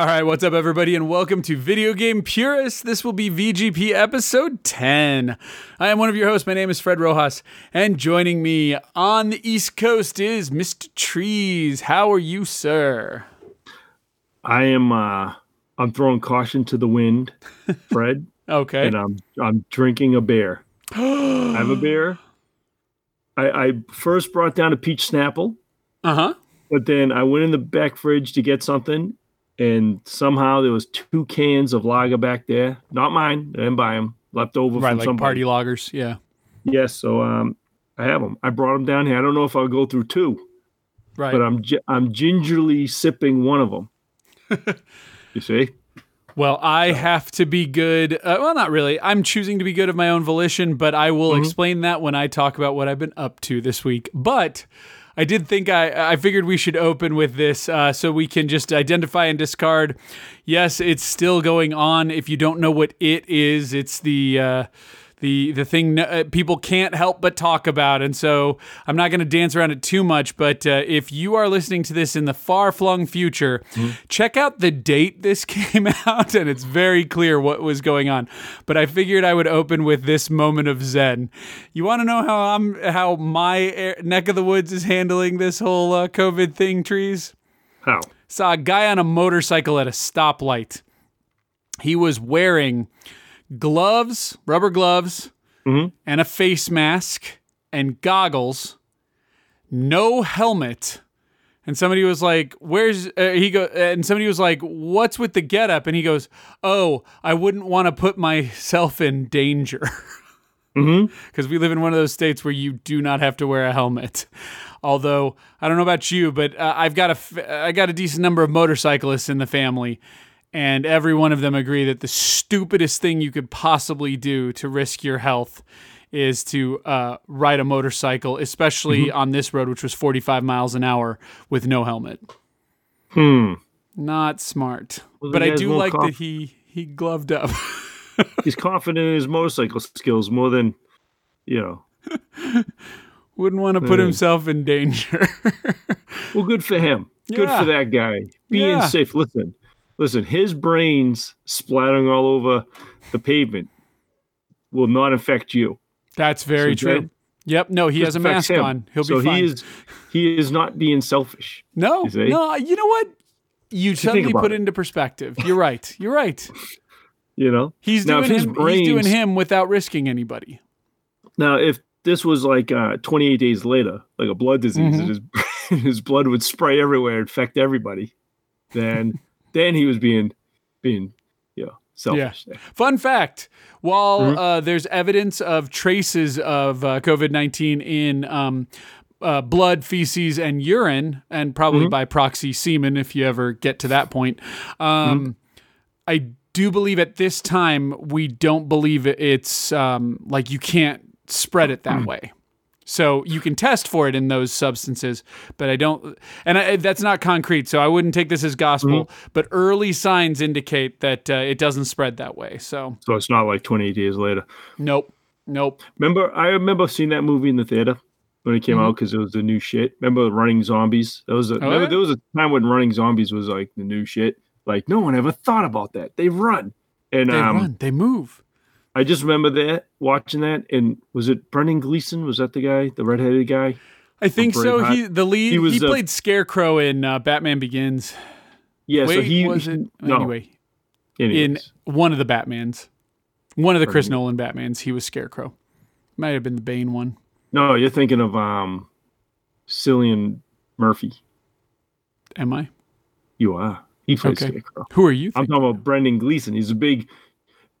All right, what's up, everybody, and welcome to Video Game Purists. This will be VGP episode 10. I am one of your hosts. My name is Fred Rojas, and joining me on the East Coast is Mr. Trees. How are you, sir? I am. uh I'm throwing caution to the wind, Fred, Okay. and I'm I'm drinking a beer. I have a beer. I, I first brought down a peach snapple, Uh huh. but then I went in the back fridge to get something, and somehow there was two cans of lager back there. Not mine. I didn't buy them. Left over Right, from like somebody. party loggers. Yeah. Yes, so um, I have them. I brought them down here. I don't know if I'll go through two, Right. but I'm I'm gingerly sipping one of them. you see? Well, I have to be good. Uh, well, not really. I'm choosing to be good of my own volition, but I will Mm-hmm. explain that when I talk about what I've been up to this week. But I did think I, I figured we should open with this uh, so we can just identify and discard. Yes, it's still going on. If you don't know what it is, it's the. Uh, the, the thing uh, people can't help but talk about. And so I'm not going to dance around it too much, but uh, if you are listening to this in the far flung future, check out the date this came out, and it's very clear what was going on. But I figured I would open with this moment of zen. You want to know how I'm how my air, neck of the woods is handling this whole uh, COVID thing, trees? How? saw a guy on a motorcycle at a stoplight. He was wearing gloves, rubber gloves, Mhm. and a face mask and goggles, no helmet. And somebody was like, "Where's uh, he go?" And somebody was like, "What's with the getup?" And he goes, "Oh, I wouldn't want to put myself in danger." Mm-hmm. because we live in one of those states where you do not have to wear a helmet. Although I don't know about you, but uh, I've got a f- I got a decent number of motorcyclists in the family, and every one of them agree that the stupidest thing you could possibly do to risk your health is to uh, ride a motorcycle, especially on this road, which was 45 miles an hour with no helmet. Hmm. Not smart. Well, but I do like that he he gloved up. He's confident in his motorcycle skills more than, you know. Wouldn't want to put Hmm. himself in danger. Well, good for him. Good Yeah. for that guy. Being Yeah. safe. Listen, listen. His brains splattering all over the pavement will not affect you. That's very So true. that Yep. No, he has a mask him. on. He'll so be fine. he is. He is not being selfish. no, you no. You know what? You suddenly put it. into perspective. You're right. You're right. You know. He's Now, if doing his him. he's doing him without risking anybody. Now, if this was like uh, 28 days later, like a blood disease, Mhm. and his his blood would spray everywhere, infect everybody, then then he was being being you know selfish. there. Fun fact: While Mhm. uh, there's evidence of traces of uh, COVID nineteen in um, uh, blood, feces, and urine, and probably Mhm. by proxy semen, if you ever get to that point, um, I do believe at this time we don't believe it's um, like you can't spread it that way. So you can test for it in those substances, but I don't, and I, that's not concrete. So I wouldn't take this as gospel. But early signs indicate that uh, it doesn't spread that way. So So it's not like 28 days later. nope, nope. Remember, I remember seeing that movie in the theater when it came out because it was the new shit. Remember Running Zombies? That was a, remember, yeah? there was a time when Running Zombies was like the new shit. Like no one ever thought about that. They run, and They um, run, they move. I just remember that watching that. And was it Brendan Gleeson? Was that the guy, the redheaded guy? I think so. Braveheart. He the lead. He, He was, uh, played Scarecrow in uh, Batman Begins. Yeah. Wait, so he was he- it no. anyway? anyways. In one of the Batmans, one of the Chris Nolan Batmans, he was Scarecrow. Might have been the Bane one. No, you're thinking of um, Cillian Murphy. Am I? You are. He plays Okay. Scarecrow. Who are you? I'm talking about Brendan Gleeson. He's a big,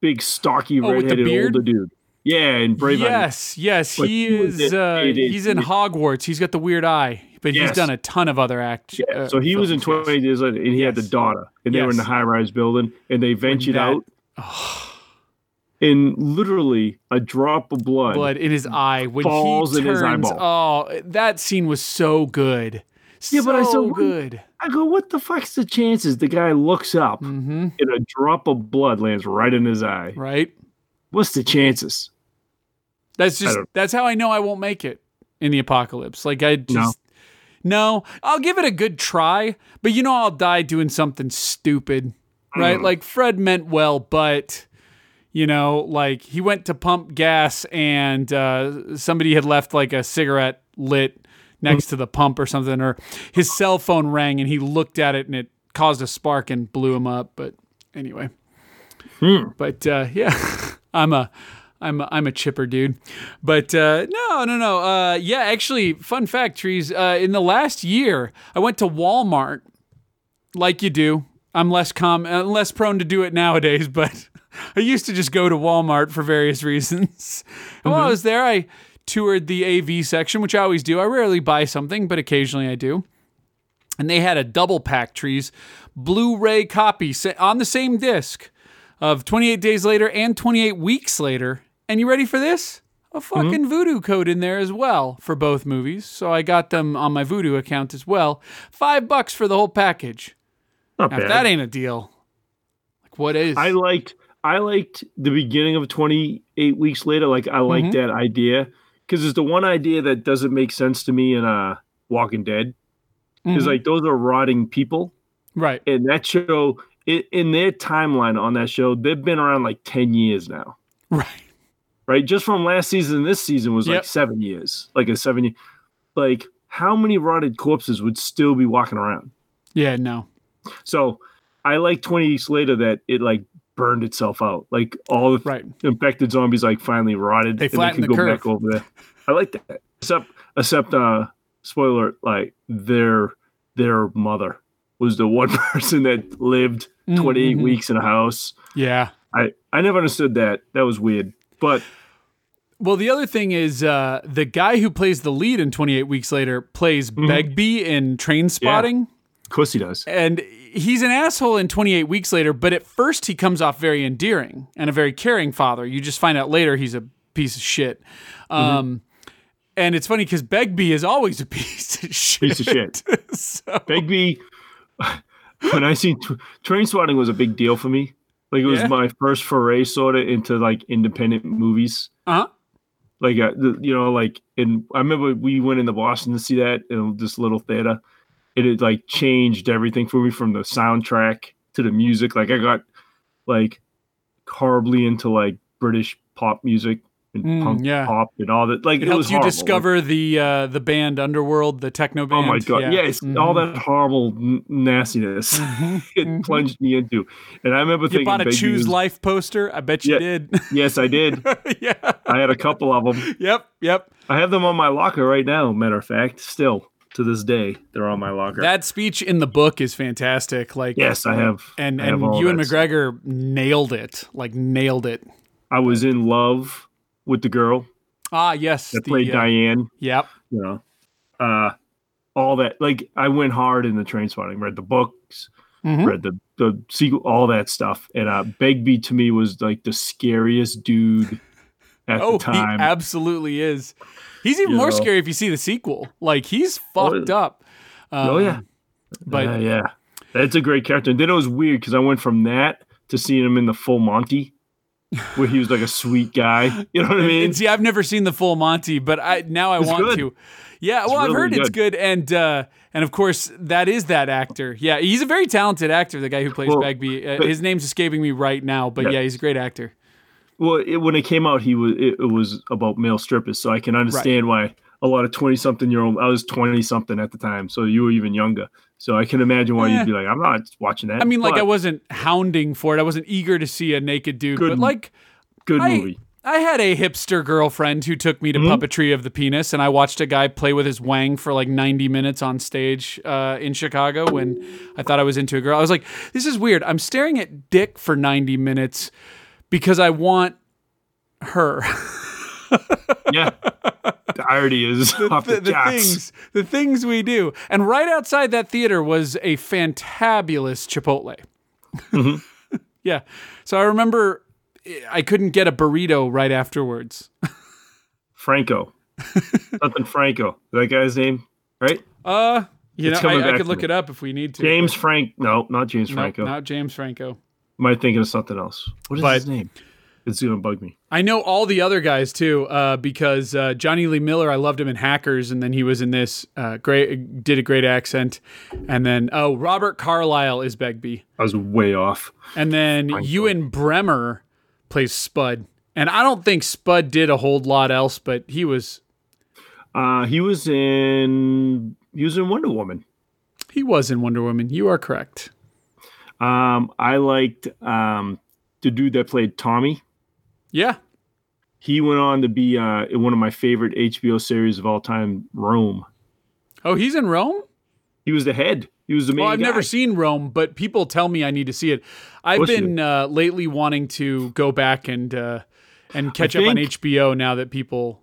big, stocky, Oh, redheaded older dude. Yeah, and Brave. Yes, yes, But he is. in Uh, he's in Hogwarts. He's got the weird eye, but he's done a ton of other acts. Yeah, uh, so he was in films, 20 yes. Days Later, and he had the daughter, and they were in the high-rise building, and they ventured that- out, and literally a drop of blood. Blood in his eye when Falls he in his turns. eyeball. Oh, that scene was so good. Yeah, but I So good. I go, what the fuck's the chances? The guy looks up, hmm and a drop of blood lands right in his eye. Right. What's the chances? That's just that's how I know I won't make it in the apocalypse. Like I just No. No, I'll give it a good try, but you know I'll die doing something stupid, right? Mm. Like Fred meant well, but you know, like he went to pump gas and uh, somebody had left like a cigarette lit next to the pump or something, or his cell phone rang and he looked at it and it caused a spark and blew him up. But anyway, but uh, yeah, I'm a. I'm a, I'm a chipper dude, but uh, no no no uh, yeah actually fun fact trees uh, in the last year I went to Walmart like you do I'm less com uh, less prone to do it nowadays but I used to just go to Walmart for various reasons and while I was there I toured the AV section which I always do I rarely buy something but occasionally I do and they had a double pack trees Blu-ray copy on the same disc of 28 days later and 28 weeks later. And you ready for this? A fucking Vudu code in there as well for both movies. So I got them on my Vudu account as well. Five bucks for the whole package. Not Now, if that ain't a deal, like what is? I liked I liked the beginning of 28 weeks later. Like I like Mhm. that idea because it's the one idea that doesn't make sense to me in uh Walking Dead. Is Mhm. like those are rotting people, right. and that show i in their timeline on that show, they've been around like 10 years now, Right. right? Just from last season, this season was Yep. like seven years, like a seven year. Like how many rotted corpses would still be walking around? Yeah, no. So I like 20 weeks later that it like burned itself out. Like all the Right. infected zombies like finally rotted. They and could the go curve. back over there. I like that. Except except uh spoiler like their their mother was the one person that lived 28 Mhm. weeks in a house. Yeah. I I never understood that. That was weird. But Well, the other thing is uh, the guy who plays the lead in 28 Weeks Later plays Mm-hmm. Begbie in Trainspotting. Of course he does. and he's an asshole in 28 weeks later but at first he comes off very endearing and a very caring father you just find out later he's a piece of shit um, and it's funny because begbie is always a piece of shit Piece of shit. so, Begbie when I see tr- train spotting was a big deal for me. Like it was Yeah? my first foray sort of into like independent movies. uh-huh. like uh, the, you know like and i remember we went into boston to see that in this little theater it had like changed everything for me from the soundtrack to the music. Like i got like horribly into like british pop music and Mm, punk yeah. pop and all that. Like it, it, helps you horrible. discover the uh, the band underworld the techno band oh my god yeah, it's all Mhm. that horrible n- nastiness. Mhm, it mhm. plunged me into. And i remember you thinking bought a choose was- life poster? I bet you Yeah. did. Yes i did. Yeah. I had a couple of them yep yep. I have them on my locker right now matter of fact still to this day they're on my locker that speech in the book is fantastic like Yes, I have. and I and Ewan that McGregor nailed it, like nailed it. I was in love with the girl Ah, yes, that the, played uh, Diane. Yep. You know, uh, all that. Like I went hard in the train spotting. Read the books, Mhm. read the the sequel, all that stuff. And uh, Begbie to me was like the scariest dude Oh, he absolutely is. He's even You more know. scary if you see the sequel. Like he's fucked up. oh Um, yeah, but yeah, yeah. That's a great character. And then it was weird because I went from that to seeing him in the Full Monty, where he was like a sweet guy. You know what I mean? and see, I've never seen the full Monty, but I now I It's want good. to. Yeah, well, I've really heard it's good. good, and uh, and of course that is that actor. Yeah, he's a very talented actor. The guy who plays Well, Begbie. Uh, his name's escaping me right now, but Yeah. yeah, he's a great actor. Well, it, when it came out, he was it, it was about male strippers, so I can understand why a lot of twenty something year old. I was twenty something at the time, so you were even younger. So I can imagine why Eh. you'd be like, I'm not watching that. I mean, like I wasn't hounding for it. I wasn't eager to see a naked dude, Good but like good I- movie. I had a hipster girlfriend who took me to Mhm. puppetry of the penis, and I watched a guy play with his wang for like 90 minutes on stage uh, in Chicago when I thought I was into a girl. I was like, this is weird. I'm staring at dick for 90 minutes because I want her. Yeah, the irony is off the, the, the things, the things we do. And right outside that theater was a fantabulous Chipotle. Mm-hmm. yeah. So I remember I couldn't get a burrito right afterwards. Franco, something Franco. That guy's name, right? Uh, you It's know, I, I could look me. it up if we need to. James Frank. No, not James Nope, Franco. not James Franco. Am I thinking of something else? What is But- his name? it's gonna bug me. I know all the other guys too, uh, because uh, Jonny Lee Miller, I loved him in Hackers, and then he was in this. Uh, great, did a great accent, and then oh, Robert Carlyle is Begbie, I was way off. and then Ewen Bremner plays Spud, and I don't think Spud did a whole lot else, but he was Uh, he was in he was in Wonder Woman. he was in Wonder Woman. You are correct. Um, I liked um the dude that played Tommy. Yeah, He went on to be uh, in one of my favorite HBO series of all time, Rome. oh, he's in Rome. He was the head. He was the main. Well, I've guy. never seen Rome, but people tell me I need to see it. I've been uh, lately wanting to go back and uh, and catch up on HBO now that people.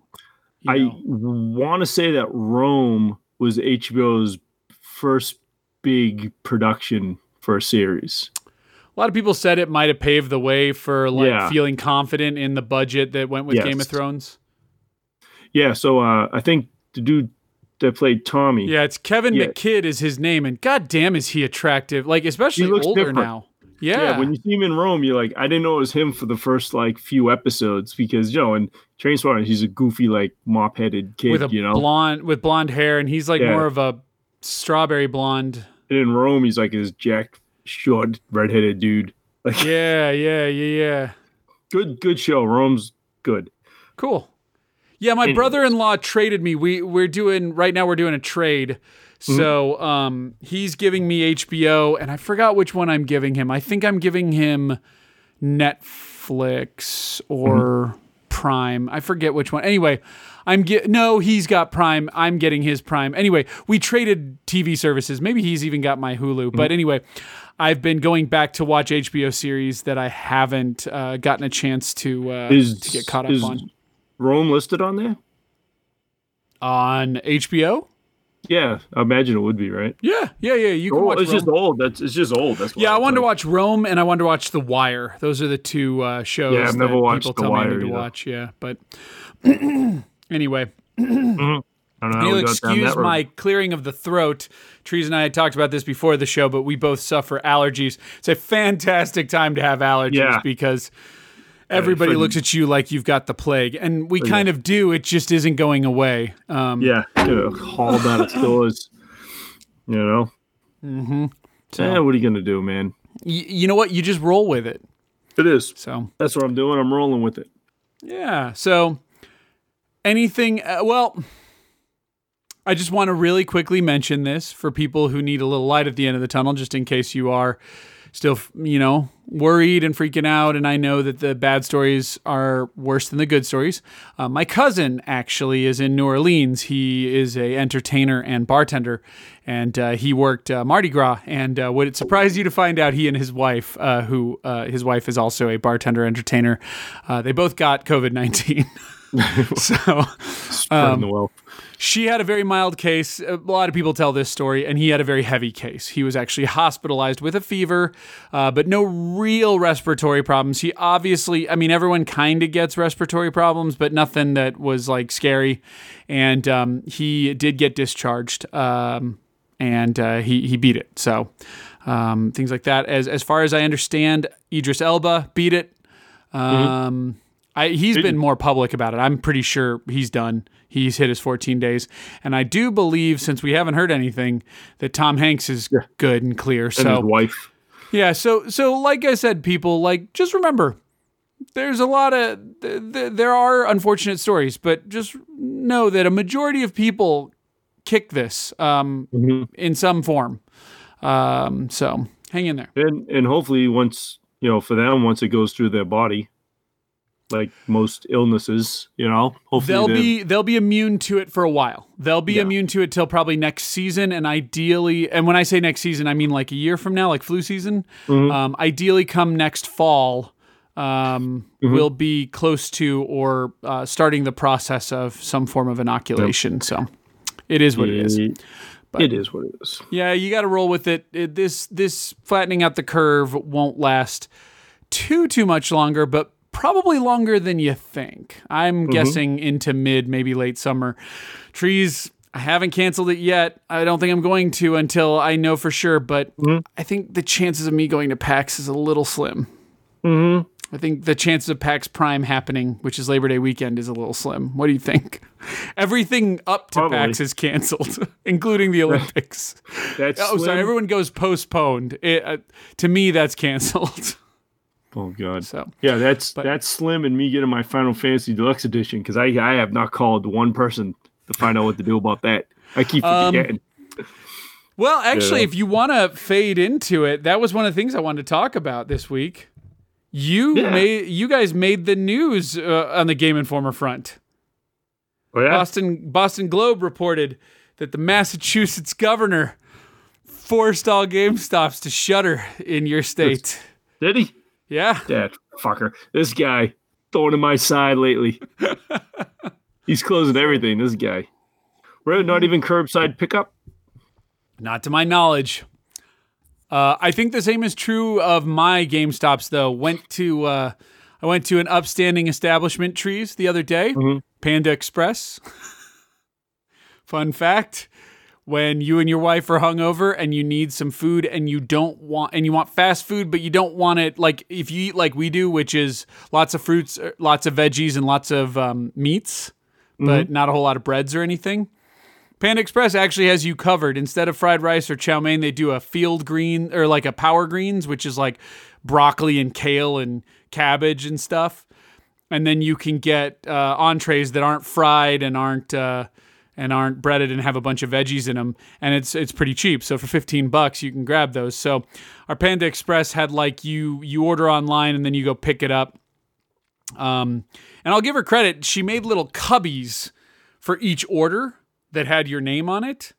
I know, want to say that Rome was HBO's first big production for a series. a lot of people said it might have paved the way for like Yeah. feeling confident in the budget that went with Yes. Game of Thrones. Yeah, so uh, I think the dude that played Tommy. Yeah, it's Kevin Yeah. McKidd is his name, and goddamn is he attractive! Like especially older different. now. Yeah, Yeah, when you see him in Rome, you're like, I didn't know it was him for the first like few episodes because you know, in Trainspotting, he's a goofy like mop headed kid, with a you know. blonde with blonde hair, and he's like Yeah. more of a strawberry blonde. And in Rome, he's like this jacked, short, redheaded dude. Like Yeah, yeah, yeah, yeah. good, good show. Rome's good. Cool. Yeah, my brother-in-law traded me. We we're doing right now. We're doing a trade. So um, he's giving me HBO, and I forgot which one I'm giving him. I think I'm giving him Netflix or Prime. I forget which one. Anyway, I'm get no. He's got Prime. I'm getting his Prime. Anyway, we traded TV services. Maybe he's even got my Hulu. But anyway. I've been going back to watch HBO series that I haven't uh, gotten a chance to uh, Is to get caught up is on. Rome listed on there? on HBO. Yeah, I imagine it would be right. Yeah, yeah, yeah. You can Oh, watch. it's just old. That's it's just old. That's Yeah, I wanted to watch Rome and I wanted to watch The Wire. Those are the two uh, shows Yeah, I've that never watched people The tell me I Wire need to either. watch. Yeah, but anyway, I don't know. how you'll we got down excuse my clearing of the throat. Trees and I had talked about this before the show, but we both suffer allergies. It's a fantastic time to have allergies Yeah. because everybody looks at you like you've got the plague, and we kind of do. It just isn't going away. Um, Yeah, haul down its doors. You know. Mm-hmm. So, Eh, what are you gonna do, man? y- you know what? You just roll with it. It is. So That's what I'm doing. I'm rolling with it. Yeah. So anything, uh, well, I just want to really quickly mention this for people who need a little light at the end of the tunnel, just in case you are still, you know, worried and freaking out. And I know that the bad stories are worse than the good stories. Uh, my cousin actually is in New Orleans. He is a entertainer and bartender, and uh, he worked uh, Mardi Gras. And uh, would it surprise you to find out he and his wife, uh, who uh, his wife is also a bartender entertainer, they both got COVID nineteen. so Spreading the wealth. she had a very mild case. A lot of people tell this story, and he had a very heavy case. He was actually hospitalized with a fever, uh, but no real respiratory problems. He obviously, I mean, everyone kind of gets respiratory problems, but nothing that was like scary. And um, he did get discharged, um, and uh, he he beat it. So um, things like that. As as far as I understand, Idris Elba beat it. Um, I, he's been more public about it. I'm pretty sure he's done. He's hit his 14 days, and I do believe, since we haven't heard anything, that Tom Hanks is good and clear. And his So wife. yeah, so so like I said, people like just remember, there's a lot of th- th- there are unfortunate stories, but just know that a majority of people kick this um, Mhm. in some form. Um, so hang in there. And and hopefully once you know, for them, once it goes through their body, like most illnesses, you know, hopefully They'll be they'll be immune to it for a while. They'll be Yeah. immune to it till probably next season, and ideally, and when I say next season, I mean like a year from now, like flu season. Mhm. Um, ideally, come next fall, um, Mhm. we'll be close to or uh, starting the process of some form of inoculation. So it is what it is. It- it is what it is. Yeah, you got to roll with it. it. This this flattening out the curve won't last too too much longer, but probably longer than you think. I'm guessing into mid, maybe late summer. Trees. I haven't canceled it yet. I don't think I'm going to until I know for sure. But Mhm. I think the chances of me going to PAX is a little slim. hmm I think the chances of PAX Prime happening, which is Labor Day weekend, is a little slim. What do you think? Everything up to Probably. PAX is canceled, including the Olympics. That's oh, sorry. Everyone goes postponed. It, uh, to me, that's canceled. Oh god. So Yeah, that's But- that's slim and me getting my Final Fantasy Deluxe Edition because I I have not called one person to find out what to do about that. I keep Um, forgetting. Well, actually, Yeah. if you want to fade into it, that was one of the things I wanted to talk about this week. You Yeah. made you guys made the news uh, on the Game Informer front. oh yeah. Boston Boston Globe reported that the Massachusetts governor forced all GameStops to shutter in your state. Did he? Yeah. That fucker. This guy throwing in my side lately. He's closing everything. This guy. We're not even curbside pickup. Not to my knowledge. Uh, I think the same is true of my GameStops though. Went to uh, I went to an upstanding establishment trees the other day, Panda Express. Fun fact: when you and your wife are hungover and you need some food and you don't want and you want fast food, but you don't want it like if you eat like we do, which is lots of fruits, er, lots of veggies, and lots of um, meats, but not a whole lot of breads or anything. Panda Express actually has you covered. Instead of fried rice or chow mein, they do a field green or like a power greens, which is like broccoli and kale and cabbage and stuff. And then you can get uh, entrees that aren't fried and aren't uh, and aren't breaded and have a bunch of veggies in them. And it's it's pretty cheap. So for fifteen bucks, you can grab those. So our Panda Express had like you you order online and then you go pick it up. Um, and I'll give her credit. She made little cubbies for each order that had your name on it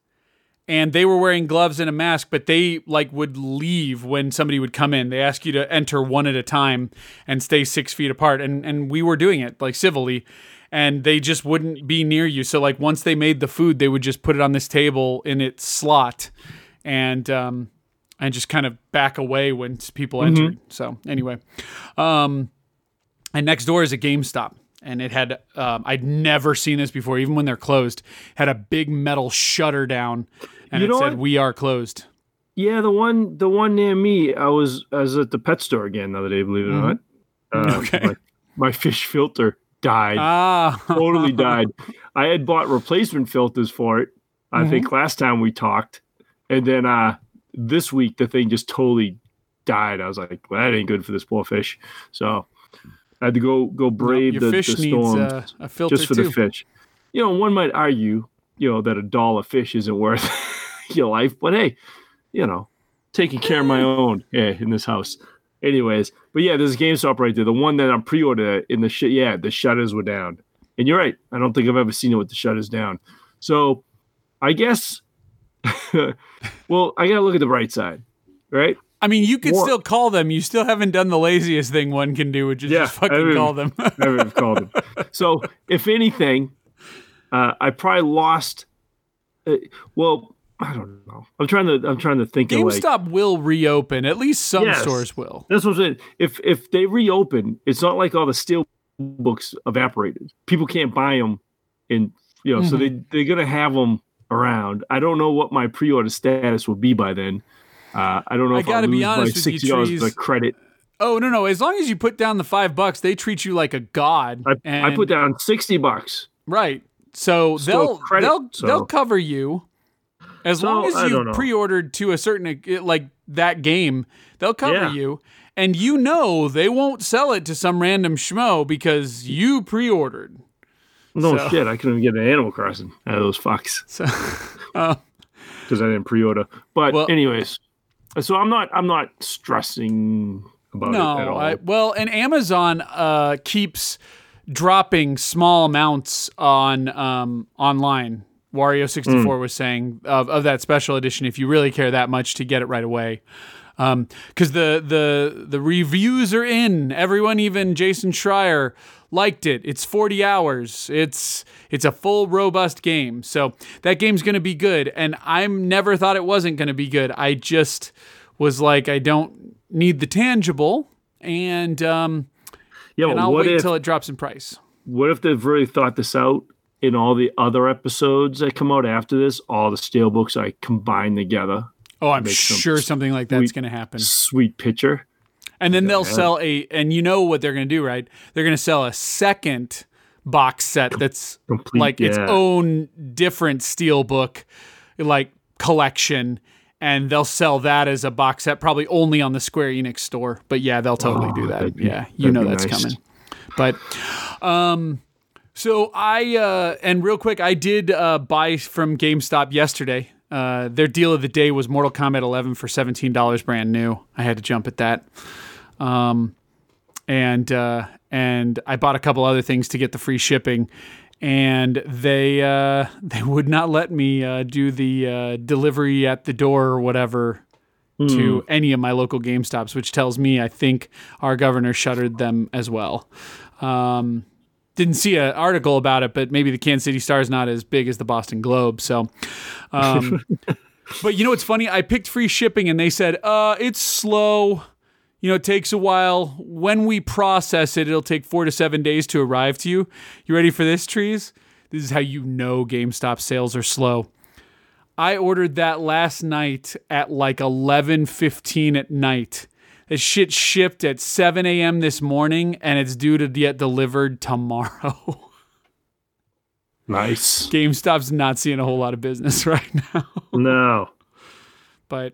and they were wearing gloves and a mask but they like would leave when somebody would come in they ask you to enter one at a time and stay six feet apart and and we were doing it like civilly and they just wouldn't be near you so like once they made the food they would just put it on this table in its slot and um and just kind of back away when people entered so anyway um and next door is a GameStop. And it had, um, I'd never seen this before, even when they're closed, had a big metal shutter down and You it said, what? We are closed. Yeah, the one the one near me, I was I was at the pet store again the other day, believe it or not. Uh, Okay. My, my fish filter died. Ah, totally died. I had bought replacement filters for it. I Mm-hmm. think last time we talked, and then uh this week the thing just totally died. I was like, well, that ain't good for this poor fish. So I had to go go brave the, the storm uh, a just for too. the fish. You know, one might argue, you know, that a dollar fish isn't worth your life, but hey, you know, taking care of my own yeah, in this house. Anyways, but yeah, there's a GameStop right there. The one that I'm pre-ordered in the shit. Yeah, the shutters were down, and you're right. I don't think I've ever seen it with the shutters down. So, I guess, well, I gotta look at the bright side, right? I mean, you could What? still call them. You still haven't done the laziest thing one can do, which is Yeah, just fucking call them. I have called them. So, if anything, uh, I probably lost. Uh, well, I don't know. I'm trying to. I'm trying to think of like. GameStop will reopen. At least some Yes. stores will. That's what I'm saying. If if they reopen, it's not like all the steel books evaporated. People can't buy them, and you know, so they Mm-hmm. they're gonna have them around. I don't know what my pre-order status will be by then. Uh, I don't know I if I'll be lose honest my with you, sixty dollars the credit. Oh no, no. As long as you put down the five bucks, they treat you like a god. I, I put down sixty bucks. Right. So Still they'll credit, they'll so- they'll cover you as So, long as you pre-ordered to a certain like that game. They'll cover Yeah. you, and you know they won't sell it to some random schmo because you pre-ordered. No So- shit, I couldn't even get an Animal Crossing out of those fucks So, uh, because I didn't pre-order. But Well- anyways, so I'm not I'm not stressing about it at all. I, well, and Amazon uh, keeps dropping small amounts on um, online. Wario sixty four Hmm. was saying of, of that special edition. If you really care that much to get it right away, because the the the reviews are in. Everyone, even Jason Schreier, liked it. It's forty hours. It's it's a full robust game. So that game's gonna be good. And I never thought it wasn't gonna be good. I just was like, I don't need the tangible, and um, yeah, and I'll wait if until it drops in price. what if they've really thought this out in all the other episodes that come out after this? All the steel books I combine together, Oh, I'm Make some sure something like that's gonna happen. sweet picture. And then they'll Yeah. sell a, and you know what they're going to do, right? They're going to sell a second box set that's Complete, like its own different steel book, like collection, and they'll sell that as a box set, probably only on the Square Enix store. But yeah, they'll totally Oh, do that. be- yeah, you know that's nice. coming. But, um, so I uh, and real quick, I did uh, buy from GameStop yesterday. Uh, their deal of the day was Mortal Kombat 11 for seventeen dollars, brand new. I had to jump at that. Um, and uh, and I bought a couple other things to get the free shipping, and they uh, they would not let me uh, do the uh, delivery at the door or whatever to any of my local GameStops, which tells me I think our governor shuttered them as well. Um, didn't see an article about it, but maybe the Kansas City Star is not as big as the Boston Globe. So, um, but you know what's funny? I picked free shipping, and they said, "Uh, it's slow." You know, it takes a while. When we process it, it'll take four to seven days to arrive to you. You ready for this, trees? This is how you know GameStop sales are slow. I ordered that last night at like 11:15 at night. The shit shipped at 7 a.m. this morning, and it's due to get delivered tomorrow. Nice. GameStop's not seeing a whole lot of business right now. No. but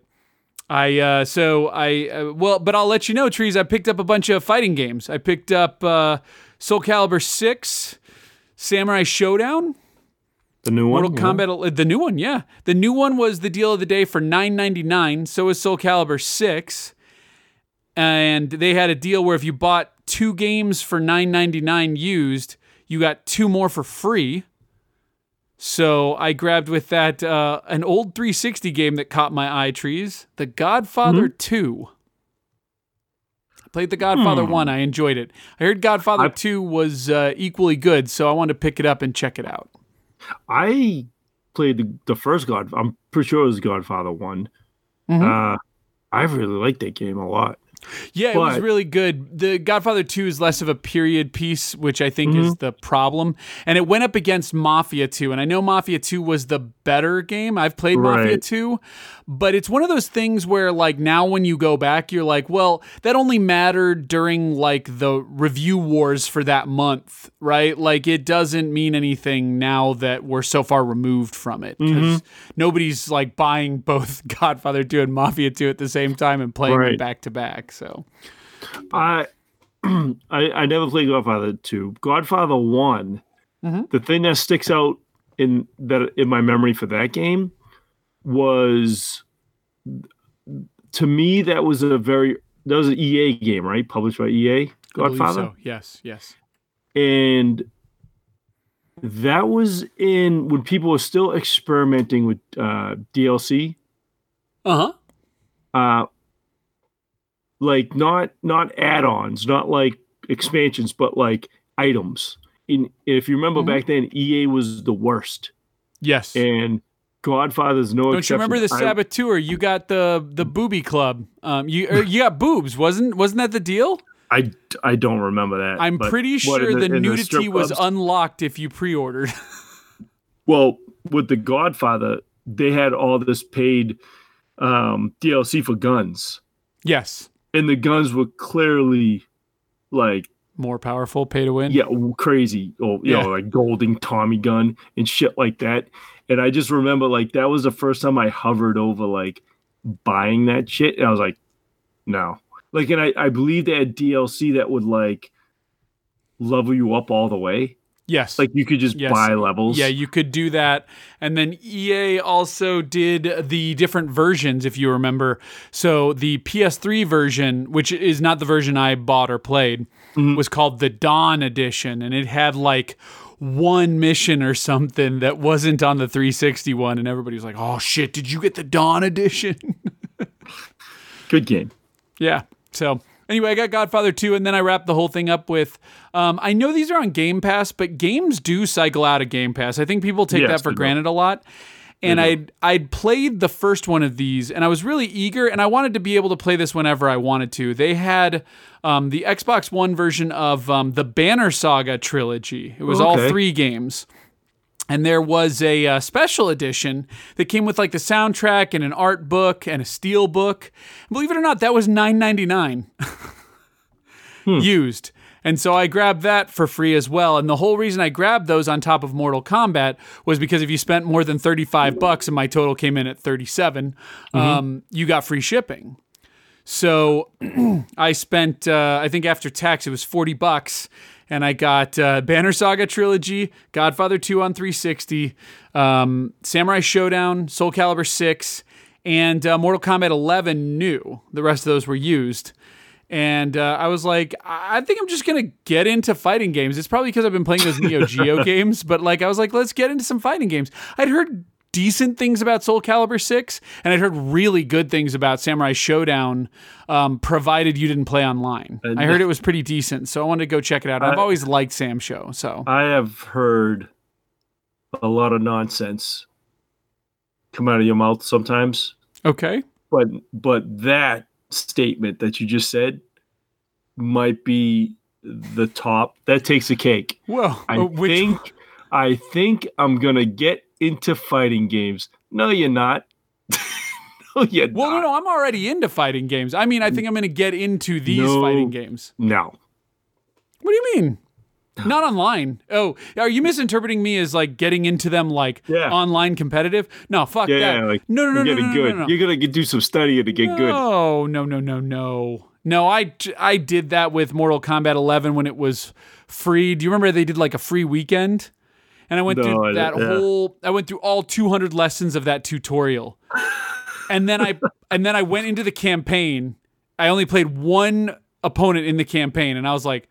I uh, so I uh, well, but I'll let you know, trees. I picked up a bunch of fighting games. I picked up uh, Soul Calibur Six, Samurai Shodown, The new one. Mortal Kombat, uh, the new one. Yeah, the new one was the deal of the day for nine ninety nine. So is Soul Calibur Six, and they had a deal where if you bought two games for nine ninety nine used, you got two more for free. So I grabbed with that uh, an old 360 game that caught my eye trees, The Godfather 2. I played The Godfather 1. I enjoyed it. I heard Godfather I- 2 was uh, equally good, so I wanted to pick it up and check it out. I played the, the first God. I'm pretty sure it was Godfather one. Mhm. Uh, I really liked that game a lot. Yeah, it was really good. The Godfather 2 is less of a period piece, which I think Mm-hmm. is the problem. And it went up against Mafia 2. And I know Mafia 2 was the better game. I've played Mafia 2, but it's one of those things where, like, now when you go back, you're like, well, that only mattered during, like, the review wars for that month, right? Like, it doesn't mean anything now that we're so far removed from it. Mm-hmm. Because nobody's, like, buying both Godfather 2 and Mafia 2 at the same time and playing them back to back. So. I, I I never played Godfather two. Godfather one. Mhm. The thing that sticks out in that in my memory for that game was to me that was a very that was an EA game, right? Published by EA. I Godfather. So. Yes, yes. and that was in when people were still experimenting with uh, DLC. Uh huh. Uh, like not not add-ons, not like expansions, but like items. In if you remember Mhm. back then, EA was the worst, Yes. and Godfather's no. Don't you remember the Saboteur? You got the the booby club. Um, you or you got boobs, wasn't wasn't that the deal? I, I don't remember that. I'm pretty sure the, in nudity strip was unlocked if you pre-ordered. Well, with the Godfather, they had all this paid um, DLC for guns, yes. and the guns were clearly like More powerful, pay to win. yeah crazy, you Yeah. know like golden Tommy gun and shit like that. And I just remember like that was the first time I hovered over like buying that shit, and I was like, no. Like, and I, I believe they had DLC that would like level you up all the way. Yes. Like you could just Yes. buy levels. Yeah, you could do that. And then EA also did the different versions, if you remember. So the PS3 version, which is not the version I bought or played, Mhm. was called the Don Edition. And it had like one mission or something that wasn't on the 360 one. And everybody was like, oh shit, did you get the Don Edition? Good game. Yeah. So anyway, I got Godfather 2, and then I wrapped the whole thing up with um, I know these are on Game Pass, but games do cycle out of Game Pass. I think people take Yes, that for granted a lot. And do. I'd I'd played the first one of these, and I was really eager, and I wanted to be able to play this whenever I wanted to. They had um, the Xbox One version of um, the Banner Saga trilogy. It was all three games and there was a uh, special edition that came with like the soundtrack and an art book and a steel book. And believe it or not, that was nine ninety nine. used. And so I grabbed that for free as well. And the whole reason I grabbed those on top of Mortal Kombat was because if you spent more than 35 bucks and my total came in at 37, um, you got free shipping. So I spent, uh, I think after tax, it was 40 bucks. And I got uh, Banner Saga Trilogy, Godfather 2 on 360, um, Samurai Shodown, Soul Calibur 6, and uh, Mortal Kombat 11 new. The rest of those were used. And uh, I was like, I think I'm just gonna get into fighting games. It's probably because I've been playing those Neo Geo games, but like I was like, let's get into some fighting games. I'd heard decent things about Soul Calibur 6, and I'd heard really good things about Samurai Shodown, um, provided you didn't play online. I heard it was pretty decent, so I wanted to go check it out. I've I- always liked Sam Show, so I have heard a lot of nonsense come out of your mouth sometimes, okay. but but that statement that you just said might be the top. That takes a cake. Well, I uh, which think I think I'm gonna get into fighting games. No, you're not. no, you're well, no, no, I'm already into fighting games. I mean, I think I'm to get into these No. fighting games. No. What do you mean? Not online. Oh, are you misinterpreting me as like getting into them like Yeah. online competitive? No, fuck Yeah, that. yeah, like no, no, no, no, no, good. no, no. You're gonna do some studying to get good. No, no, no, no, no. No, I, I did that with Mortal Kombat 11 when it was free. Do you remember they did like a free weekend? And I went through that whole I went through all 200 lessons of that tutorial. And then I and then I went into the campaign. I only played one opponent in the campaign and I was like,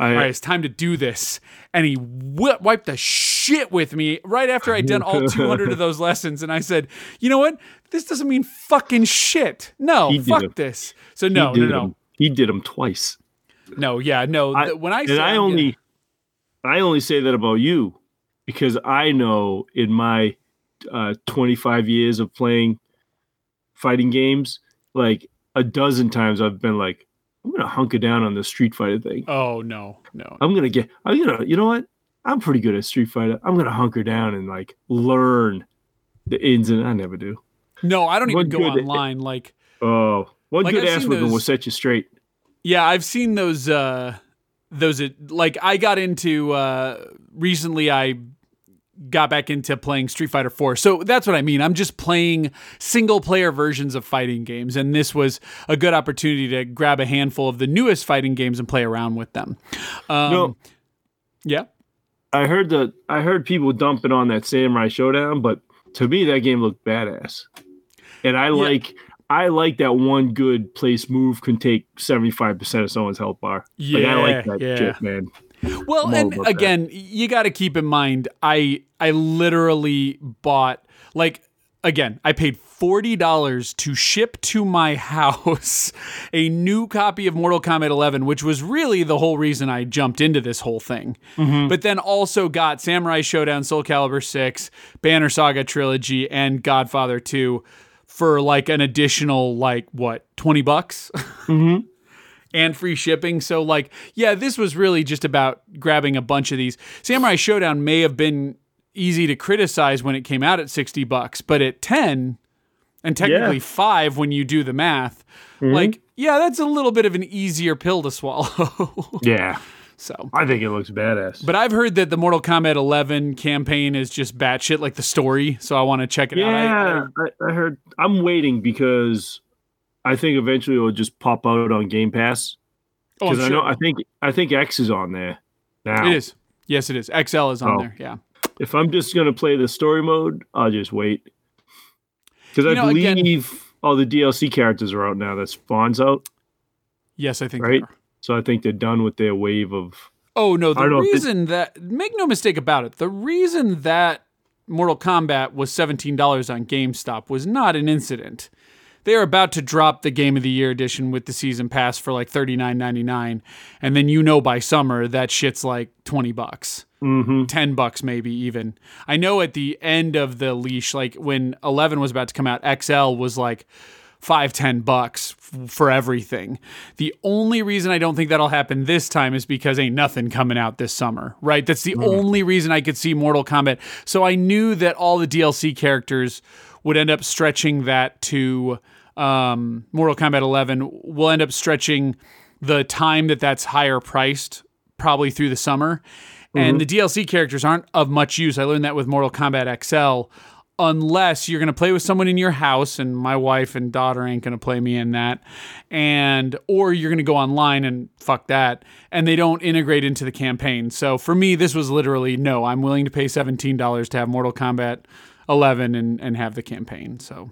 I, all right, it's time to do this. And he whi wiped the shit with me right after I'd done all 200 of those lessons. And I said, you know what? This doesn't mean fucking shit. No, fuck it. this. So no, no, no, 'em. He did them twice. no. Yeah, no. I- when I and say I I'm only, gonna- I only say that about you because I know in my uh, 25 years of playing fighting games, like a dozen times I've been like, I'm gonna hunker down on the Street Fighter thing. oh no, no. I'm gonna get. I'm gonna. You know what? I'm pretty good at Street Fighter. I'm gonna hunker down and like learn the ins and I never do. No, I don't even go online. Like, Oh, one Like, good I've ass whipping will set you straight. yeah, I've seen those. uh Those uh, like I got into uh recently. I got back into playing Street Fighter 4. So that's what I mean. I'm just playing single player versions of fighting games and this was a good opportunity to grab a handful of the newest fighting games and play around with them. Um No. yeah. I heard the I heard people dumping on that Samurai Shodown, but to me that game looked badass. And I like I like that one good place move can take seventy five percent of someone's health bar. like, I like Yeah, that yeah. shit, man. Well, and that. again, you got to keep in mind, I I literally bought like again, I paid forty dollars to ship to my house a new copy of Mortal Kombat 11, which was really the whole reason I jumped into this whole thing. Mm-hmm. But then also got Samurai Shodown, Soul Calibur 6, Banner Saga Trilogy, and Godfather 2 for like an additional like what twenty bucks. Mm-hmm. And free shipping. So like, yeah, this was really just about grabbing a bunch of these. Samurai Shodown may have been easy to criticize when it came out at 60 bucks, but at 10 and technically Yeah. 5 when you do the math, mm-hmm. like, yeah, that's a little bit of an easier pill to swallow. Yeah. so, I think it looks badass. but I've heard that the Mortal Kombat 11 campaign is just batshit like the story, so I want to check it out. I- yeah, I, I heard I'm waiting because I think eventually it'll just pop out on Game Pass. oh, Because I know sure. I think I think X is on there now. it is. Yes, it is. XL is on Oh. there. Yeah. If I'm just gonna play the story mode, I'll just wait. Because I know, again- believe all the DLC characters are out now. That spawns out, Yes, I think Right? they so I think they're done with their wave of. Oh no, the don't know if it- reason that make no mistake about it, the reason that Mortal Kombat was $17 on GameStop was not an incident. They are about to drop the Game of the Year edition with the season pass for like $39.99 and then you know by summer that shit's like 20 bucks. Mm-hmm. 10 bucks maybe even. I know at the end of the leash like when 11 was about to come out XL was like 5 10 bucks f- for everything. The only reason I don't think that'll happen this time is because ain't nothing coming out this summer, right? That's the only reason I could see Mortal Kombat. So I knew that all the DLC characters would end up stretching that to um, Mortal Kombat 11 will end up stretching the time that that's higher priced, probably through the summer. And the DLC characters aren't of much use. I learned that with Mortal Kombat XL, unless you're going to play with someone in your house, and my wife and daughter ain't going to play me in that, and or you're going to go online and fuck that, and they don't integrate into the campaign. So for me, this was literally no. I'm willing to pay seventeen dollars to have Mortal Kombat 11 and and have the campaign. So,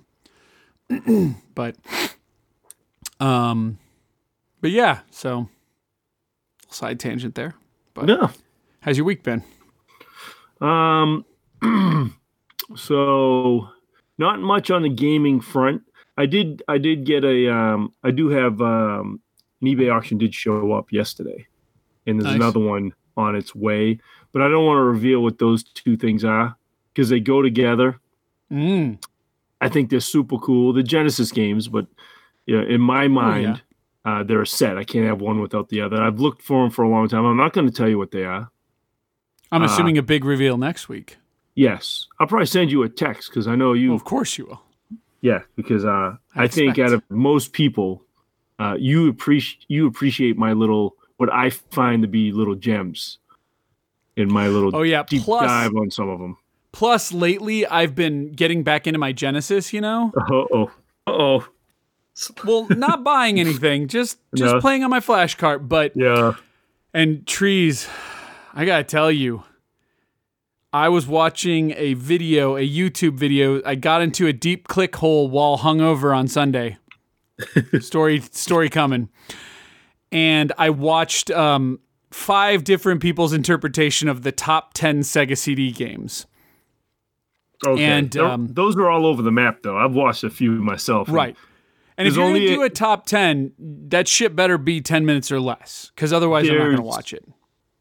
but, um, but yeah. So, side tangent there. But Yeah. how's your week been? Um. so, not much on the gaming front. I did. I did get a. Um. I do have. Um. An eBay auction did show up yesterday, and there's Nice. another one on its way. But I don't want to reveal what those two things are because they go together. Mm. I think they're super cool. The Genesis games, but yeah, in my mind, uh, they're a set. I can't have one without the other. I've looked for them for a long time. I'm not going to tell you what they are. I'm Uh, assuming a big reveal next week. Yes, I'll probably send you a text because I know you. Well, of course you will. Yeah, because uh, I I, think out of most people, uh, you appreciate you appreciate my little what I find to be little gems in my little Oh yeah. deep Plus, dive on some of them. Plus lately I've been getting back into my Genesis. You know, Uh oh, uh oh, well, not buying anything, just just No. playing on my flash cart. But yeah. and trees, I gotta tell you, I was watching a video, a YouTube video. I got into a deep click hole while hungover on Sunday. story story coming, and I watched um, five different people's interpretation of the top ten Sega CD games. Okay. And, um, those are all over the map, though. I've watched a few myself. Right. And if There's you're going to do a- a top 10, that shit better be 10 minutes or less because otherwise I'm not going to watch it.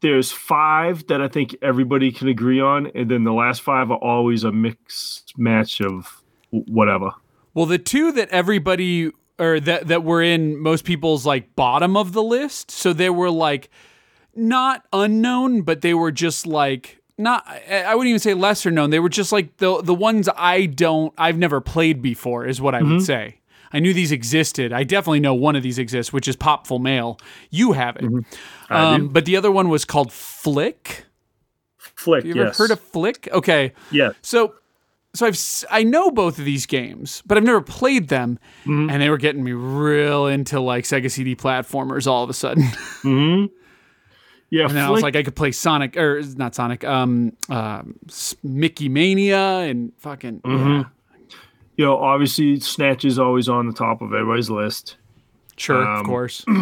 There's five that I think everybody can agree on, and then the last five are always a mixed match of whatever. Well, the two that everybody or that that were in most people's like bottom of the list, so they were like not unknown, but they were just like not I wouldn't even say lesser known. They were just like the the ones I don't I've never played before is what I would say. I knew these existed. I definitely know one of these exists, which is Popful Mail. You have it. I Um, but the other one was called Flink. Flink, You ever yes. heard of Flink? Okay. Yeah. So, so I've I know both of these games, but I've never played them, Mm-hmm. and they were getting me real into like Sega CD platformers all of a sudden. Mm-hmm. Yeah, and then I was like, I could play Sonic or not Sonic, um, S- Mickey Mania and fucking Mm-hmm. yeah, you know, obviously Snatcher is always on the top of everybody's list. sure, of Um, course.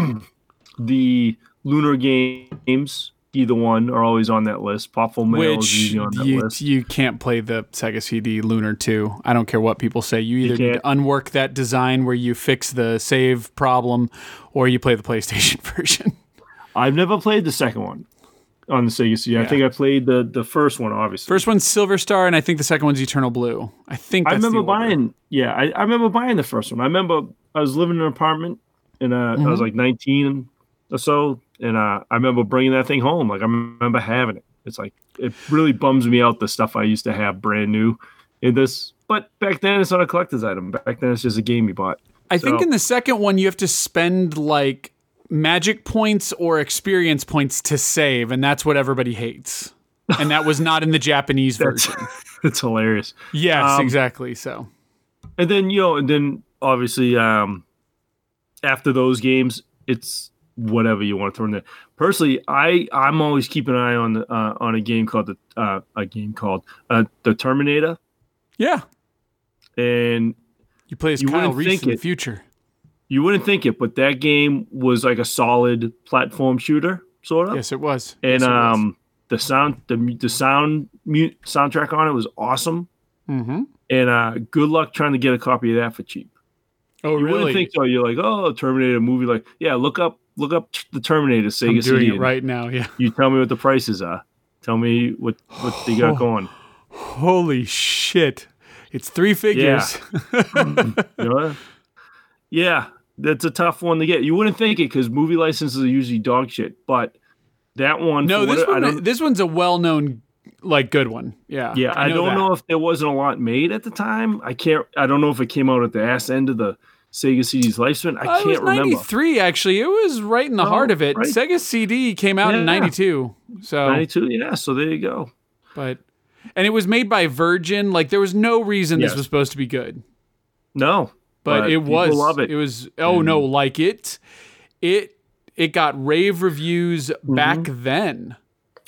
The Lunar games, either one, are always on that list. Popful Mail is Which usually on that you list. you can't play the Sega CD Lunar 2. I don't care what people say. You either need unwork that design where you fix the save problem, or you play the PlayStation version. I've never played the second one on the Sega CD. I think I played the the first one, obviously. First one's Silver Star, and I think the second one's Eternal Blue. I think I remember buying. Yeah, I, I remember buying the first one. I remember I was living in an apartment, and uh, I Mm-hmm. was like 19 or so, and uh, I remember bringing that thing home. Like I remember having it. It's like it really bums me out the stuff I used to have brand new in this. But back then, it's not a collector's item. Back then, it's just a game you bought. I think in the second one you have to spend like magic points or experience points to save, and that's what everybody hates. And that was not in the Japanese version. it's hilarious. Yes, um, exactly. So And then you know, and then obviously, um, after those games, it's whatever you want to throw in there. Personally, I I'm always keeping an eye on the, uh, on a game called the uh, a game called uh, the Terminator, yeah, and you play as You Kyle Reese in the future. You wouldn't think it, but that game was like a solid platform shooter, sort of. Yes, it was. And Yes, it was. um, the sound the the sound mute soundtrack on it was awesome. Mhm. And uh, good luck trying to get a copy of that for cheap. oh really? You really? wouldn't think so. You're like, oh, Terminator movie. Like, yeah, look up, look up the Terminator Sega I'm doing CD. it right now. Yeah. You tell me what the prices are. Tell me what what they got going. Holy shit! It's three figures. You know? Yeah, that's a tough one to get. You wouldn't think it because movie licenses are usually dog shit, but that one. no, this what- I one. This one's a well-known, like, good one. Yeah. yeah, I, don't that. know if there wasn't a lot made at the time. I can't. I don't know if it came out at the ass end of the Sega CD's lifespan? I Uh, it can't was remember. 93 actually. It was right in the Oh, heart of it. right. Sega CD came out in 92. So 92. Yeah. So there you go. but and it was made by Virgin. Like there was no reason this was supposed to be good. No, But, it was Love it. It was oh no, like it it it got rave reviews Mm-hmm. back then.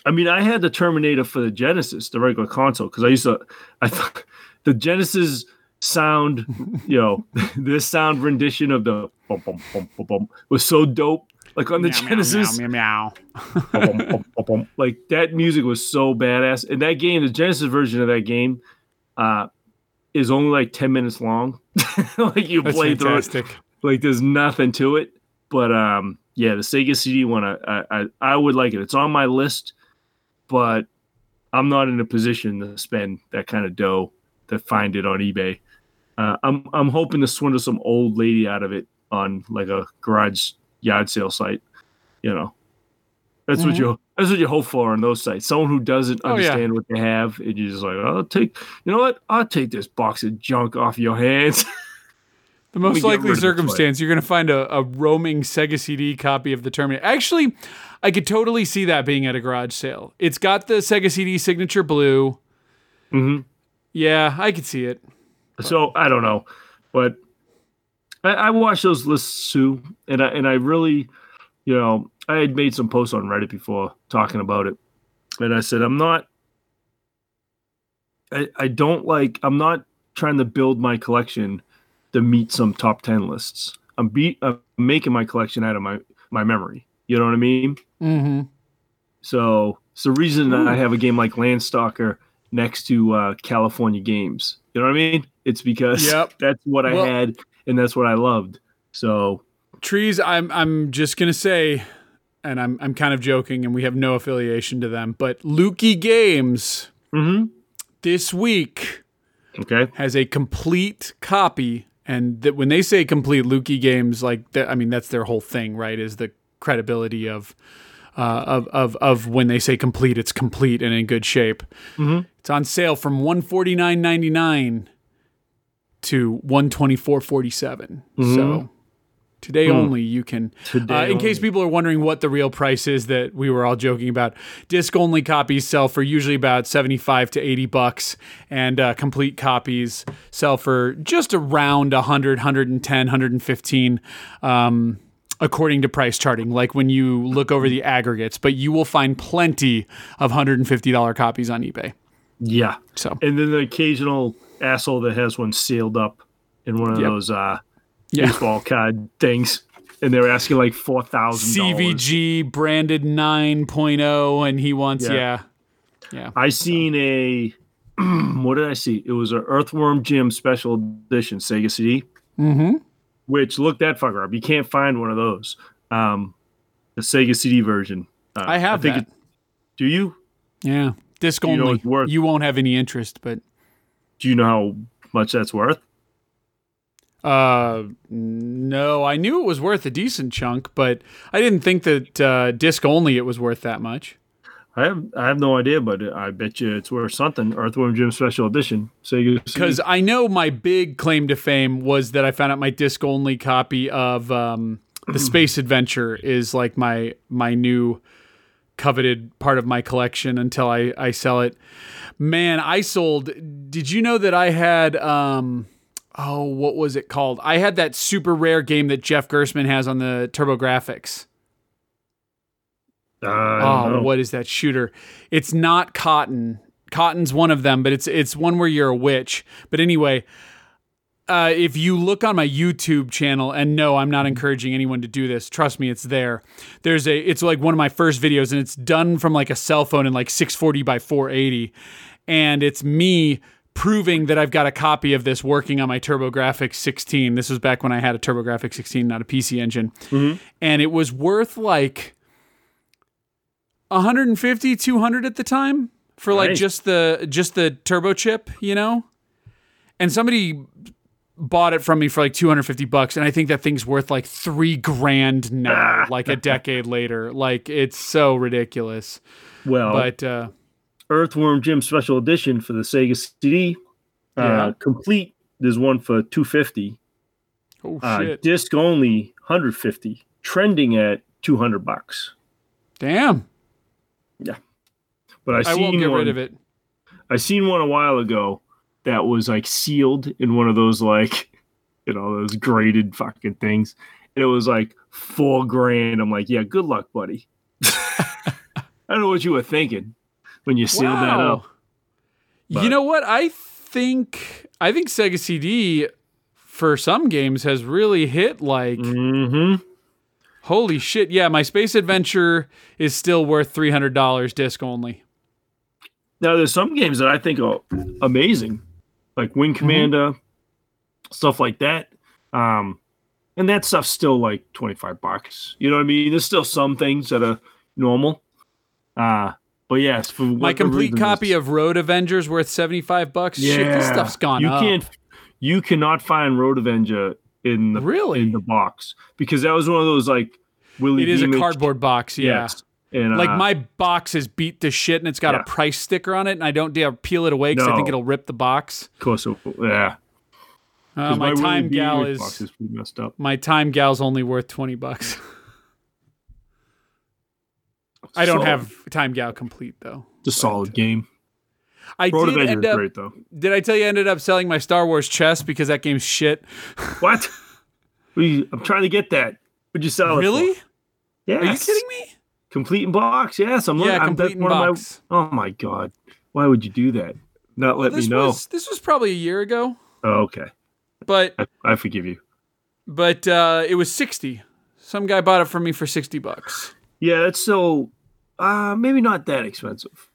I mean, I had the Terminator for the Genesis, the regular console, because I used to. I thought the Genesis sound, you know, this sound rendition of the bum, bum, bum, bum, bum, was so dope. Like on the Meow, meow, Genesis, meow, meow, meow. bum. like that music was so badass. And that game, the Genesis version of that game, uh, is only like ten minutes long. like you That's play through it, like there's nothing to it. But um, yeah, the Sega CD one, I, I I- I would like it. It's on my list, but I'm not in a position to spend that kind of dough to find it on eBay. Uh, I'm I'm hoping to swindle some old lady out of it on like a garage yard sale site. You know, that's what Mhm. you that's what you hope for on those sites. Someone who doesn't Oh, yeah. understand what they have, and you're just like, I'll take. You know what? I'll take this box of junk off your hands. The most likely rid of the toy. circumstance, you're going to find a, a roaming Sega CD copy of the Terminator. Actually, I could totally see that being at a garage sale. It's got the Sega CD signature blue. hmm Yeah, I could see it. So I don't know, but I, I watched those lists too, and I and I really, you know, I had made some posts on Reddit before talking about it, and I said I'm not, I I don't like I'm not trying to build my collection to meet some top ten lists. I'm beat I'm making my collection out of my my memory. You know what I mean? Mm-hmm. So it's the reason that I have a game like Landstalker next to uh, California games. You know what I mean? It's because Yep. that's what I Well- had and that's what I loved. So Trees, I'm I'm just gonna say, and I'm I'm kind of joking, and we have no affiliation to them, but Lukie Games mhm. this week okay, has a complete copy, and that when they say complete Lukie Games, like that, I mean that's their whole thing, right? Is the credibility of. Uh, of, of of when they say complete, it's complete and in good shape. Mhm. It's on sale from one forty nine ninety nine to one twenty four forty seven. So today only you can. Today uh, in case people are wondering what the real price is that we were all joking about, disc only copies sell for usually about seventy five to eighty bucks, and uh, complete copies sell for just around 100, 110, 115. Um, according to price charting, like when you look over the aggregates, but you will find plenty of $150 copies on eBay. yeah, So, and then the occasional asshole that has one sealed up in one of Yep. those uh, yeah. baseball card things, and they're asking like four thousand CVG branded 9.0, and he wants, Yeah. yeah. Yeah. I seen a what did I see? It was an Earthworm Jim special edition Sega CD. Mm-hmm. which look that fucker up. You can't find one of those. Um, the Sega CD version. Uh, I have think that. It, do you? Yeah. Disc You only. worth- you won't have any interest, but Do you know how much that's worth? Uh no, I knew it was worth a decent chunk, but I didn't think that uh disc only it was worth that much. I have I have no idea, but I bet you it's worth something. Earthworm Jim special edition So CD. Because I know my big claim to fame was that I found out my disc only copy of um, the Space Adventure is like my my new coveted part of my collection until I, I sell it. Man, I sold. Did you know that I had um, oh what was it called? I had that super rare game that Jeff Gerstmann has on the TurboGrafx. Uh, I Oh, know. what is that shooter? It's not Cotton. Cotton's one of them, but it's it's one where you're a witch. But anyway, uh, if you look on my YouTube channel, and no, I'm not encouraging anyone to do this. Trust me, it's there. There's a. It's like one of my first videos, and it's done from like a cell phone in like 640 by 480, and it's me proving that I've got a copy of this working on my TurboGrafx 16. This was back when I had a TurboGrafx 16, not a PC engine, and it was worth like 150 200 at the time for like just the just the turbo chip you know? And somebody bought it from me for like 250 bucks and i think that thing's worth like three grand now like a decade later. Like it's so ridiculous. Well, but uh Earthworm Jim special edition for the Sega CD. Uh, Yeah. Complete. There's one for two fifty. Oh Uh, shit! disc only 150, trending at 200 bucks. Damn. Yeah, but I I seen won't get one, rid of it. I seen one a while ago that was like sealed in one of those like you know those graded fucking things, and it was like four grand. I'm like, yeah, good luck, buddy. I don't know what you were thinking when you sealed that up. You know what? I think I think Sega CD for some games has really hit like Mm-hmm. holy shit. Yeah, my Space Adventure is still worth three hundred dollars disc only. Now there's some games that I think are amazing, like Wing Commander, stuff like that. Um, and that stuff's still like 25 bucks. You know what I mean? There's still some things that are normal. Uh, but yes, for My complete copy of Road Avengers worth seventy five bucks. Shit, this stuff's gone you up. can't you cannot find Road Avenger in the Really? in the box because that was one of those like Willie it is a cardboard box, yeah. Yes. And Like uh, my box is beat to shit and it's got Yeah. a price sticker on it and I don't dare peel it away because I think it'll rip the box. of course, it- yeah. Uh, my Willie time gal Beamish is is pretty messed up. my time gal's only worth twenty bucks. I don't Solid. have time gal complete though. It's a solid game. I Road did end up. great though. Did I tell you I ended up selling my Star Wars chess because that game's shit? What? We, I'm trying to get that. Would you sell it? Really? Yes. Are you kidding me? Complete in box. Yes, I'm. Yeah, I'm, complete that's in one of my- box. oh my god! Why would you do that? Not let me know. was this was probably a year ago, Oh, okay, but I, I forgive you. but uh, it was sixty. Some guy bought it from me for sixty bucks. Yeah, that's so. Uh, maybe not that expensive.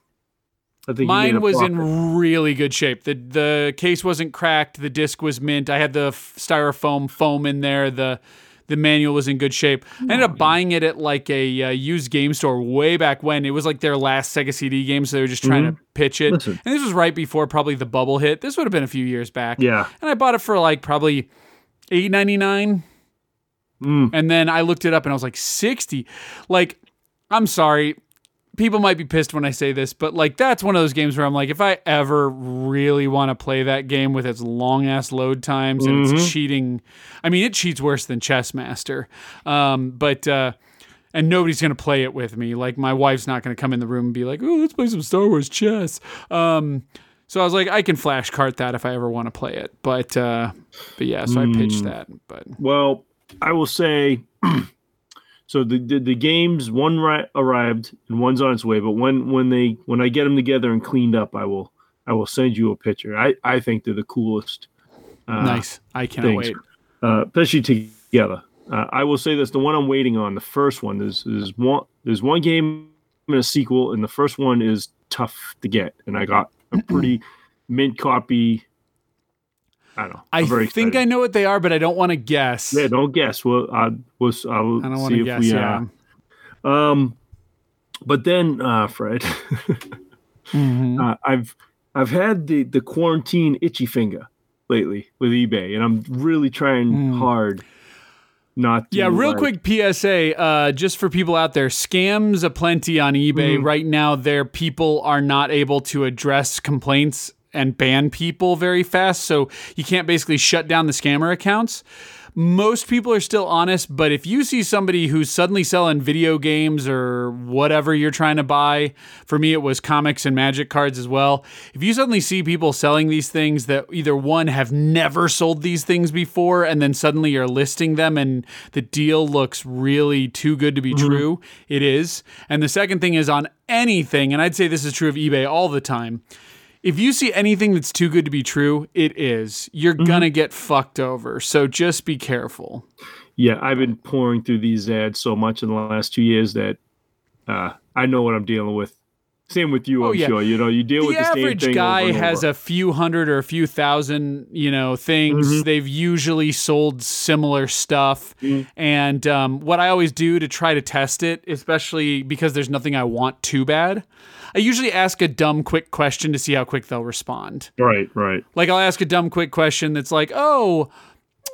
I think Mine was profit. in really good shape. the The case wasn't cracked. The disc was mint. I had the styrofoam foam in there. The the manual was in good shape. I ended up buying it at like a uh, used game store way back when. It was like their last Sega CD game, so they were just trying to pitch it. Mm-hmm. Listen. And this was right before probably the bubble hit. This would have been a few years back. Yeah. And I bought it for like probably eight ninety nine. Mm. And then I looked it up and I was like, 60. Like, I'm sorry. People might be pissed when I say this, but like, that's one of those games where I'm like, if I ever really want to play that game with its long ass load times and Mm-hmm. it's cheating, I mean, it cheats worse than Chess Master. Um, but, uh, and nobody's going to play it with me. Like, my wife's not going to come in the room and be like, oh, let's play some Star Wars chess. Um, so I was like, I can flash cart that if I ever want to play it. But, uh, but yeah, so I Hmm. pitched that. But Well, I will say. so the, the the games one ri- arrived and one's on its way. But when when they when I get them together and cleaned up, I will I will send you a picture. I I think they're the coolest. Uh, nice. I cannot thanks. wait. uh, especially together. Uh, I will say this: the one I'm waiting on, the first one, is is one. There's one game and a sequel, and the first one is tough to get, and I got a pretty mint copy. I don't know. I I'm very think I know what they are, but I don't want to guess. Yeah, don't guess. Well, I was. I'll I don't want see to if guess. we. yeah. Uh, um, but then, uh, Fred, Mhm. uh, I've I've had the the quarantine itchy finger lately with eBay, and I'm really trying Mm. hard not. To, Yeah, real like- quick PSA, uh, just for people out there, scams aplenty on eBay Mm. right now. Their people are not able to address complaints and ban people very fast, so you can't basically shut down the scammer accounts. Most people are still honest, but if you see somebody who's suddenly selling video games or whatever you're trying to buy, for me it was comics and magic cards as well. If you suddenly see people selling these things that either one have never sold these things before and then suddenly you're listing them and the deal looks really too good to be mm-hmm. true, it is. And the second thing is on anything, and I'd say this is true of eBay all the time. If you see anything that's too good to be true, it is. You're gonna get fucked over. So just be careful. Yeah, I've been pouring through these ads so much in the last two years that uh, I know what I'm dealing with. Same with you, Oh, I'm yeah. sure. You know, you deal the with the same average thing. guy has a few hundred or a few thousand, you know, things. Mhm. They've usually sold similar stuff. Mm. And um, what I always do to try to test it, especially because there's nothing I want too bad, I usually ask a dumb, quick question to see how quick they'll respond. right, right. Like I'll ask a dumb, quick question that's like, "Oh,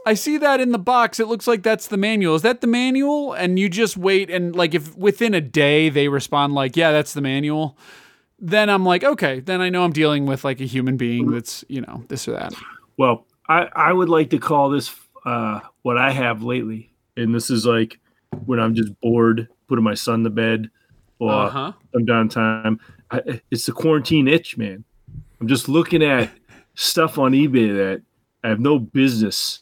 I see that in the box. It looks like that's the manual. Is that the manual?" And you just wait, and like if within a day they respond like, "Yeah, that's the manual," then I'm like, "Okay, then I know I'm dealing with like a human being that's you know this or that." Well, I, I would like to call this uh, what I have lately, and this is like when I'm just bored, putting my son to bed, or Uh-huh. I'm downtime. I, it's the quarantine itch, man. I'm just looking at stuff on eBay that I have no business.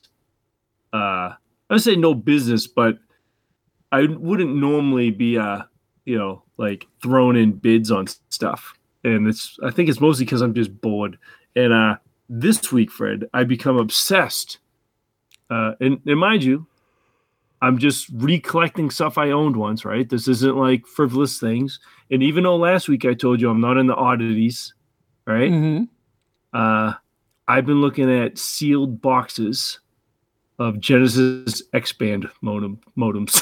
Uh, I would say no business, but I wouldn't normally be, uh, you know, like thrown in bids on stuff. And it's, I think it's mostly because I'm just bored. And uh, this week, Fred, I become obsessed. Uh, and, and mind you, I'm just recollecting stuff I owned once, right? This isn't like frivolous things. And even though last week I told you I'm not in the oddities, right? hmm Uh, I've been looking at sealed boxes of Genesis X band modem modems.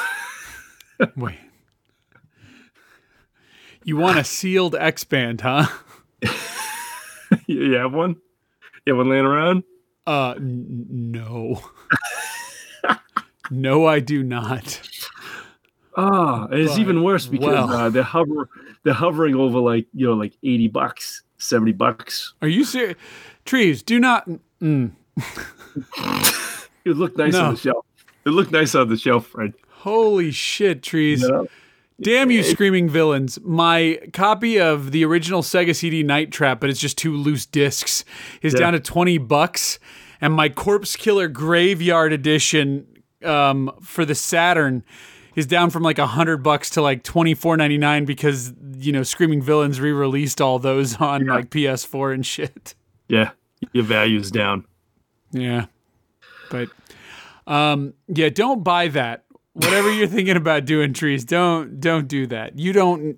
Wait. You want a sealed X band, huh? you have one? You have one laying around? Uh, n- no. no, I do not. Ah, and it's But, even worse because well. uh, they're hover they're hovering over like you know like eighty bucks, seventy bucks. Are you serious? Trees, do not. Mm. It would look nice No. on the shelf. It looked nice on the shelf, Fred. Holy shit, trees. You know? Damn you, screaming villains. My copy of the original Sega CD Night Trap, but it's just two loose discs, is Yeah. down to 20 bucks. And my Corpse Killer Graveyard Edition um, for the Saturn is down from like a 100 bucks to like 24.99 because, you know, Screaming Villains re released all those on Yeah. like PS4 and shit. Yeah, your value's down. Yeah. But um yeah, don't buy that. Whatever you're thinking about doing trees, don't don't do that. You don't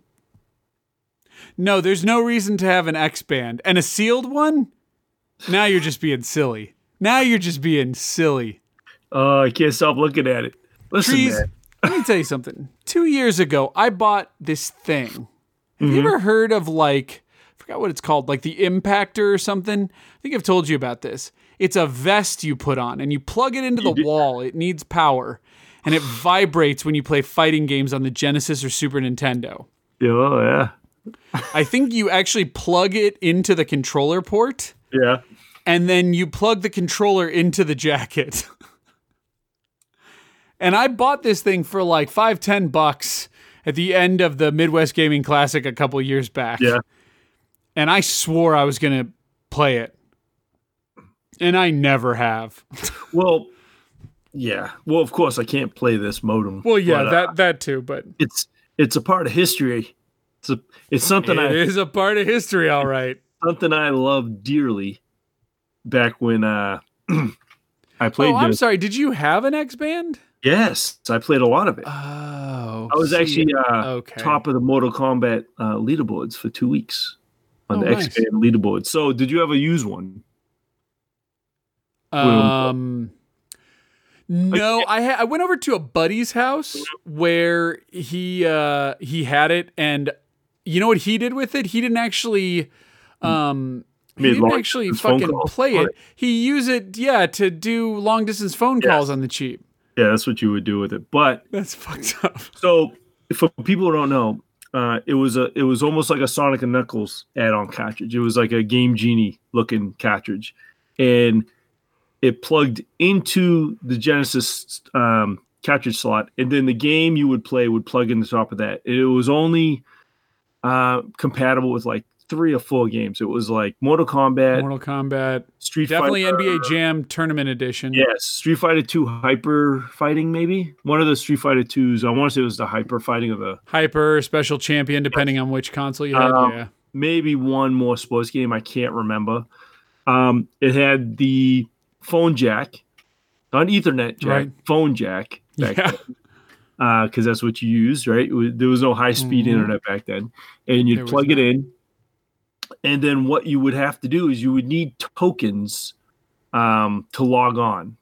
No, there's no reason to have an X band. And a sealed one? Now you're just being silly. Now you're just being silly. Oh, I can't stop looking at it. Listen, Trees, man. let me tell you something. Two years ago, I bought this thing. Have you mm-hmm. ever heard of like, I forgot what it's called, like the Impactor or something? I think I've told you about this. It's a vest you put on and you plug it into the did- wall. It needs power and it vibrates when you play fighting games on the Genesis or Super Nintendo. Oh, yeah, I think you actually plug it into the controller port yeah. and then you plug the controller into the jacket. and I bought this thing for like five, ten bucks at the end of the Midwest Gaming Classic a couple years back. Yeah. And I swore I was gonna play it. And I never have. Well, yeah. Well, of course, I can't play this modem. Well, yeah, but, uh, that that too, but it's it's a part of history. It's a it's something it I is a part of history, all right. something I loved dearly back when uh I played. Oh, I'm this. sorry. Did you have an X band? Yes, I played a lot of it. Oh, I was actually uh, okay. top of the Mortal Kombat uh, leaderboards for two weeks on Oh, the nice. X Band leaderboard. So, did you ever use one? Um, no, I ha- I went over to a buddy's house where he uh he had it, and you know what he did with it? He didn't actually um. He didn't actually fucking play it. He used it, yeah, to do long distance phone Yes. calls on the cheap. Yeah, that's what you would do with it. But That's fucked up. so, for people who don't know, uh, it was a it was almost like a Sonic and Knuckles add-on cartridge. It was like a Game Genie looking cartridge, and it plugged into the Genesis um, cartridge slot, and then the game you would play would plug in the top of that. It was only uh, compatible with like three or four games. It was like Mortal Kombat, Mortal Kombat, Street Fighter definitely Fighter, NBA Jam Tournament Edition. Yes, Street Fighter Two Hyper Fighting, maybe one of the Street Fighter Twos. I want to say it was the Hyper Fighting of the Hyper, Special Champion, depending on which console you had. Um, yeah. maybe one more sports game. I can't remember. Um, it had the phone jack, not Ethernet jack, Right. phone jack Yeah. then, because that's what you used, right? Was- there was no high speed Mhm. internet back then, and you'd plug it in, and then what you would have to do is you would need tokens um, to log on.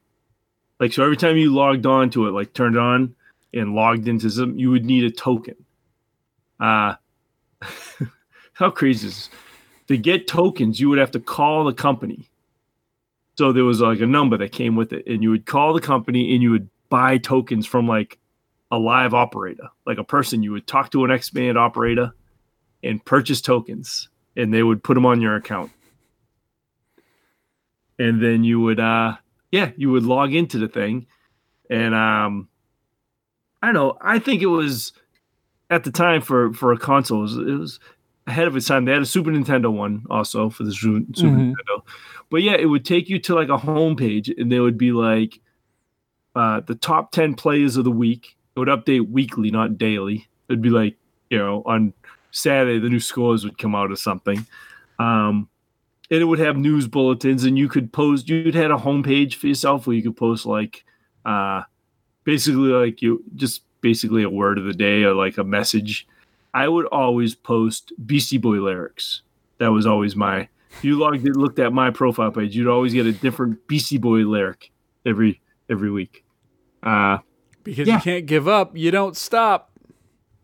Like so, every time you logged on to it, like turned on and logged into some, you would need a token. Uh how crazy is this? To get tokens, you would have to call the company. So there was like a number that came with it, and you would call the company and you would buy tokens from like a live operator, like a person. You would talk to an X band operator and purchase tokens, and they would put them on your account. And then you would, uh, yeah, you would log into the thing, and um, I don't know. I think it was at the time for for a console. It was, it was ahead of its time. They had a Super Nintendo one also for the Super Mhm. Nintendo, but yeah, it would take you to like a homepage, and there would be like uh, the top ten players of the week. It would update weekly, not daily. It'd be like you know on Saturday the new scores would come out or something. Um, and it would have news bulletins, and you could post. You'd had a homepage for yourself where you could post like, uh, basically like you just basically a word of the day or like a message. I would always post Beastie Boy lyrics. That was always my. If you logged in, looked at my profile page, you'd always get a different Beastie Boy lyric every every week. Uh, Because Yeah. you can't give up, you don't stop.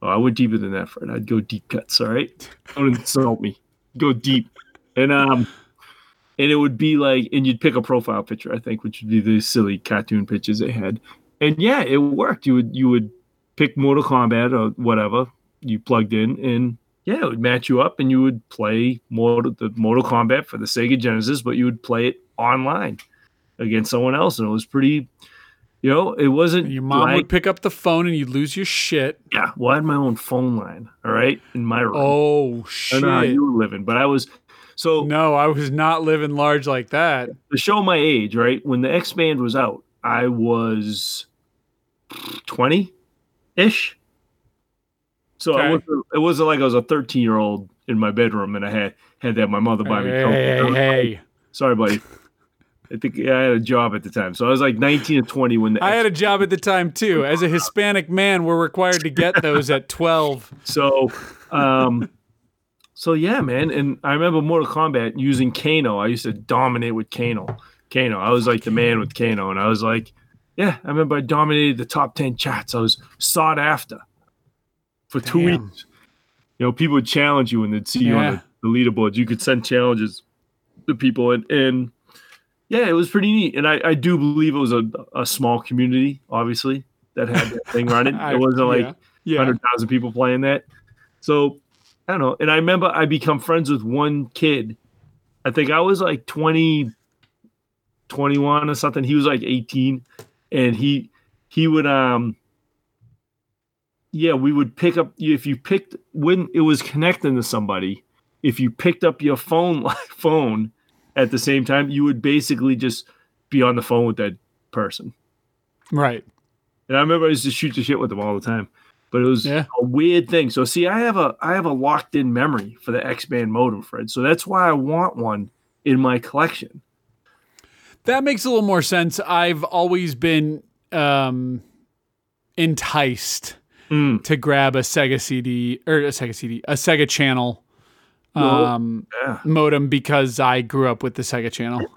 Oh, I went deeper than that, Fred. I'd go deep cuts. All right, don't insult me. Go deep, and um, and it would be like, and you'd pick a profile picture, I think, which would be the silly cartoon pictures they had, and yeah, it worked. You would you would pick Mortal Kombat or whatever you plugged in, and yeah, it would match you up, and you would play Mortal the Mortal Kombat for the Sega Genesis, but you would play it online against someone else, and it was pretty. You know, it wasn't Your mom like- would pick up the phone and you'd lose your shit. yeah, well, I had my own phone line, all right, in my room. Oh I shit. don't know how you were living, but I was so No, I was not living large like that. to show my age, right? When the X Band was out, I was twenty ish. So Okay. I wasn't, it wasn't like I was a thirteen year old in my bedroom and I had had to have my mother buy me. Hey, hey, hey. Sorry, buddy. I think I had a job at the time, so I was like nineteen or twenty when the I had a job at the time too. As a Hispanic man, we're required to get those at 12. So, um, so yeah, man. And I remember Mortal Kombat using Kano. I used to dominate with Kano. Kano. I was like the man with Kano, and I was like, yeah. I remember I dominated the top ten chats. I was sought after for two Damn. weeks. You know, people would challenge you and they'd see you on the, the leaderboards. You could send challenges to people, and and yeah, it was pretty neat. And I, I do believe it was a, a small community, obviously, that had that thing running. I- It wasn't like yeah, yeah. hundred thousand people playing that. So I don't know. And I remember I become friends with one kid. I think I was like 20, 21 or something. He was like 18. And he he would um yeah, we would pick up if you picked when it was connecting to somebody, if you picked up your phone like phone at the same time, you would basically just be on the phone with that person. Right. And I remember I used to shoot the shit with them all the time. But it was Yeah. a weird thing. So see, I have a I have a locked in memory for the X band modem, Fred. So that's why I want one in my collection. That makes a little more sense. I've always been um, enticed Mm. to grab a Sega CD or a Sega CD, a Sega channel um, Yeah. modem because I grew up with the Sega channel.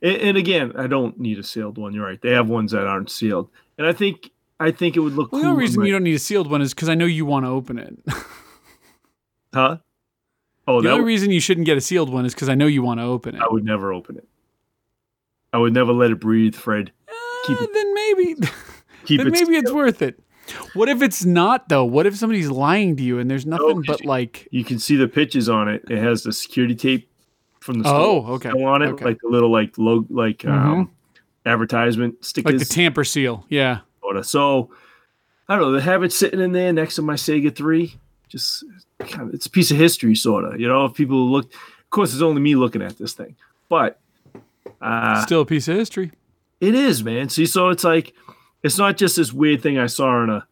And, and again, I don't need a sealed one. You're right. They have ones that aren't sealed, and I think I think it would look. Well, cool the only reason you don't need a sealed one is because I know you want to open it. huh? Oh, the only would- reason you shouldn't get a sealed one is because I know you want to open it. I would never open it. I would never let it breathe, Fred. keep Uh, then maybe, Keep then it. maybe it's worth it. What if it's not though? What if somebody's lying to you and there's nothing 'cause but like? you can see the pitches on it. It has the security tape from the Oh, okay. on it, Okay. like the little like log like um, advertisement stickers. Like the tamper seal, yeah. So I don't know. They have it sitting in there next to my Sega Three. Just kind of, it's a piece of history, sort of. You know, if people look, of course, it's only me looking at this thing, but uh, Still a piece of history. it is, man. See, so it's like it's not just this weird thing I saw in a.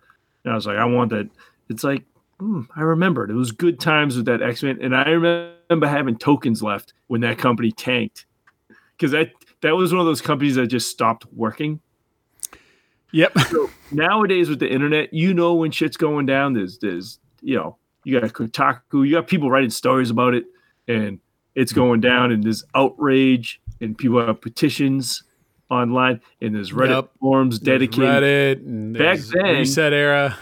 And I was like, I want that. It's like hmm, I remembered. It was good times with that X Band, and I remember having tokens left when that company tanked, because that that was one of those companies that just stopped working. Yep. nowadays with the internet, you know when shit's going down. There's there's you know you got Kotaku, you got people writing stories about it, and it's going down, and there's outrage, and people have petitions online, and there's Reddit Yep. forums dedicated. Reddit Back then- ResetEra.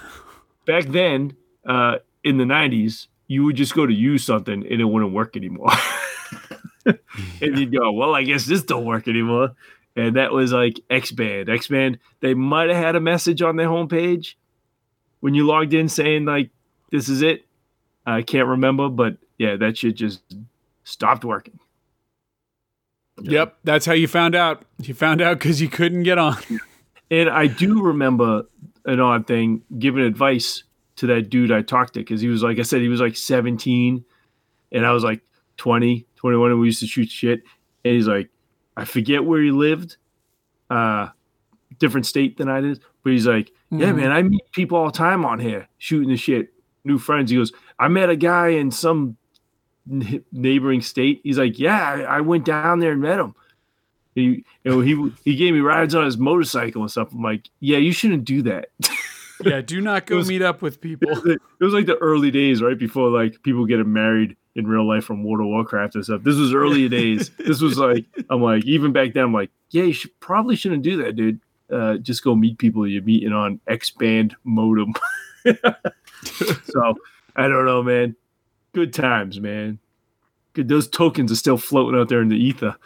Back then, uh, in the '90s, you would just go to use something, and it wouldn't work anymore. and you'd go, well, I guess this don't work anymore. And that was like X Band. X Band, they might have had a message on their homepage when you logged in saying, like, this is it. I can't remember, but yeah, that shit just stopped working. Yep, that's how you found out. You found out because you couldn't get on. And I do remember an odd thing giving advice to that dude I talked to because he was like I said he was like 17 and I was like 20, 21 and we used to shoot shit. And he's like, I forget where he lived, uh, different state than I did. But he's like, Yeah, man, I meet people all the time on here shooting the shit, new friends. He goes, I met a guy in some neighboring state. He's like, Yeah, I, went down there and met him. He, you know, he he gave me rides on his motorcycle and stuff. I'm like, yeah, you shouldn't do that. Yeah, do not go was- meet up with people. it was like the early days, right before like people getting married in real life from World of Warcraft and stuff. This was early days. This was like I'm like even back then I'm like, yeah, you should probably shouldn't do that, dude. Uh, just go meet people you're meeting on X band modem. so I don't know, man. Good times, man. Good. Those tokens are still floating out there in the ether,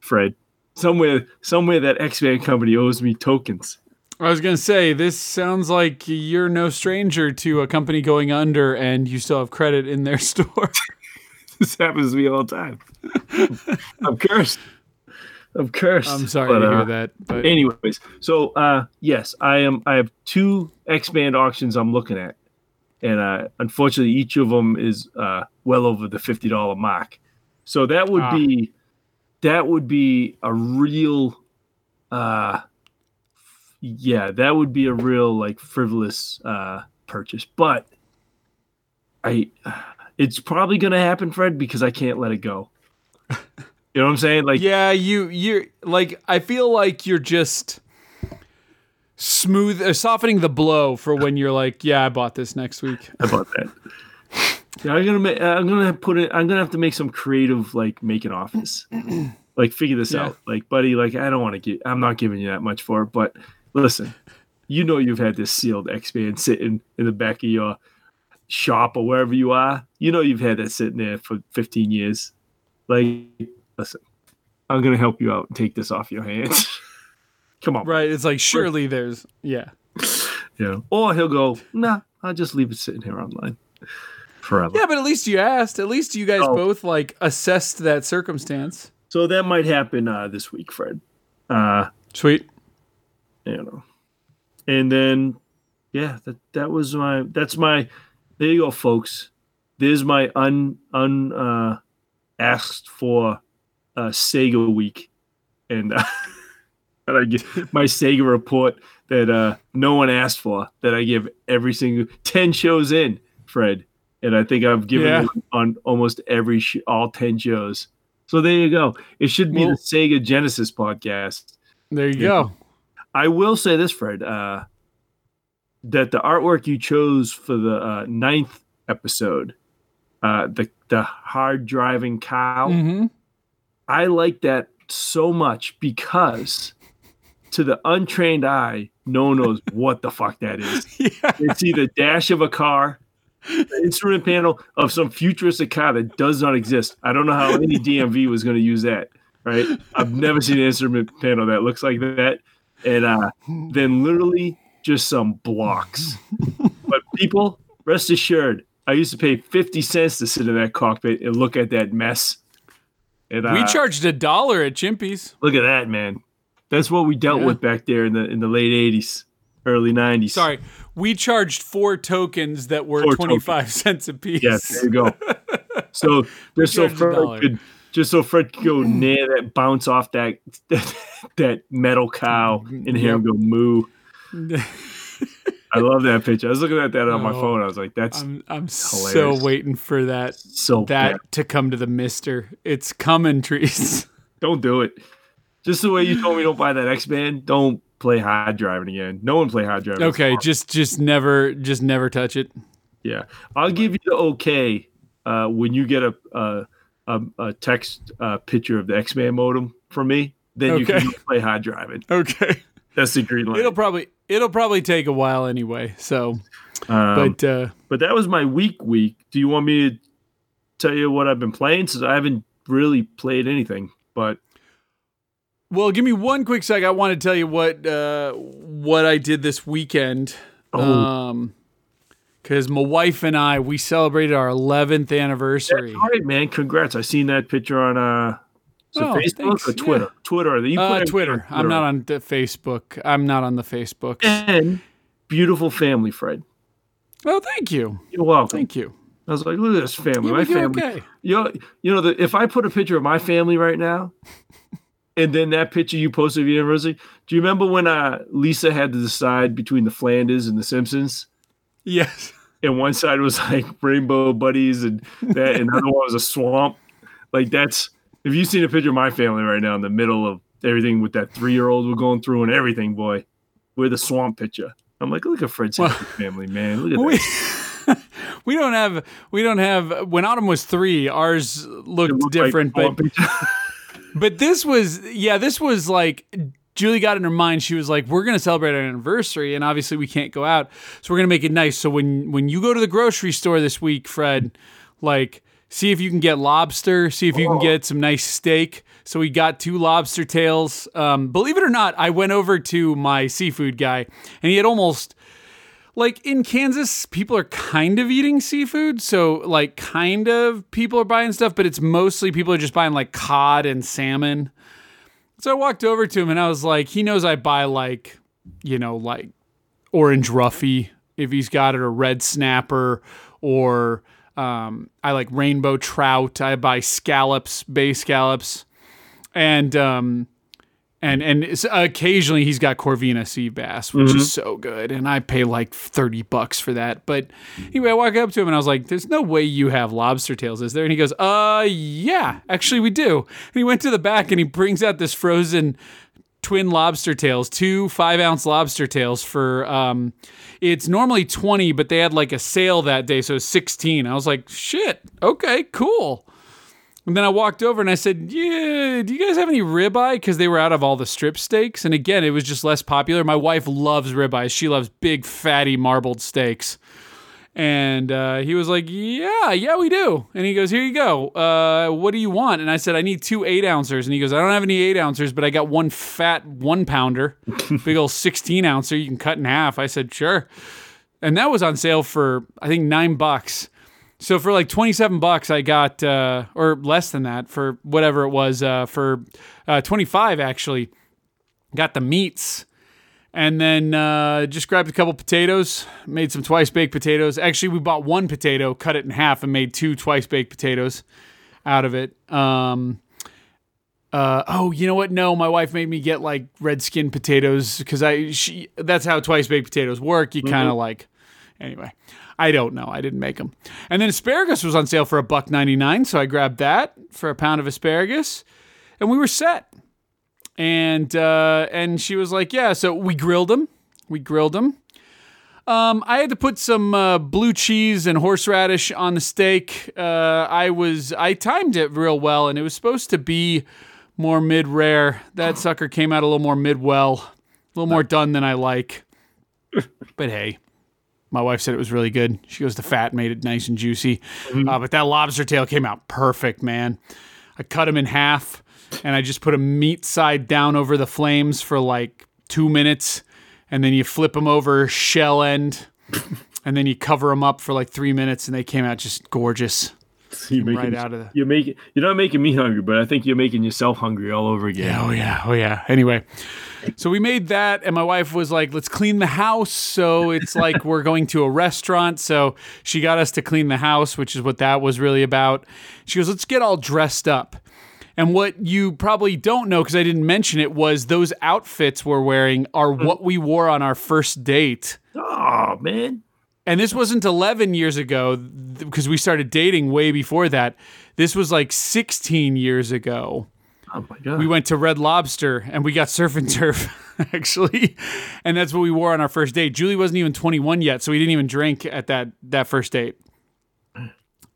Fred. Somewhere, somewhere that X band company owes me tokens. I was gonna say this sounds like you're no stranger to a company going under, and you still have credit in their store. This happens to me all the time. I'm cursed. I'm cursed. I'm sorry But, to uh, hear that, but Anyways, so uh, yes, I am. I have two X band auctions I'm looking at, and uh, unfortunately, each of them is uh, well over the fifty dollar mark. So that would Ah. be that would be a real, uh, yeah, that would be a real like frivolous uh, purchase. But I, it's probably gonna happen, Fred, because I can't let it go. You know what I'm saying? Like, yeah, you you're like I feel like you're just smooth, uh, softening the blow for when you're like, yeah, I bought this next week. I bought that. Yeah, I'm gonna make. I'm gonna put it. I'm gonna have to make some creative like make an office, like figure this Yeah. out. Like, buddy, like I don't want to get. I'm not giving you that much for it. But listen, you know you've had this sealed X band sitting in the back of your shop or wherever you are. You know you've had that sitting there for 15 years. Like, listen, I'm gonna help you out and take this off your hands. Come on, Right? It's like surely there's yeah. yeah. Or he'll go, nah, I'll just leave it sitting here online forever. Yeah, but at least you asked. At least you guys Oh. both like assessed that circumstance. So that might happen uh, this week, Fred. Uh, Sweet. you know, and then yeah, that that was my that's my there you go, folks. There's my un un uh, asked for uh, Sega week, and uh, and I get my Sega report that uh, no one asked for that I give every single ten shows in, Fred, and I think I've given Yeah. on almost every sh- all ten shows. So there you go. It should be Well- the Sega Genesis podcast. There you Yeah. go. I will say this, Fred, uh, that the artwork you chose for the uh, ninth episode, uh, the the hard driving cow, hmm I like that so much because to the untrained eye, no one knows what the fuck that is. Yeah. It's either dash of a car, instrument panel of some futuristic car that does not exist. I don't know how any DMV was going to use that. Right? I've never seen an instrument panel that looks like that. And uh, then literally just some blocks. but people, rest assured, I used to pay fifty cents to sit in that cockpit and look at that mess. And uh, We charged a dollar at Chimpy's. look at that, man. That's what we dealt Yeah. with back there in the in the late '80s, early '90s. Sorry, we charged four tokens that were Four twenty five cents a piece. Yes, there you go. So just so Fred could just so Fred could go near that bounce off that that, metal cow and hear him go moo. I love that picture. I was looking at that on my Oh, phone. I was like, that's I'm I'm so waiting for that so that bad. to come to the MiSTer. It's coming, trees. Don't do it. Just the way you told me don't buy that X band, don't play hard driving again. No one play hard driving. okay, just just never just never touch it. Yeah, I'll give you the okay uh, when you get a a, a, a text uh, picture of the X band modem from me. Then you can play hard driving. Okay, That's the green light. it'll probably it'll probably take a while anyway. So, Um, but uh, but that was my week. Week. Do you want me to tell you what I've been playing? Since I haven't really played anything, but well, give me one quick sec. I want to tell you what uh, what I did this weekend. Oh. Um, because my wife and I we celebrated our 11th anniversary. all right, man. Congrats! I seen that picture on uh Oh, Facebook thanks. or Twitter? Twitter. You Uh, put it Twitter. I'm not on the Facebook. I'm not on the Facebook. And beautiful family, Fred. Oh, thank you. You're welcome. Thank you. I was like, look at this family. Yeah, my family. okay. You know, you know the, if I put a picture of my family right now, and then that picture you posted of university, do you remember when uh, Lisa had to decide between the Flanders and the Simpsons? Yes. And one side was like rainbow buddies, and that, and the other one was a swamp. Like that's if you've seen a picture of my family right now in the middle of everything with that three year old we're going through and everything, boy, we're the swamp picture. I'm like, look at Fred's Well- family, man. Look at We, that. we don't have we don't have when Autumn was three, ours looked looked different, swamp but. but this was yeah, this was like Julie got in her mind. She was like, "We're gonna celebrate our anniversary, and obviously we can't go out, so we're gonna make it nice. So when when you go to the grocery store this week, Fred, like." See if you can get lobster. See if you can get some nice steak. So we got two lobster tails. Um, believe it or not, I went over to my seafood guy, and he had almost like in Kansas, people are kind of eating seafood. So, like, kind of people are buying stuff, but it's mostly people are just buying like cod and salmon. So I walked over to him and I was like, he knows I buy like, you know, like orange roughy if he's got it, or red snapper, or um, I like rainbow trout. I buy scallops, bay scallops, and um, and and occasionally he's got Corvina sea bass, which is so good, and I pay like thirty bucks for that. But anyway, I walk up to him and I was like, "There's no way you have lobster tails, is there?" And he goes, "Uh, yeah, actually we do." And he went to the back and he brings out this frozen twin lobster tails, two five ounce lobster tails for um, it's normally twenty, but they had like a sale that day, so it's sixteen. I was like, "Shit, okay, cool." And then I walked over and I said, "Yeah, do you guys have any ribeye?" Because they were out of all the strip steaks, and again, it was just less popular. My wife loves ribeyes; she loves big, fatty, marbled steaks. And uh, he was like, "Yeah, yeah, we do." And he goes, "Here you go. Uh, what do you want?" And I said, "I need two eight ouncers." And he goes, "I don't have any eight ouncers, but I got one fat one pounder, big old sixteen ouncer. You can cut in half." I said, "Sure." And that was on sale for I think nine bucks. So for like 27 bucks, I got, uh, or less than that for whatever it was, uh, for uh, 25 actually, got the meats. And then uh, just grabbed a couple potatoes, made some twice baked potatoes. Actually, we bought one potato, cut it in half, and made two twice baked potatoes out of it. Um, uh, oh, you know what? No, my wife made me get like red skin potatoes because I she that's how twice baked potatoes work. You kind of like anyway. I don't know. I didn't make them. And then asparagus was on sale for a buck ninety nine, so I grabbed that for a pound of asparagus, and we were set. And uh, and she was like, "Yeah." So we grilled them. We grilled them. Um, I had to put some uh, blue cheese and horseradish on the steak. Uh, I was I timed it real well, and it was supposed to be more mid rare. That sucker came out a little more mid well, a little more done than I like. But hey, my wife said it was really good. She goes, the fat made it nice and juicy. Uh, but that lobster tail came out perfect, man. I cut them in half and I just put a meat side down over the flames for like two minutes. And then you flip them over shell end. and then you cover them up for like three minutes and they came out just gorgeous. You're right out of the- you're making you're not making me hungry, but I think you're making yourself hungry all over again. Yeah, oh yeah, oh yeah. Anyway, so we made that, and my wife was like, "Let's clean the house." So it's like we're going to a restaurant. So she got us to clean the house, which is what that was really about. She goes, "Let's get all dressed up." And what you probably don't know, because I didn't mention it, was those outfits we're wearing are mm. what we wore on our first date. Oh man. And this wasn't 11 years ago because we started dating way before that. This was like 16 years ago Oh my god. we went to Red Lobster and we got surf and turf actually, and that's what we wore on our first date. Julie wasn't even 21 yet, so we didn't even drink at that that first date.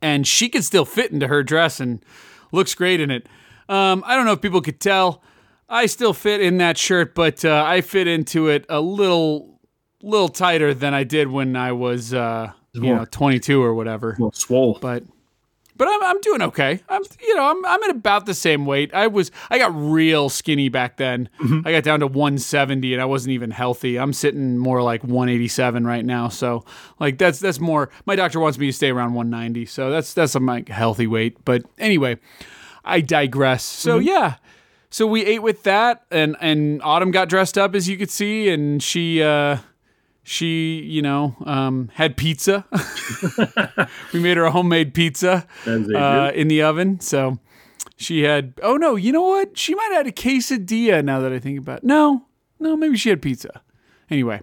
And she could still fit into her dress and looks great in it. Um, I don't know if people could tell. I still fit in that shirt, but uh, I fit into it a little little tighter than I did when I was uh, you know 22 or whatever well, swole. but but I'm, I'm doing okay. I'm you know I'm I'm at about the same weight. I was I got real skinny back then. I got down to 170 and I wasn't even healthy. I'm sitting more like 187 right now. So like that's that's more. My doctor wants me to stay around 190. So that's that's a my healthy weight. But anyway. I digress. So yeah, so we ate with that, and and Autumn got dressed up as you could see, and she. uh she, you know, um, had pizza. we made her a homemade pizza uh, in the oven. So she had. Oh no, you know what? She might have had a quesadilla. Now that I think about, it. no, no, maybe she had pizza. Anyway,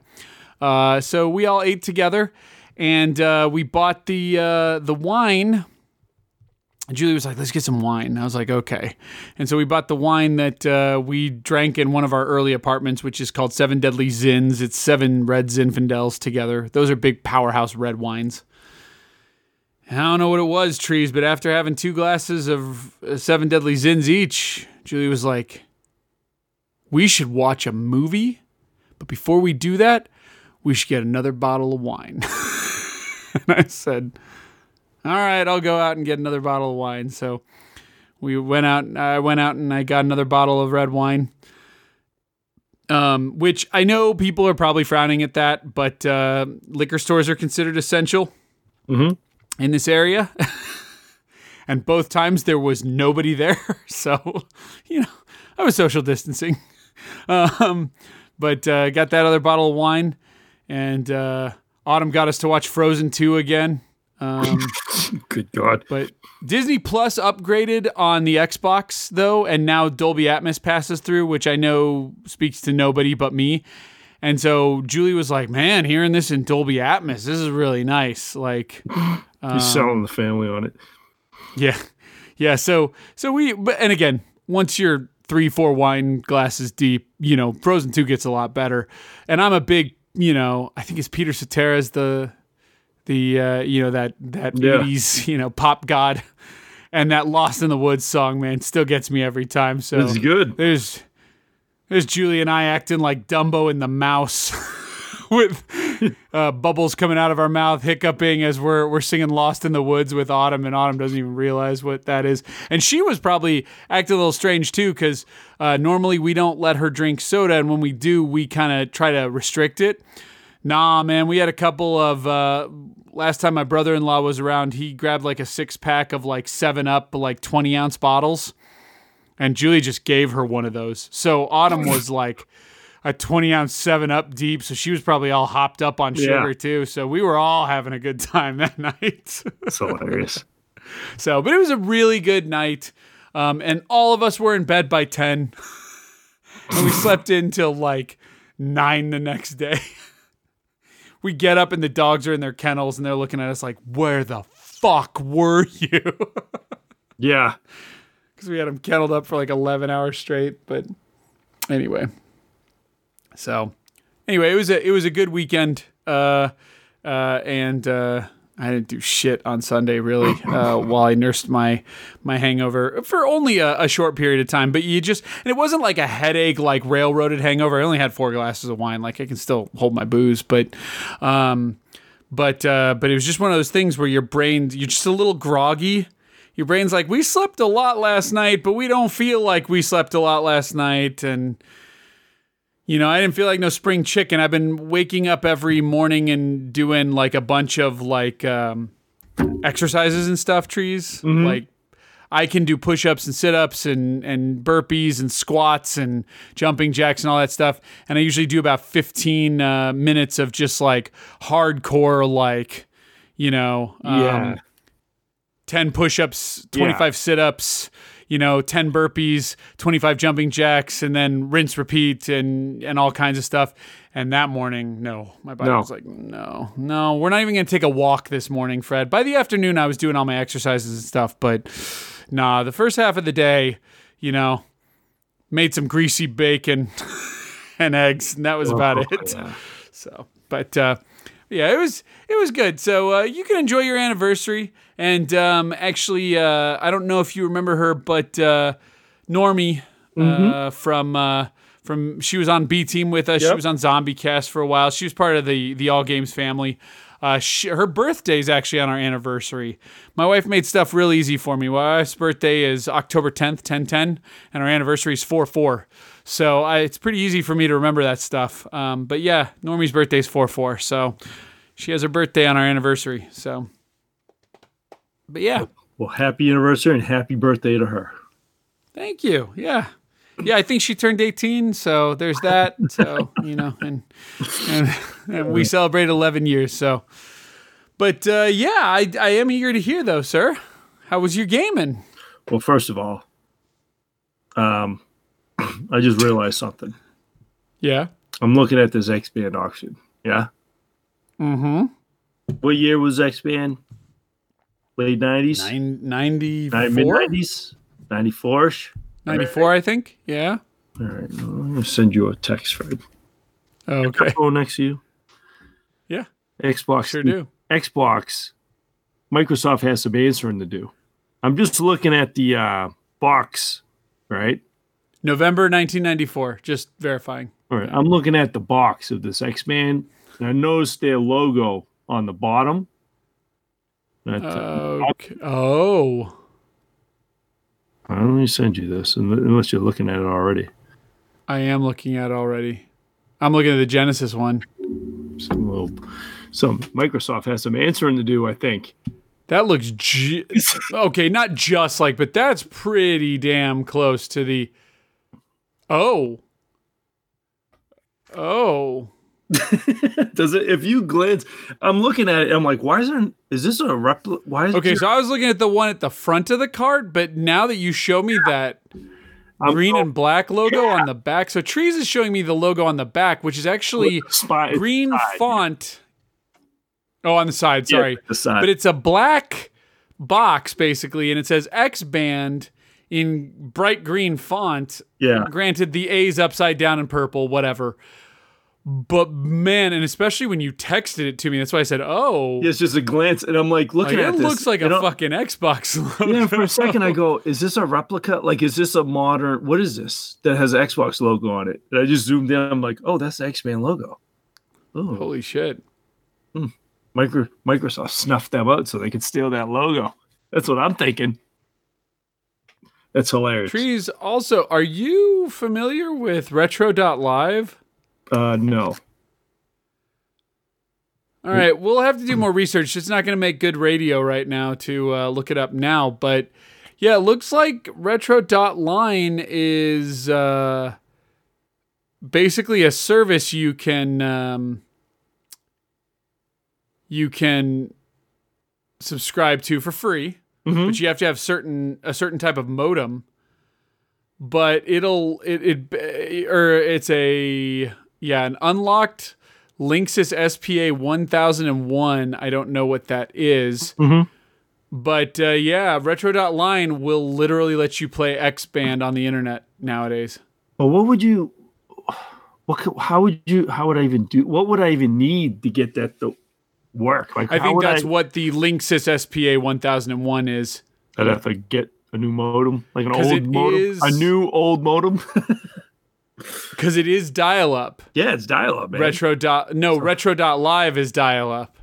uh, so we all ate together, and uh, we bought the uh, the wine. Julie was like, "Let's get some wine." I was like, "Okay." And so we bought the wine that uh, we drank in one of our early apartments, which is called Seven Deadly Zins. It's seven red Zinfandels together. Those are big powerhouse red wines. I don't know what it was, trees, but after having two glasses of uh, Seven Deadly Zins each, Julie was like, "We should watch a movie, but before we do that, we should get another bottle of wine." and I said, "All right, I'll go out and get another bottle of wine." So we went out. I went out and I got another bottle of red wine. Um, which I know people are probably frowning at that, but uh, liquor stores are considered essential Mhm. in this area. and both times there was nobody there. So, you know, I was social distancing. Um, but uh, got that other bottle of wine. And uh, Autumn got us to watch Frozen 2 again. Um, Good God. but Disney Plus upgraded on the Xbox though, and now Dolby Atmos passes through, which I know speaks to nobody but me. And so Julie was like, "Man, hearing this in Dolby Atmos, this is really nice." Like, He's selling the family on it. yeah, yeah. So, so we, but and again, once you're three, four wine glasses deep, you know, Frozen Two gets a lot better. And I'm a big, you know, I think it's Peter Cetera's the, the, uh, you know, that that Yeah. 80s, you know, pop god, and that Lost in the Woods song, man, still gets me every time. So It's good. there's there's Julie and I acting like Dumbo and the mouse with uh, bubbles coming out of our mouth, hiccuping as we're we're singing "Lost in the Woods" with Autumn, and Autumn doesn't even realize what that is. And she was probably acting a little strange too, because uh, normally we don't let her drink soda, and when we do, we kind of try to restrict it. Nah, man, we had a couple of. Uh, last time my brother-in-law was around, he grabbed like a six pack of like Seven Up, like twenty ounce bottles and Julie just gave her one of those. So Autumn was like a 20 ounce 7 up deep, so she was probably all hopped up on sugar Yeah. too. So we were all having a good time that night. It's hilarious. so, but it was a really good night. Um, and all of us were in bed by 10. and we slept in till like 9 the next day. We get up and the dogs are in their kennels and they're looking at us like, where the fuck were you? Yeah. because we had them kenneled up for like 11 hours straight. But anyway, so anyway, it was a it was a good weekend, uh, uh, and uh, I didn't do shit on Sunday really uh, while I nursed my my hangover for only a, a short period of time. But you just and it wasn't like a headache like railroaded hangover. I only had four glasses of wine. Like I can still hold my booze, but. Um, but uh, but it was just one of those things where your brain you're just a little groggy your brain's like, we slept a lot last night, but we don't feel like we slept a lot last night. And, you know, I didn't feel like no spring chicken. I've been waking up every morning and doing like a bunch of like um, exercises and stuff, trees. Like, I can do push ups and sit ups and, and burpees and squats and jumping jacks and all that stuff. And I usually do about 15 uh, minutes of just like hardcore, like, you know, um, Yeah. 10 push-ups 25 sit-ups you know 10 burpees 25 jumping jacks and then rinse repeat and and all kinds of stuff and that morning no my body No. was like no no we're not even going to take a walk this morning fred by the afternoon i was doing all my exercises and stuff but nah the first half of the day you know made some greasy bacon and eggs and that was about Oh, it yeah. so, but uh, yeah, it was it was good. So uh, you can enjoy your anniversary. And um, actually, uh, I don't know if you remember her, but uh, Normie uh, from uh, from she was on B Team with us. She was on Zombie Cast for a while. She was part of the the All Games family. Uh, she, her birthday is actually on our anniversary. My wife made stuff real easy for me. My wife's birthday is October 10th, 1010, and our anniversary is 4 4. So I, it's pretty easy for me to remember that stuff. Um, but yeah, Normie's birthday is 4 4. So she has her birthday on our anniversary. So, but yeah, Well, happy anniversary and happy birthday to her. Thank you. Yeah. Yeah, I think she turned 18, so there's that. So, you know, and and, and we celebrate 11 years, so but uh, yeah, I, I am eager to hear though, sir. How was your gaming? Well, first of all, um, I just realized something. Yeah. I'm looking at this X Band auction. Yeah. Mm-hmm. What year was X Band? Late 90s? Nine, 94? Mid 90s? 94 ish? 94, I think. Yeah. All right. I'm going to send you a text, Fred. Okay. Phone next to you. Yeah. Xbox. Sure do. Xbox. Microsoft has some answering to do. I'm just looking at the uh, box, right? November 1994. Just verifying. All right. I'm looking at the box of this X Band, and I noticed their logo on the bottom. That, uh, Okay. Oh. let me send you this, unless you're looking at it already. I am looking at it already. I'm looking at the Genesis one. Some little, some Microsoft has some answering to do, I think. That looks ju- okay, not just like, but that's pretty damn close to the. Oh. Oh. Does it? If you glance, I'm looking at it. I'm like, why is there? Is this a replica? Why is Okay, there- so I was looking at the one at the front of the card, but now that you show me that I'm green go- and black logo on the back, so Trees is showing me the logo on the back, which is actually spot green side. font. Oh, on the side, Yeah, sorry. the side. But it's a black box basically, and it says X band in bright green font. Yeah. Granted, the A's upside down in purple, whatever. But man, and especially when you texted it to me, that's why I said, "Oh, It's just a glance, and I'm like looking like, at it this. looks like a fucking Xbox logo." Yeah, for a second I go, is this a replica? Like, is this a modern? What is this that has an Xbox logo on it? And I just zoomed in. I'm like, oh, that's the X Band logo. Oh, Holy shit! Hmm. Micro, Microsoft snuffed them out so they could steal that logo. That's what I'm thinking. That's hilarious. Trees. Also, are you familiar with Retro.live? Uh, no. All right, we'll have to do more research. It's not going to make good radio right now to uh, look it up now, but yeah, it looks like retro.line is uh, basically a service you can um, you can subscribe to for free, Mhm. but you have to have certain a certain type of modem. But it'll it it or it's a yeah an unlocked Linksys SPA 1001. I don't know what that is. Mhm. But uh, yeah, retro.line will literally let you play X Band on the internet nowadays. Well, what would you? What? could- How would you? How would I even do? What would I even need to get that to work? Like, I think that's I, what the Linksys SPA 1001 is. I'd have to get a new modem, like an old modem, is- a new old modem. Because it is dial up. yeah, it's dial up, man. Retro dot no retro.live is dial up.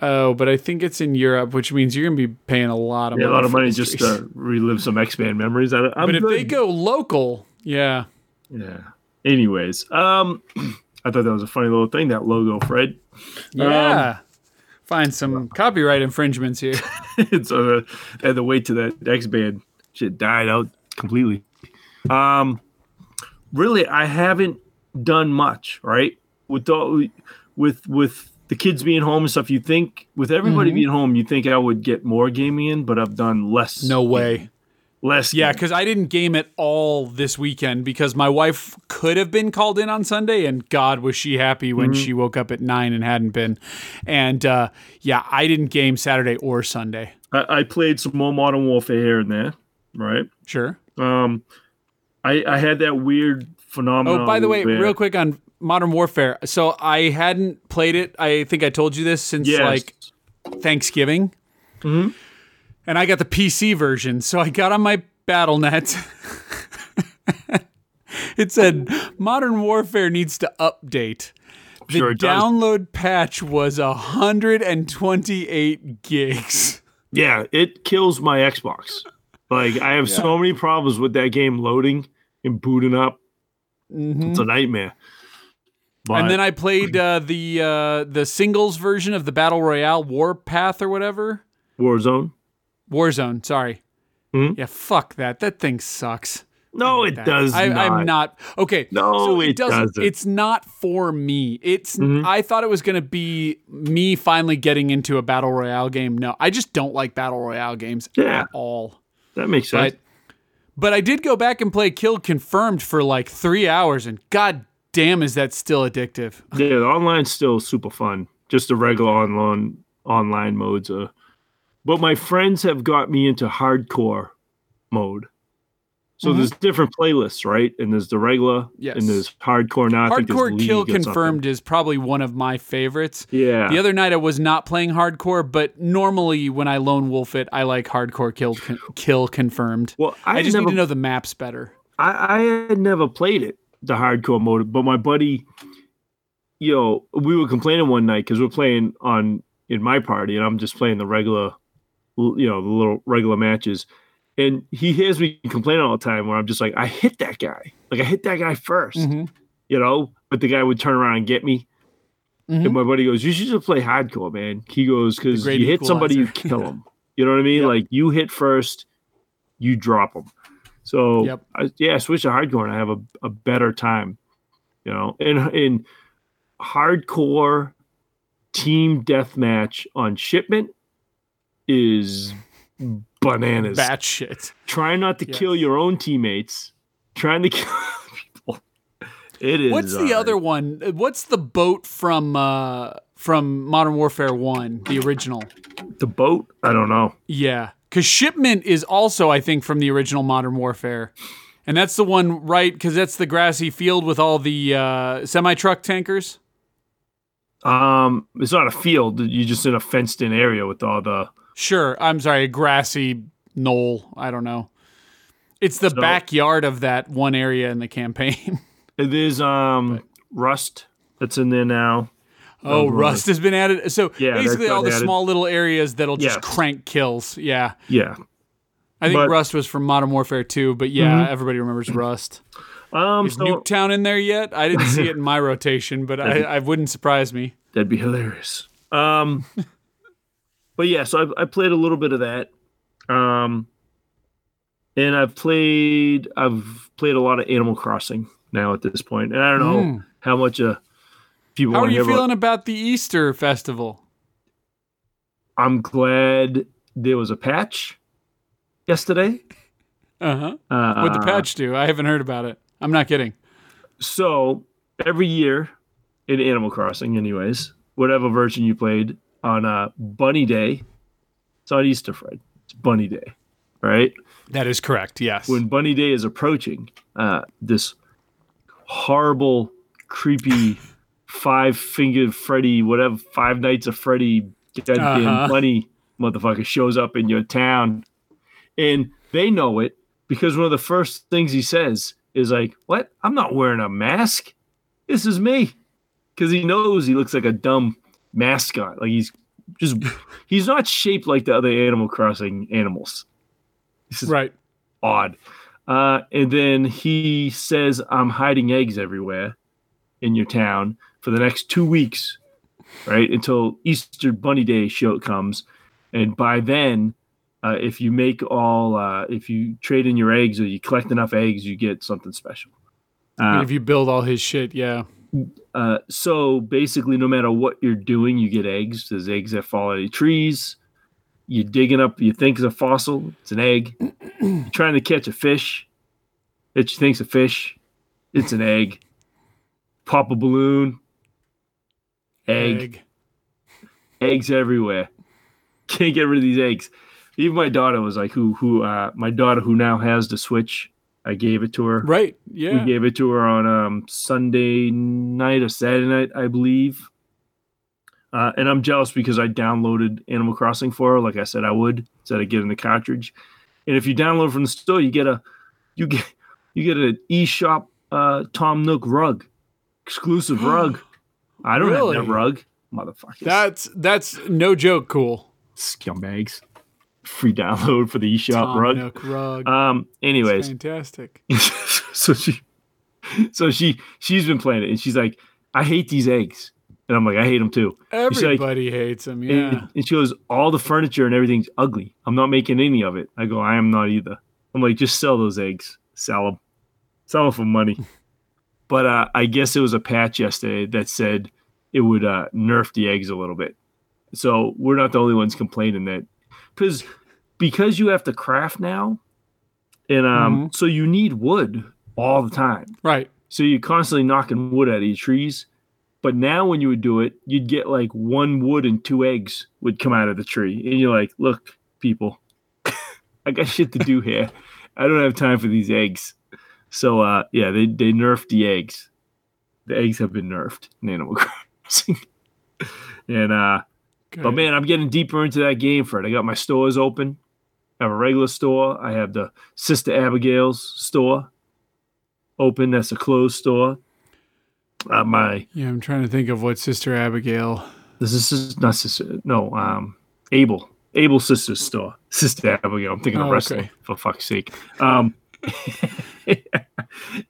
Oh, but I think it's in Europe, which means you're gonna be paying a lot of Yeah, a money. lot of money just to relive some X Band memories. I, but if they go local, yeah. yeah. Anyways, um, I thought that was a funny little thing. That logo, Fred. Yeah. Find some copyright infringements here. it's uh, I had to wait till that X Band shit died out completely. Um, really, I haven't done much. Right with the, with with the kids being home and stuff. You think with everybody Mhm. being home, you think I would get more gaming in, but I've done less. No way. Less. Yeah, because I didn't game at all this weekend because my wife could have been called in on Sunday, and God was she happy when she woke up at nine and hadn't been. And uh, yeah, I didn't game Saturday or Sunday. I, I played some more Modern Warfare here and there. Right. Sure. Um, I I had that weird phenomenon. Oh, by the way, where- real quick on Modern Warfare. So I hadn't played it. I think I told you this since Yes. like Thanksgiving. Mhm. And I got the PC version. So I got on my BattleNet. it said Modern Warfare needs to update. The Sure it does. download patch was 128 gigs. Yeah, it kills my Xbox. Like I have so many problems with that game loading and booting up. It's a nightmare. But Mm-hmm. and then I played uh, the uh, the singles version of the Battle Royale Warpath or whatever. Warzone. Warzone, sorry. Hmm? Yeah, fuck that. That thing sucks. No, it That- does I, not. I'm not okay. No, so it doesn't. It's not for me. It's. Mhm. I thought it was gonna be me finally getting into a battle royale game. No, I just don't like battle royale games Yeah. at all. That makes sense. But but I did go back and play Kill Confirmed for like three hours, and god damn, is that still addictive? yeah, the online's still super fun. Just the regular online online modes are. But my friends have got me into hardcore mode. So Mhm. there's different playlists, right? And there's the regular, Yes. and there's hardcore now. I think Hardcore Kill. Confirmed is probably one of my favorites. Yeah. The other night I was not playing hardcore, but normally when I lone wolf it, I like hardcore kill con- kill confirmed. well, I, I, just never need to know the maps better. I, I had never played it, the hardcore mode, but my buddy, you know, we were complaining one night because we're playing on in my party, and I'm just playing the regular, you know, the little regular matches. And he hears me complaining all the time where I'm just like, I hit that guy. Like, I hit that guy 1st Mhm. you know, but the guy would turn around and get me. Mhm. And my buddy goes, You should just play hardcore, man. He goes, Because you hit somebody, you kill them. You know what I mean? Yep. Like, you hit first, you drop them. So, Yep. I, yeah, I switch to hardcore and I have a, a better time. You know, and in hardcore team deathmatch on shipment is bananas. Bat shit. Trying not to Yes. kill your own teammates, trying to kill people. It is. What's the uh, other one? What's the boat from uh from Modern Warfare 1, the original? The boat? I don't know. Yeah. Cuz Shipment is also I think from the original Modern Warfare. And that's the one right cuz that's the grassy field with all the uh semi truck tankers. Um, it's not a field. You're just in a fenced-in area with all the. Sure. I'm sorry, a grassy knoll. I don't know. It's the So- backyard of that one area in the campaign. There's um rust that's in there now. oh, right. rust has been added. So Yeah, basically, all the added. small little areas that'll just Yes. crank kills. Yeah. Yeah. I think But- Rust was from Modern Warfare 2, but yeah, Mhm. everybody remembers Rust. Um, Is so Nuketown in there yet? I didn't see it in my rotation, but I, I wouldn't surprise me. that'd be hilarious. Um, but yeah, so I, I played a little bit of that. Um, and I've played I've played a lot of Animal Crossing now at this point, and I don't know Mm. how much uh people. How are you feeling about the Easter festival? I'm glad there was a patch yesterday. Uh huh. Uh, What'd the patch do? I haven't heard about it. I'm not kidding. So every year in Animal Crossing, anyways, whatever version you played on uh, Bunny Day, it's not Easter, Fred. It's Bunny Day, right? That is correct. Yes. When Bunny Day is approaching, uh, this horrible, creepy, five-fingered Freddy, whatever, Five Nights of Freddy, goddamn Uh-huh. bunny motherfucker shows up in your town, and they know it because one of the first things he says is like, "What? I'm not wearing a mask. This is me," because he knows he looks like a dumb mascot. Like he's just he's not shaped like the other Animal Crossing animals. This is right. odd. Uh, and then he says, I'm hiding eggs everywhere in your town for the next two weeks, right? Until Easter Bunny Day show comes. And by then, uh, if you make all, uh, if you trade in your eggs or you collect enough eggs, you get something special. Uh, if you build all his shit, yeah. Uh, so basically, no matter what you're doing, you get eggs. There's eggs that fall out of trees. You're digging up, you think it's a fossil, it's an egg. You're trying to catch a fish that you think's a fish, it's an egg. Pop a balloon, egg, eggs everywhere. Can't get rid of these eggs. Even my daughter was like, "Who? Who? Uh, my daughter who now has the Switch. I gave it to her. Right. Yeah. We gave it to her on um, Sunday night or Saturday night, I believe. Uh, and I'm jealous because I downloaded Animal Crossing for her, like I said I would, instead of getting the cartridge. And if you download from the store, you get a you get you get an eShop uh, Tom Nook rug, exclusive rug. I don't Really? have that rug, motherfuckers. That's that's no joke. Cool. scumbags. Free download for the eShop Tom rug. Nook rug. Um. Anyways, Fantastic. so she so she she's been playing it and she's like i hate these eggs And I'm like, I hate them too. She's like- Everybody hates him. Yeah. And, and she goes, all the furniture and everything's ugly. I'm not making any of it. I go, I am not either. I'm like, just sell those eggs. Sell them. Sell them for money. but uh, I guess it was a patch yesterday that said it would uh, nerf the eggs a little bit. So we're not the only ones complaining that because because you have to craft now, and um, so you need wood all the time. Right. So you're constantly knocking wood out of your trees. But now when you would do it, you'd get like one wood and two eggs would come out of the tree. And you're like, look, people, I got shit to do here. I don't have time for these eggs. So uh yeah, they, they nerfed the eggs. The eggs have been nerfed in Animal Crossing. and uh Good. but man, I'm getting deeper into that game, Fred. I got my stores open. I have a regular store. I have the Sister Abigail's store open. That's a closed store. Uh, my yeah, I'm trying to think of what Sister Abigail. this is not sister. No, um, Able. Able sister's store. Sister Abigail. I'm thinking of Oh, wrestling okay. for fuck's sake. Um,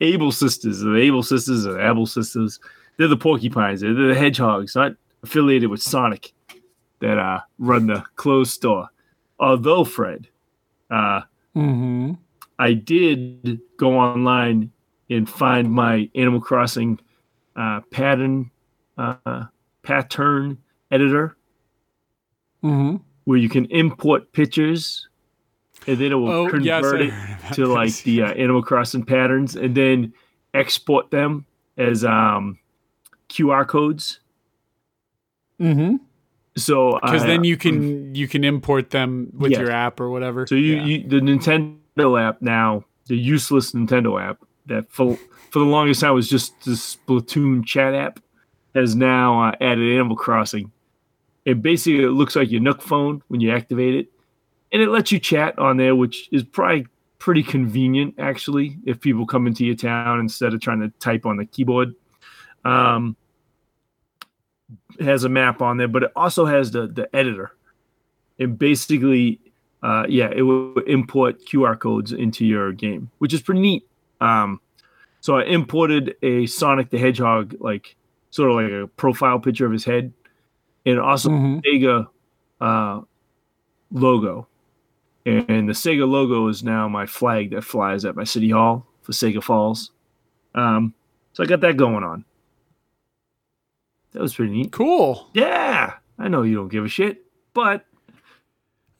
Able sisters. The Able sisters the Able sisters. They're the porcupines. They're the hedgehogs, not affiliated with Sonic, that uh, run the closed store. Although Fred, uh, Mm-hmm. I did go online and find my Animal Crossing uh, pattern uh, pattern editor Mm-hmm. where you can import pictures and then it will Oh, convert yes, it to like this. the uh, Animal Crossing patterns and then export them as um, QR codes. Mm-hmm. So Because then you can you can import them with Yes. your app or whatever. So you, Yeah. you the Nintendo app now, the useless Nintendo app that for for the longest time was just the Splatoon chat app, has now uh, added Animal Crossing. And basically, it looks like your Nook phone when you activate it, and it lets you chat on there, which is probably pretty convenient actually if people come into your town instead of trying to type on the keyboard. Um, has a map on there, but it also has the the editor, and basically uh, yeah, it will import QR codes into your game, which is pretty neat. Um, so I imported a Sonic the Hedgehog, like sort of like a profile picture of his head, and also Mhm. Sega uh, logo. And the Sega logo is now my flag that flies at my city hall for Sega Falls. Um, so I got that going on. That was pretty neat. Cool. Yeah, I know you don't give a shit, but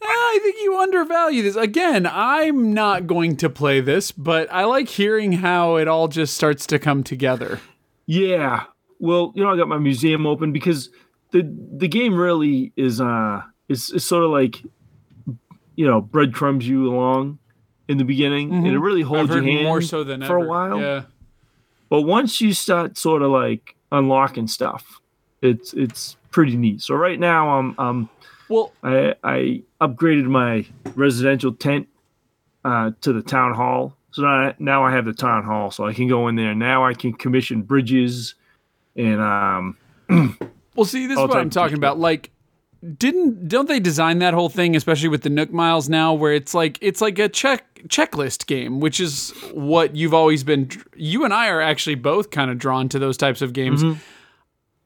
I think you undervalue this. Again, I'm not going to play this, but I like hearing how it all just starts to come together. Yeah. Well, you know, I got my museum open because the the game really is uh is, is sort of like you know breadcrumbs you along in the beginning, and it really holds your hand more so than for ever. a while. Yeah. But once you start sort of like unlocking stuff, it's it's pretty neat. So right now, I'm um Well, I I upgraded my residential tent uh, to the town hall. So now, now I have the town hall, so I can go in there. Now I can commission bridges and um well, see, this is what I'm talking about. Like, didn't don't they design that whole thing, especially with the Nook Miles now, where it's like it's like a check checklist game, which is what you've always been. You and I are actually both kind of drawn to those types of games. Mm-hmm.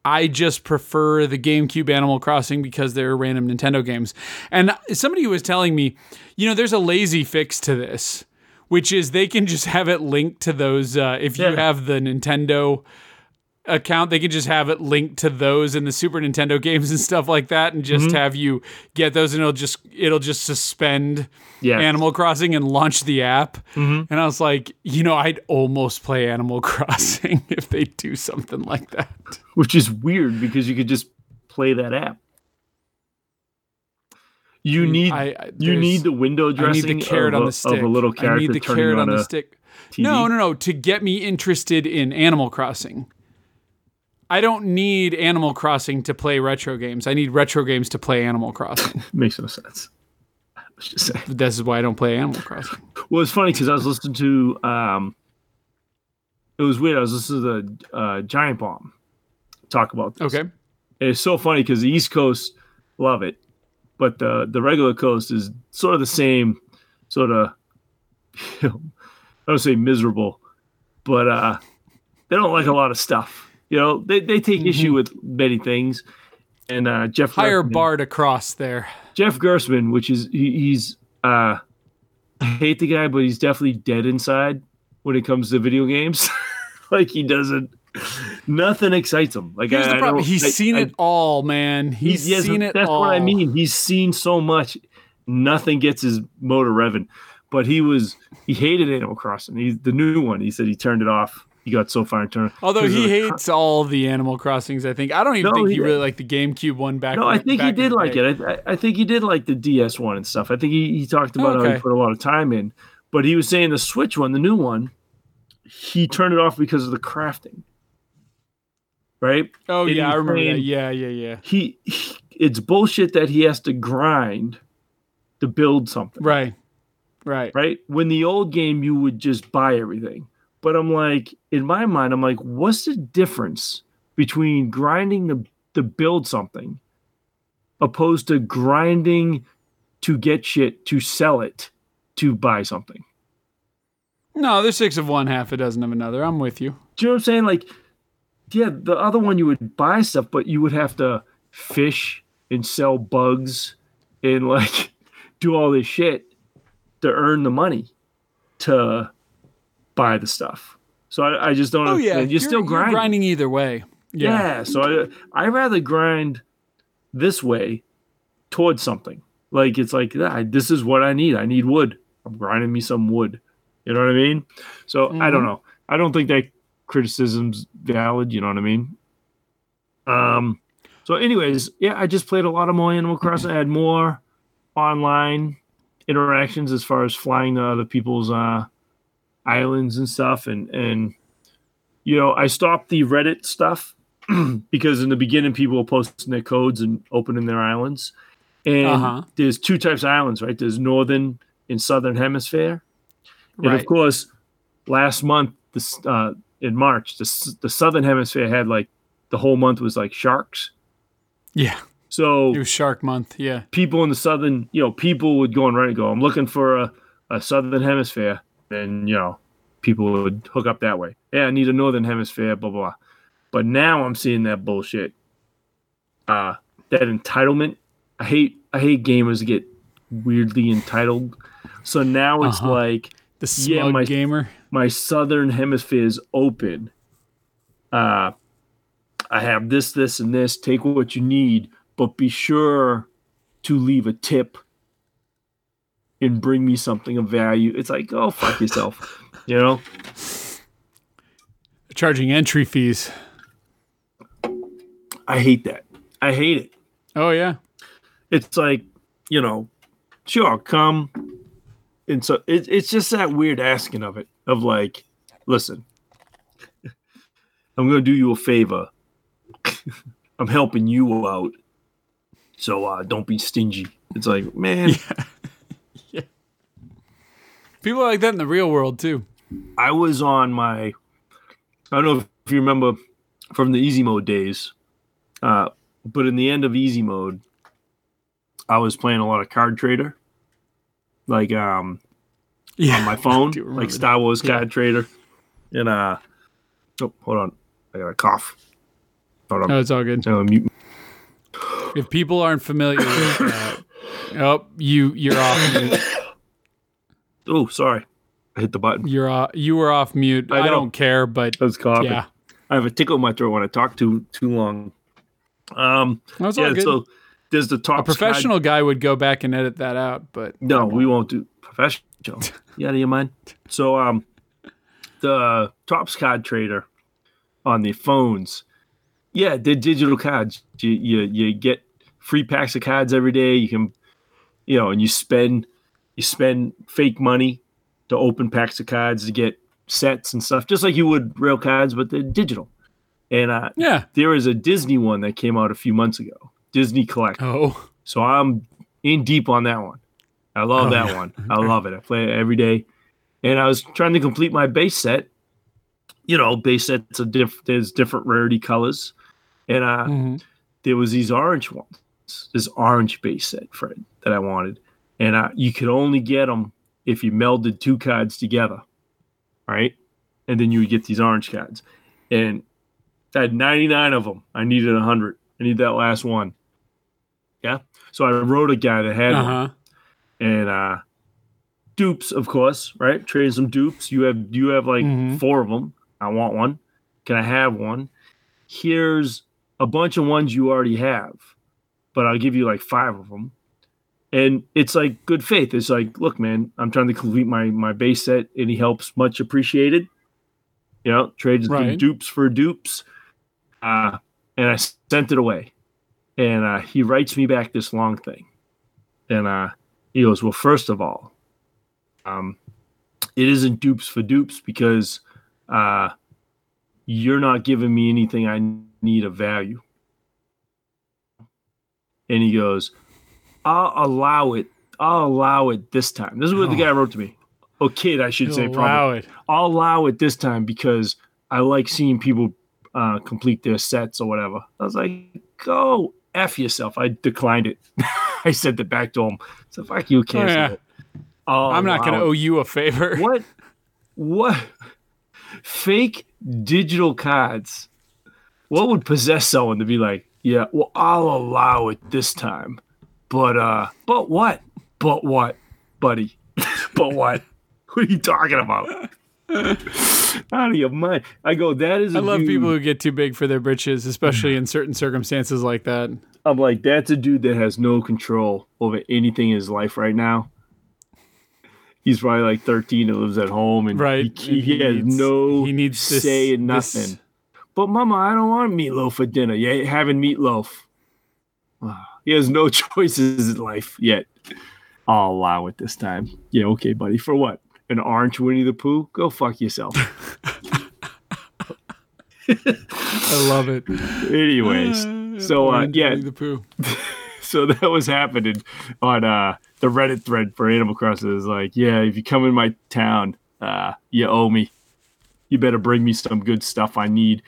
I just prefer the GameCube Animal Crossing because they're random Nintendo games. And somebody was telling me, you know, there's a lazy fix to this, which is they can just have it linked to those. Uh, if you have the Nintendo account, they can just have it linked to those in the Super Nintendo games and stuff like that, and just Mm-hmm. have you get those, and it'll just it'll just suspend yeah Animal Crossing and launch the app. Mhm. And I was like, you know, I'd almost play Animal Crossing if they do something like that. which is weird because you could just play that app. You need I, I- you need the window dressing I need the carrot of, on the stick. of a little I need the carrot on, on the stick. TV. No, no, no. To get me interested in Animal Crossing. I don't need Animal Crossing to play retro games. I need retro games to play Animal Crossing. makes no sense. Let's just say. this is why I don't play Animal Crossing. Well, it's funny because I was listening to um, it was weird. I was listening to the uh, Giant Bomb talk about this. Okay. It's so funny because the East Coast love it, but the the regular coast is sort of the same, sort of. You know, I don't say miserable, but uh, they don't like a lot of stuff. You know, they, they take Mm-hmm. issue with many things. And uh, Jeff Higher Gerstmann- bar to cross there. Jeff Gerstmann, which is he, he's uh, I hate the guy, but he's definitely dead inside when it comes to video games. like he doesn't, nothing excites him. Like Here's I, the problem. don't- He's I- seen I- it all, man. He's yes, seen it That's all. what I mean. He's seen so much, nothing gets his motor revving. But he was he hated Animal Crossing. He's the new one. He said he turned it off. He got so far turned. Although he hates all the Animal Crossings, I think. I don't even No, think he, he- really liked the GameCube one back. No, I think he did like day. it. I, I- think he did like the DS one and stuff. I think he, he talked about oh, how Okay. he put a lot of time in. But he was saying the Switch one, the new one, he turned it off because of the crafting. Right? Oh and yeah, I remember that. saying- Yeah, yeah, yeah. He, he it's bullshit that he has to grind to build something. Right, right. right? When the old game, you would just buy everything. But I'm like, in my mind, I'm like, what's the difference between grinding to, to build something opposed to grinding to get shit to sell it to buy something? No, there's six of one, half a dozen of another. I'm with you. Do you know what I'm saying? Like, yeah, the other one you would buy stuff, but you would have to fish and sell bugs and like do all this shit to earn the money to buy the stuff. So I, I just don't. Oh yeah, understand. you're, still grinding. grinding either way. Yeah. Yeah. So I I rather grind this way towards something. Like it's like ah, this is what I need. I need wood. I'm grinding me some wood. You know what I mean? So I don't Mhm. know. I don't think that criticism's valid. You know what I mean? Um. So, anyways, yeah, I just played a lot of more Animal Crossing. I had more online interactions as far as flying to other people's uh, islands and stuff, and and you know, I stopped the Reddit stuff because in the beginning people were posting their codes and opening their islands. And Uh-huh. there's two types of islands, right? There's northern and southern hemisphere. And Right. of course, last month, this uh, in March, the, the southern hemisphere had like the whole month was like sharks. Yeah. So It was Shark Month. Yeah. people in the southern, you know, people would go on Reddit and go, I'm looking for a, a southern hemisphere. And, you know, people would hook up that way. Yeah, I need a northern hemisphere, blah, blah, blah. But now I'm seeing that bullshit. Uh, that entitlement. I hate I hate gamers that get weirdly entitled. So now it's Uh-huh. like The Yeah, my- gamer. my southern hemisphere is open. Uh, I have this, this, and this. Take what you need, but be sure to leave a tip and bring me something of value. It's like, oh, fuck yourself. you know? Charging entry fees. I hate that. I hate it. Oh yeah. It's like, you know, sure, come. And so it, it's just that weird asking of it, of like, listen, I'm going to do you a favor. I'm helping you out. So uh, don't be stingy. It's like, man, People are like that in the real world too. I was on my, I don't know if you remember from the easy mode days, uh, but in the end of easy mode, I was playing a lot of Card Trader, like um, Yeah. on my phone, like Star Wars Yeah. Card Trader, and uh, oh, hold on, I got a cough. Hold on, Oh, it's all good. I'm mute. If people aren't familiar with that, oh, you you're off. Oh, sorry, I hit the button. You're off, you were off mute. I I, don't care, but I was coughing. yeah, I have a tickle in my throat when I talk too too long. Um, that's all yeah, good. so there's the top a professional guy would go back and edit that out, but No, we won't do professional. you out of your mind? So, um, the Topps Card Trader on the phones, yeah, they're digital cards. You, you you get free packs of cards every day. You can, you know, and you spend you spend fake money to open packs of cards to get sets and stuff, just like you would real cards, but they're digital. And uh, yeah. there is a Disney one that came out a few months ago, Disney Collect. Oh, So I'm in deep on that one. I love Oh, that yeah. one. I love it. I play it every day. And I was trying to complete my base set. You know, base sets are diff- there's different rarity colors. And uh, mhm. there was these orange ones, this orange base set, Fred, that I wanted. And uh, you could only get them if you melded two cards together, right? And then you would get these orange cards. And I had 99 of them. I needed 100. I need that last one. Yeah. So I wrote a guy that had Uh one. and uh dupes of course right trading some dupes you have you have like Mhm. four of them i want one can i have one here's a bunch of ones you already have but i'll give you like five of them and it's like good faith. It's like look man i'm trying to complete my my base set any helps much appreciated. You know trades Right. dupes for dupes. Uh and i sent it away. And uh he writes me back this long thing. And uh he goes, Well, first of all, um, it isn't dupes for dupes because uh, you're not giving me anything I need of value. And he goes, I'll allow it. I'll allow it this time. This is what the Oh. guy wrote to me. Oh, kid, I should say, You'll probably. allow it. I'll allow it this time because I like seeing people uh, complete their sets or whatever. I was like, go F yourself. I declined it. I sent it back to him. So fuck you, cancel yeah. it. I'll I'm not going to owe you a favor. What? What? Fake digital cards. What would possess someone to be like, yeah, well, I'll allow it this time. But, uh, but what? But what, buddy? but what? What are you talking about? Out of your mind. I go, that is a I love dude- people who get too big for their britches, especially in certain circumstances like that. I'm like, that's a dude that has no control over anything in his life right now. He's probably like 13 and lives at home, and Right. he, he, And has needs- no he needs this- say in this- nothing. But mama, I don't want meatloaf for dinner. You ain't having meatloaf. He has no choices in life yet. I'll allow it this time. Yeah, okay, buddy. For what? An orange Winnie the Pooh? Go fuck yourself. I love it. Anyways, so uh, yeah, Winnie the Pooh. so that was happening on uh the Reddit thread for Animal Crossing. It's like, yeah, if you come in my town, uh, you owe me. You better bring me some good stuff I need.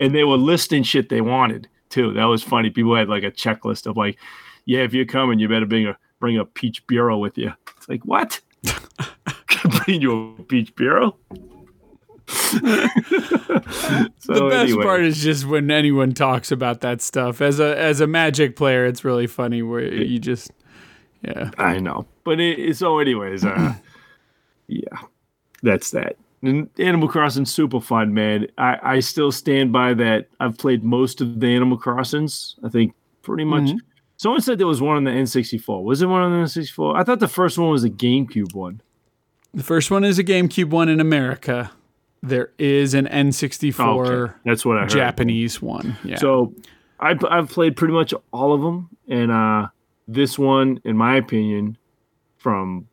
And they were listing shit they wanted too. That was funny. People had like a checklist of like, yeah, if you're coming, you better bring a bring a peach bureau with you. It's like what? bring you a peach bureau? so the best anyway. part is just when anyone talks about that stuff. As a as a Magic player, it's really funny where you just yeah. I know, but it, so anyways, uh, yeah, that's that. Animal Crossing super fun, man. I I still stand by that. I've played most of the Animal Crossings. I think pretty much. Mhm. Someone said there was one on the N64. Was it one on the N64? I thought the first one was a GameCube one. The first one is a GameCube one in America. There is an N64 Okay, that's what I heard. Japanese one. Yeah. So I, I've played pretty much all of them, and uh, this one, in my opinion, from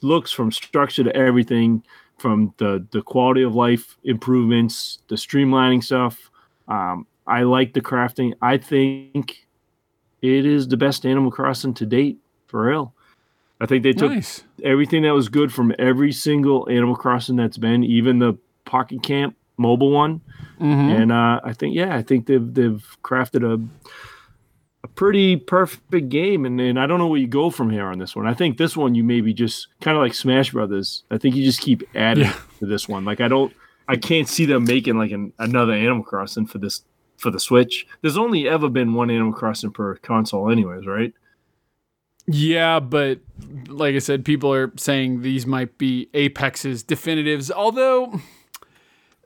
looks, from structure to everything, from the the quality of life improvements, the streamlining stuff, um, I like the crafting. I think it is the best Animal Crossing to date, for real. I think they took nice. everything that was good from every single Animal Crossing that's been, even the Pocket Camp mobile one. Mhm. And uh, I think, yeah, I think they've they've crafted a a pretty perfect game. And, and I don't know where you go from here on this one. I think this one you maybe just kind of like Smash Brothers. I think you just keep adding Yeah. to this one. Like I don't, I can't see them making like an, another Animal Crossing for this for the Switch. There's only ever been one Animal Crossing per console, anyways, right? Yeah, but like I said, people are saying these might be Apex's definitives. Although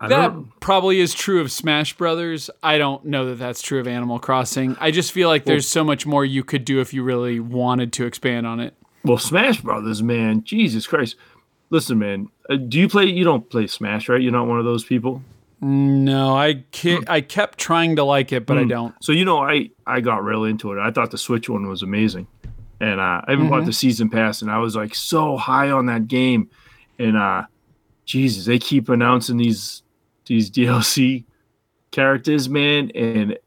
I that don't- probably is true of Smash Brothers. I don't know that that's true of Animal Crossing. I just feel like there's so much more you could do if you really wanted to expand on it. Well, Smash Brothers, man, Jesus Christ! Listen, man, uh, do you play? You don't play Smash, right? You're not one of those people. No, I ke- I kept trying to like it, but I Hmm. don't. So you know, I I got really into it. I thought the Switch one was amazing, and uh, I even bought the season pass, and I was like so high on that game. And uh, Jesus, they keep announcing these these DLC characters, man, and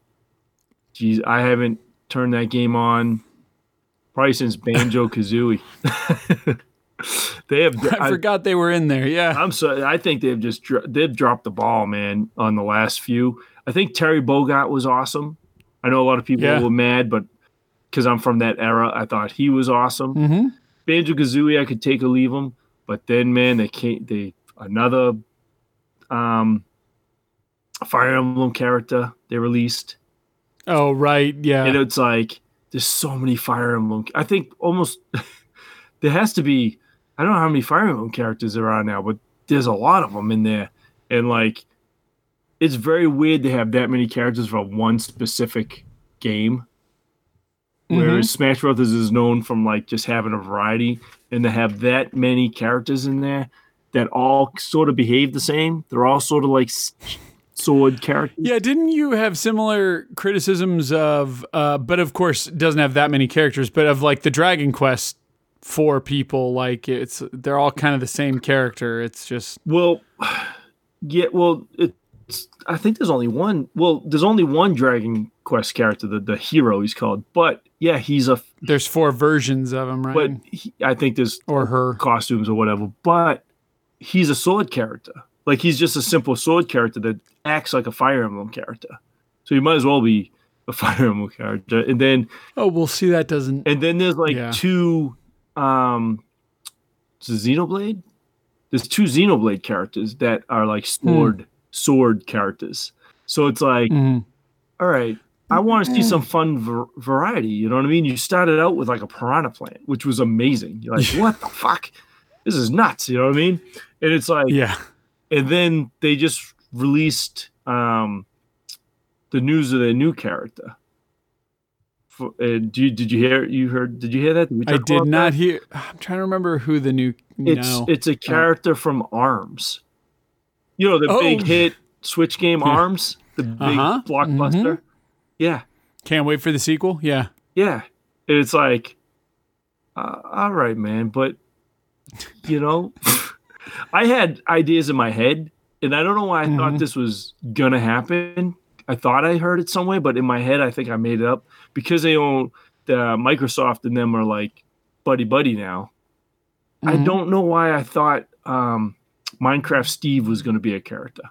geez, I haven't turned that game on probably since Banjo Kazooie. they have. I, I- forgot they were in there. Yeah. I'm sorry. I think they've just dro- they've dropped the ball, man, on the last few. I think Terry Bogard was awesome. I know a lot of people Yeah. were mad, but because I'm from that era, I thought he was awesome. Mm-hmm. Banjo Kazooie, I could take or leave him, but then man, they can't. They another um Fire Emblem character they released, Oh right, yeah. and it's like there's so many Fire Emblem. I think almost there has to be. I don't know how many Fire Emblem characters there are now, but there's a lot of them in there, and like it's very weird to have that many characters for one specific game. Whereas mm-hmm. Smash Brothers is known from like just having a variety, and to have that many characters in there that all sort of behave the same. They're all sort of like sword characters. Yeah, didn't you have similar criticisms of, uh, but of course doesn't have that many characters, but of like the Dragon Quest four people, like it's they're all kind of the same character. It's just Well, yeah. Well, it's. I think there's only one. Well, there's only one Dragon Quest character, the the hero he's called. But yeah, he's a. there's four versions of him, right? But he, I think there's or her. costumes or whatever. But he's a sword character. Like he's just a simple sword character that acts like a Fire Emblem character. So he might as well be a Fire Emblem character. And then Oh, we'll see. That doesn't. and then there's like Yeah. two um is it Xenoblade? There's two Xenoblade characters that are like sword sword characters. So it's like, Mhm. all right, I want to see some fun var- variety. You know what I mean? You started out with like a piranha plant, which was amazing. You're like, what the fuck? This is nuts. You know what I mean? And it's like, Yeah. And then they just released um the news of their new character. For, uh, do you, did you hear? You heard? Did you hear that? we I did not that? hear. I'm trying to remember who the new. It's no. it's a character from Arms. You know the Oh. big hit Switch game. Arms, the big Uh-huh. blockbuster. Yeah, Can't wait for the sequel. Yeah. yeah. And it's like, uh, all right, man, but you know, I had ideas in my head, and I don't know why I thought Mhm. this was gonna happen. I thought I heard it somewhere, but in my head, I think I made it up because they own the Microsoft and them are like buddy buddy now. I Mhm. don't know why I thought um, Minecraft Steve was going to be a character.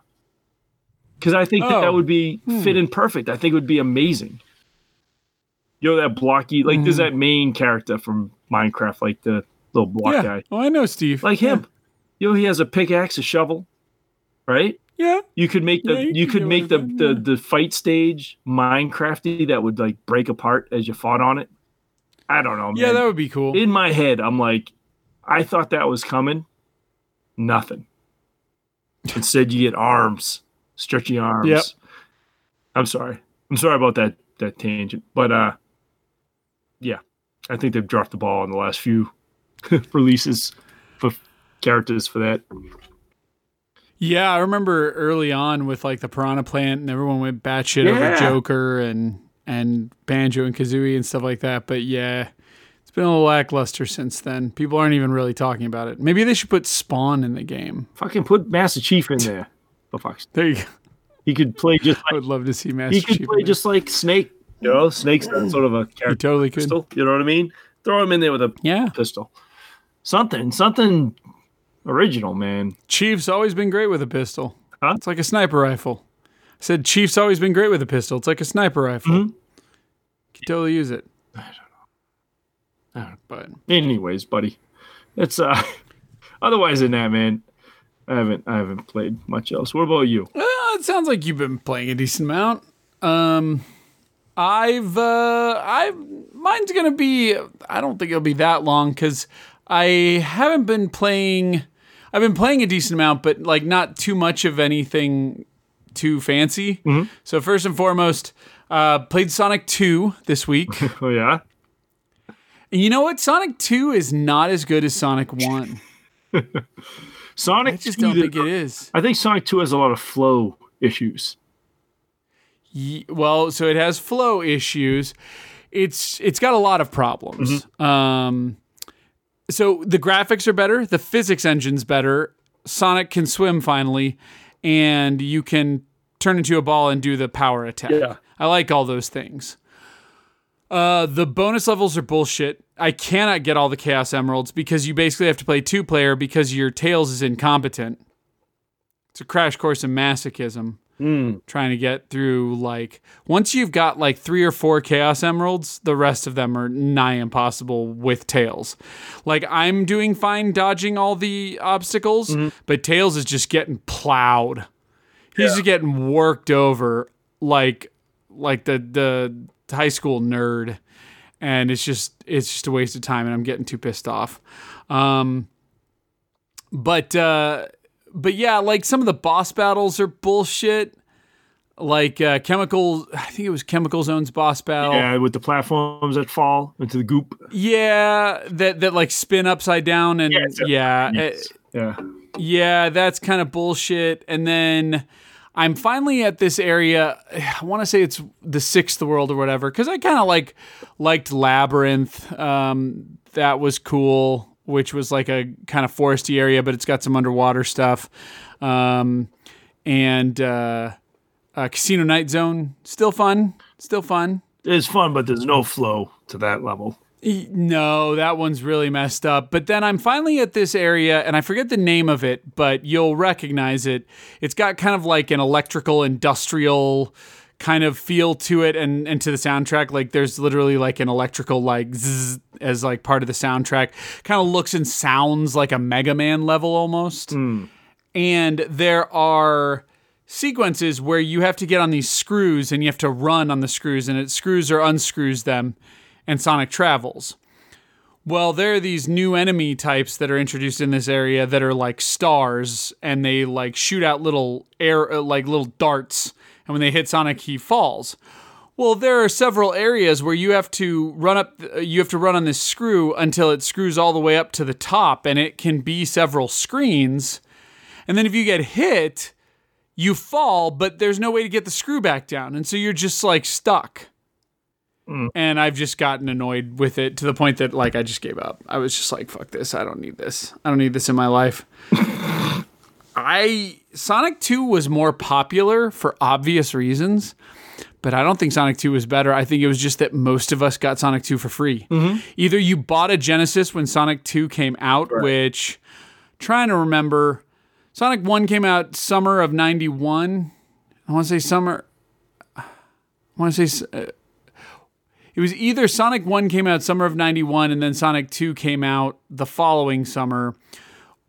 Because I think that, Oh. that would be Hmm. fit in perfect. I think it would be amazing. You know that blocky, like there's Mhm. that main character from Minecraft, like the little block yeah. guy, Oh, I know Steve. like him. You know, he has a pickaxe, a shovel, right? Yeah. You could make the Yeah, you you, could make the, the the fight stage Minecrafty that would like break apart as you fought on it. I don't know, man Yeah, that would be cool. in my head, I'm like, I thought that was coming. Nothing. Instead, you get arms, stretchy arms. Yep. I'm sorry. I'm sorry about that that tangent, but uh, yeah, I think they've dropped the ball in the last few releases for characters for that. Yeah, I remember early on with like the Piranha Plant, and everyone went batshit over Joker and and Banjo and Kazooie and stuff like that. But yeah, it's been a little lackluster since then. People aren't even really talking about it. Maybe they should put Spawn in the game. Fucking put Master Chief in there. For fuck. sake. There you go. He could play just I like would love to see Master he could Chief. play in just like Snake. You know, Snake's sort of a there. he character totally could. You know what I mean? Throw him in there with a Yeah, pistol. Something, something original, man. Chief's always been great with a pistol. Huh? It's like a sniper rifle. I said Chief's always been great with a pistol. It's like a sniper rifle. Mhm. Can totally use it. I don't know. But Anyways, buddy, it's uh. otherwise than that, man, I haven't I haven't played much else. What about you? Uh, it sounds like you've been playing a decent amount. Um, I've uh, I mine's gonna be. I don't think it'll be that long because I haven't been playing. I've been playing a decent amount, but like not too much of anything too fancy. So first and foremost, uh, played Sonic Two this week. Oh yeah, and you know what? Sonic Two is not as good as Sonic One. Sonic. I just 2, don't think it is. I think Sonic Two has a lot of flow issues. Ye- well, so it has flow issues. It's it's got a lot of problems. Um, so the graphics are better, the physics engine's better. Sonic can swim finally, and you can turn into a ball and do the power attack. Yeah. I like all those things. Uh, the bonus levels are bullshit. I cannot get all the Chaos Emeralds because you basically have to play two player because your Tails is incompetent. It's a crash course in masochism Mm. trying to get through like once you've got like three or four chaos emeralds the rest of them are nigh impossible with tails. Like i'm doing fine dodging all the obstacles but tails is just getting plowed. He's just getting worked over like like the the high school nerd, and it's just it's just a waste of time, and I'm getting too pissed off. Um, but uh, but yeah, like some of the boss battles are bullshit. Like uh, chemical, I think it was Chemical Zone's boss battle. Yeah, with the platforms that fall into the goop. Yeah, that that like spin upside down and Yeah, a- yeah, Yes. Yeah. yeah, that's kind of bullshit. And then I'm finally at this area. I want to say it's the sixth world or whatever, because I kind of like liked Labyrinth. Um, that was cool, which was like a kind of foresty area, but it's got some underwater stuff. Um, and uh, uh, Casino Night Zone, still fun, still fun. It's fun, but there's no flow to that level. No, that one's really messed up. But then I'm finally at this area, and I forget the name of it, but you'll recognize it. It's got kind of like an electrical industrial kind of feel to it and, and to the soundtrack. Like there's literally like an electrical like zzz as like part of the soundtrack. Kind of looks and sounds like a Mega Man level almost. And there are sequences where you have to get on these screws and you have to run on the screws and it screws or unscrews them and Sonic travels. Well, there are these new enemy types that are introduced in this area that are like stars and they like shoot out little air uh, like little darts and when they hit Sonic he falls. Well, there are several areas where you have to run up uh, you have to run on this screw until it screws all the way up to the top and it can be several screens. And then if you get hit, you fall, but there's no way to get the screw back down. And so you're just like stuck. And I've just gotten annoyed with it to the point that like I just gave up. I was just like, fuck this. I don't need this. I don't need this in my life. I Sonic 2 was more popular for obvious reasons, but I don't think Sonic 2 was better. I think it was just that most of us got Sonic 2 for free. Either you bought a Genesis when Sonic 2 came out, which trying to remember Sonic 1 came out summer of 91. I want to say summer I want to say uh, it was either Sonic 1 came out summer of 91 and then Sonic 2 came out the following summer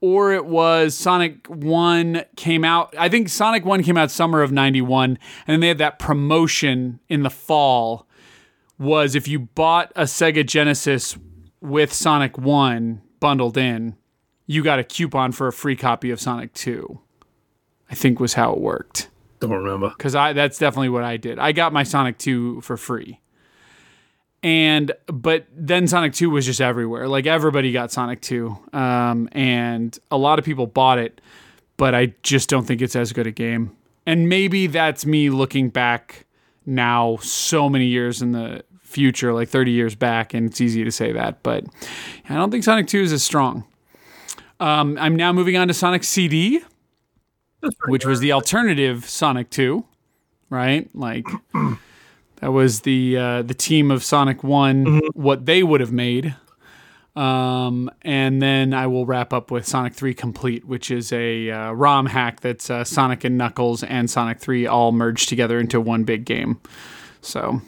or it was Sonic 1 came out I think Sonic 1 came out summer of 91 and then they had that promotion in the fall was if you bought a Sega Genesis with Sonic 1 bundled in you got a coupon for a free copy of Sonic 2 I think was how it worked Don't remember. because I that's definitely what I did. I got my Sonic 2 for free. And but then Sonic 2 was just everywhere. Like everybody got Sonic 2. Um, and a lot of people bought it, but I just don't think it's as good a game. And maybe that's me looking back now so many years in the future, like 30 years back, and it's easy to say that, but I don't think Sonic 2 is as strong. Um, I'm now moving on to Sonic CD which was the alternative Sonic 2, right? Like that was the uh, the team of Sonic one what they would have made. Um, and then I will wrap up with Sonic 3 Complete, which is a uh, ROM hack that's uh, Sonic and Knuckles and Sonic 3 all merged together into one big game. So,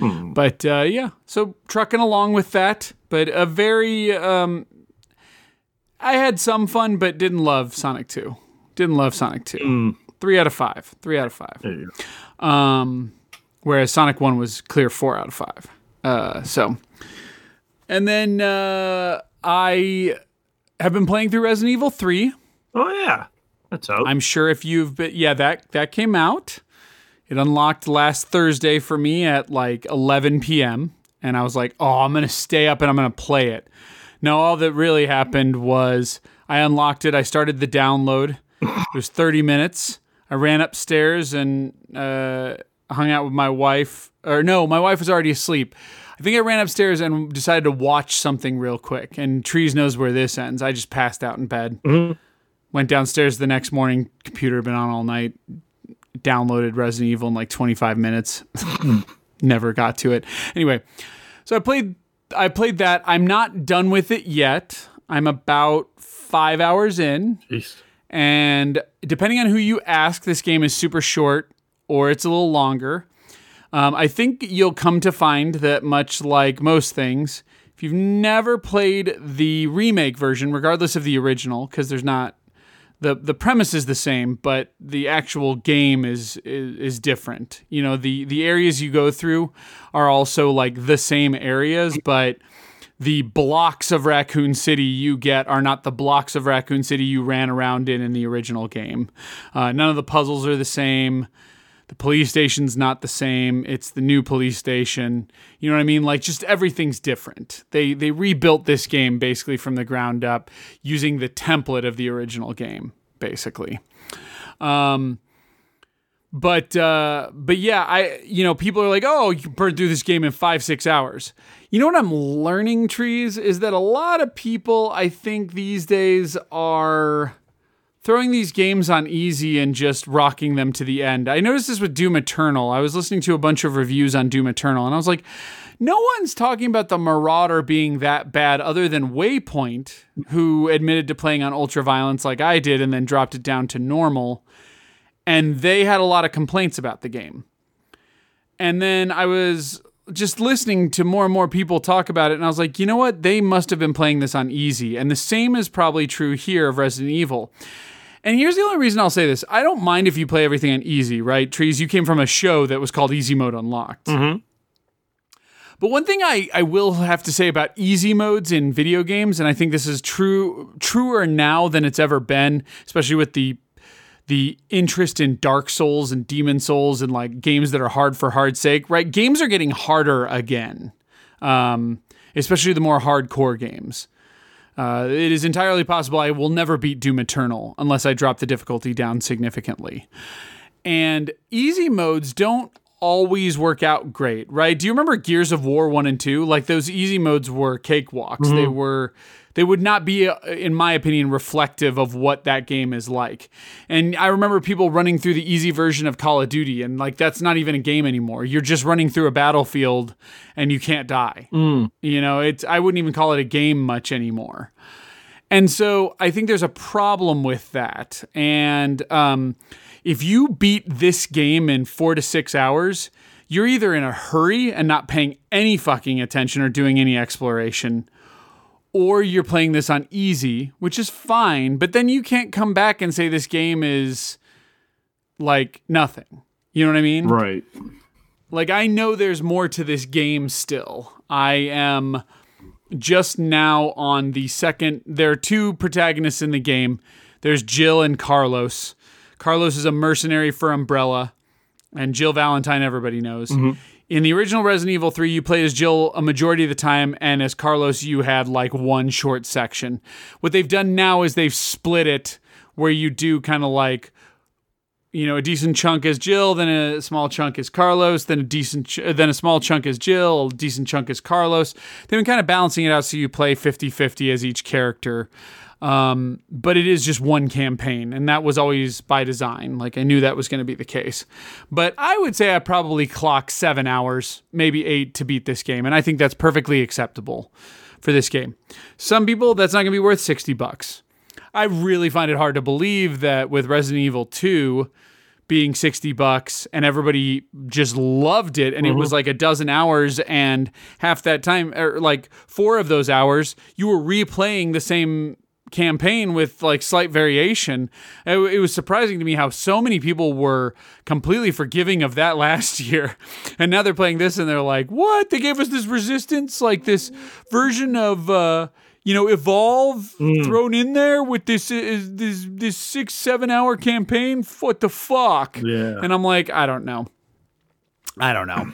but uh, yeah, so trucking along with that, but a very. Um, I had some fun, but didn't love Sonic 2. Didn't love Sonic 2. Three out of five. Three out of five. There you go. Um, whereas Sonic One was clear four out of five. Uh, so, and then uh, I have been playing through Resident Evil Three. Oh yeah, that's out. I'm sure if you've been, yeah, that that came out. It unlocked last Thursday for me at like 11 p.m. And I was like, oh, I'm gonna stay up and I'm gonna play it. No, all that really happened was I unlocked it. I started the download. It was 30 minutes. I ran upstairs and uh, hung out with my wife. Or no, my wife was already asleep. I think I ran upstairs and decided to watch something real quick. And Trees knows where this ends. I just passed out in bed. Mm-hmm. Went downstairs the next morning. Computer had been on all night. Downloaded Resident Evil in like 25 minutes. Mm. Never got to it. Anyway, so I played. I played that. I'm not done with it yet. I'm about five hours in. Jeez. And depending on who you ask, this game is super short or it's a little longer. Um, I think you'll come to find that, much like most things, if you've never played the remake version, regardless of the original, because there's not the the premise is the same, but the actual game is, is is different. You know, the the areas you go through are also like the same areas, but the blocks of Raccoon City you get are not the blocks of Raccoon City you ran around in in the original game. Uh, none of the puzzles are the same. The police station's not the same. It's the new police station. You know what I mean? Like just everything's different. They they rebuilt this game basically from the ground up using the template of the original game, basically. Um, but uh, but yeah, I you know people are like, oh, you burned through this game in five six hours. You know what I'm learning, trees, is that a lot of people I think these days are throwing these games on easy and just rocking them to the end. I noticed this with Doom Eternal. I was listening to a bunch of reviews on Doom Eternal and I was like, no one's talking about the Marauder being that bad other than Waypoint, who admitted to playing on ultra violence like I did and then dropped it down to normal. And they had a lot of complaints about the game. And then I was just listening to more and more people talk about it, and I was like, you know what? They must have been playing this on easy. And the same is probably true here of Resident Evil. And here's the only reason I'll say this. I don't mind if you play everything on easy, right? Trees, you came from a show that was called Easy Mode Unlocked. Mm-hmm. But one thing I, I will have to say about easy modes in video games, and I think this is true truer now than it's ever been, especially with the the interest in Dark Souls and Demon Souls and like games that are hard for hard sake, right? Games are getting harder again, um, especially the more hardcore games. Uh, it is entirely possible I will never beat Doom Eternal unless I drop the difficulty down significantly. And easy modes don't always work out great, right? Do you remember Gears of War 1 and 2? Like those easy modes were cakewalks. Mm-hmm. They were they would not be uh, in my opinion reflective of what that game is like. And I remember people running through the easy version of Call of Duty and like that's not even a game anymore. You're just running through a battlefield and you can't die. Mm. You know, it's I wouldn't even call it a game much anymore. And so I think there's a problem with that. And um, if you beat this game in four to six hours, you're either in a hurry and not paying any fucking attention or doing any exploration, or you're playing this on easy, which is fine, but then you can't come back and say this game is like nothing. You know what I mean? Right. Like I know there's more to this game still. I am just now on the second there are two protagonists in the game. There's Jill and Carlos. Carlos is a mercenary for Umbrella and Jill Valentine everybody knows. Mm-hmm. In the original Resident Evil 3, you played as Jill a majority of the time, and as Carlos, you had like one short section. What they've done now is they've split it where you do kind of like, you know, a decent chunk as Jill, then a small chunk as Carlos, then a decent, ch- uh, then a small chunk as Jill, a decent chunk as Carlos. They've been kind of balancing it out so you play 50 50 as each character. Um, but it is just one campaign, and that was always by design. Like I knew that was going to be the case. But I would say I probably clocked seven hours, maybe eight, to beat this game, and I think that's perfectly acceptable for this game. Some people that's not going to be worth sixty bucks. I really find it hard to believe that with Resident Evil Two being 60 bucks and everybody just loved it and mm-hmm. it was like a dozen hours and half that time or like four of those hours you were replaying the same campaign with like slight variation. It, it, was surprising to me how so many people were completely forgiving of that last year. And now they're playing this and they're like, what? They gave us this resistance, like this version of, uh, you know, evolve mm. thrown in there with this uh, this this six seven hour campaign. What the fuck? Yeah. And I'm like, I don't know. I don't know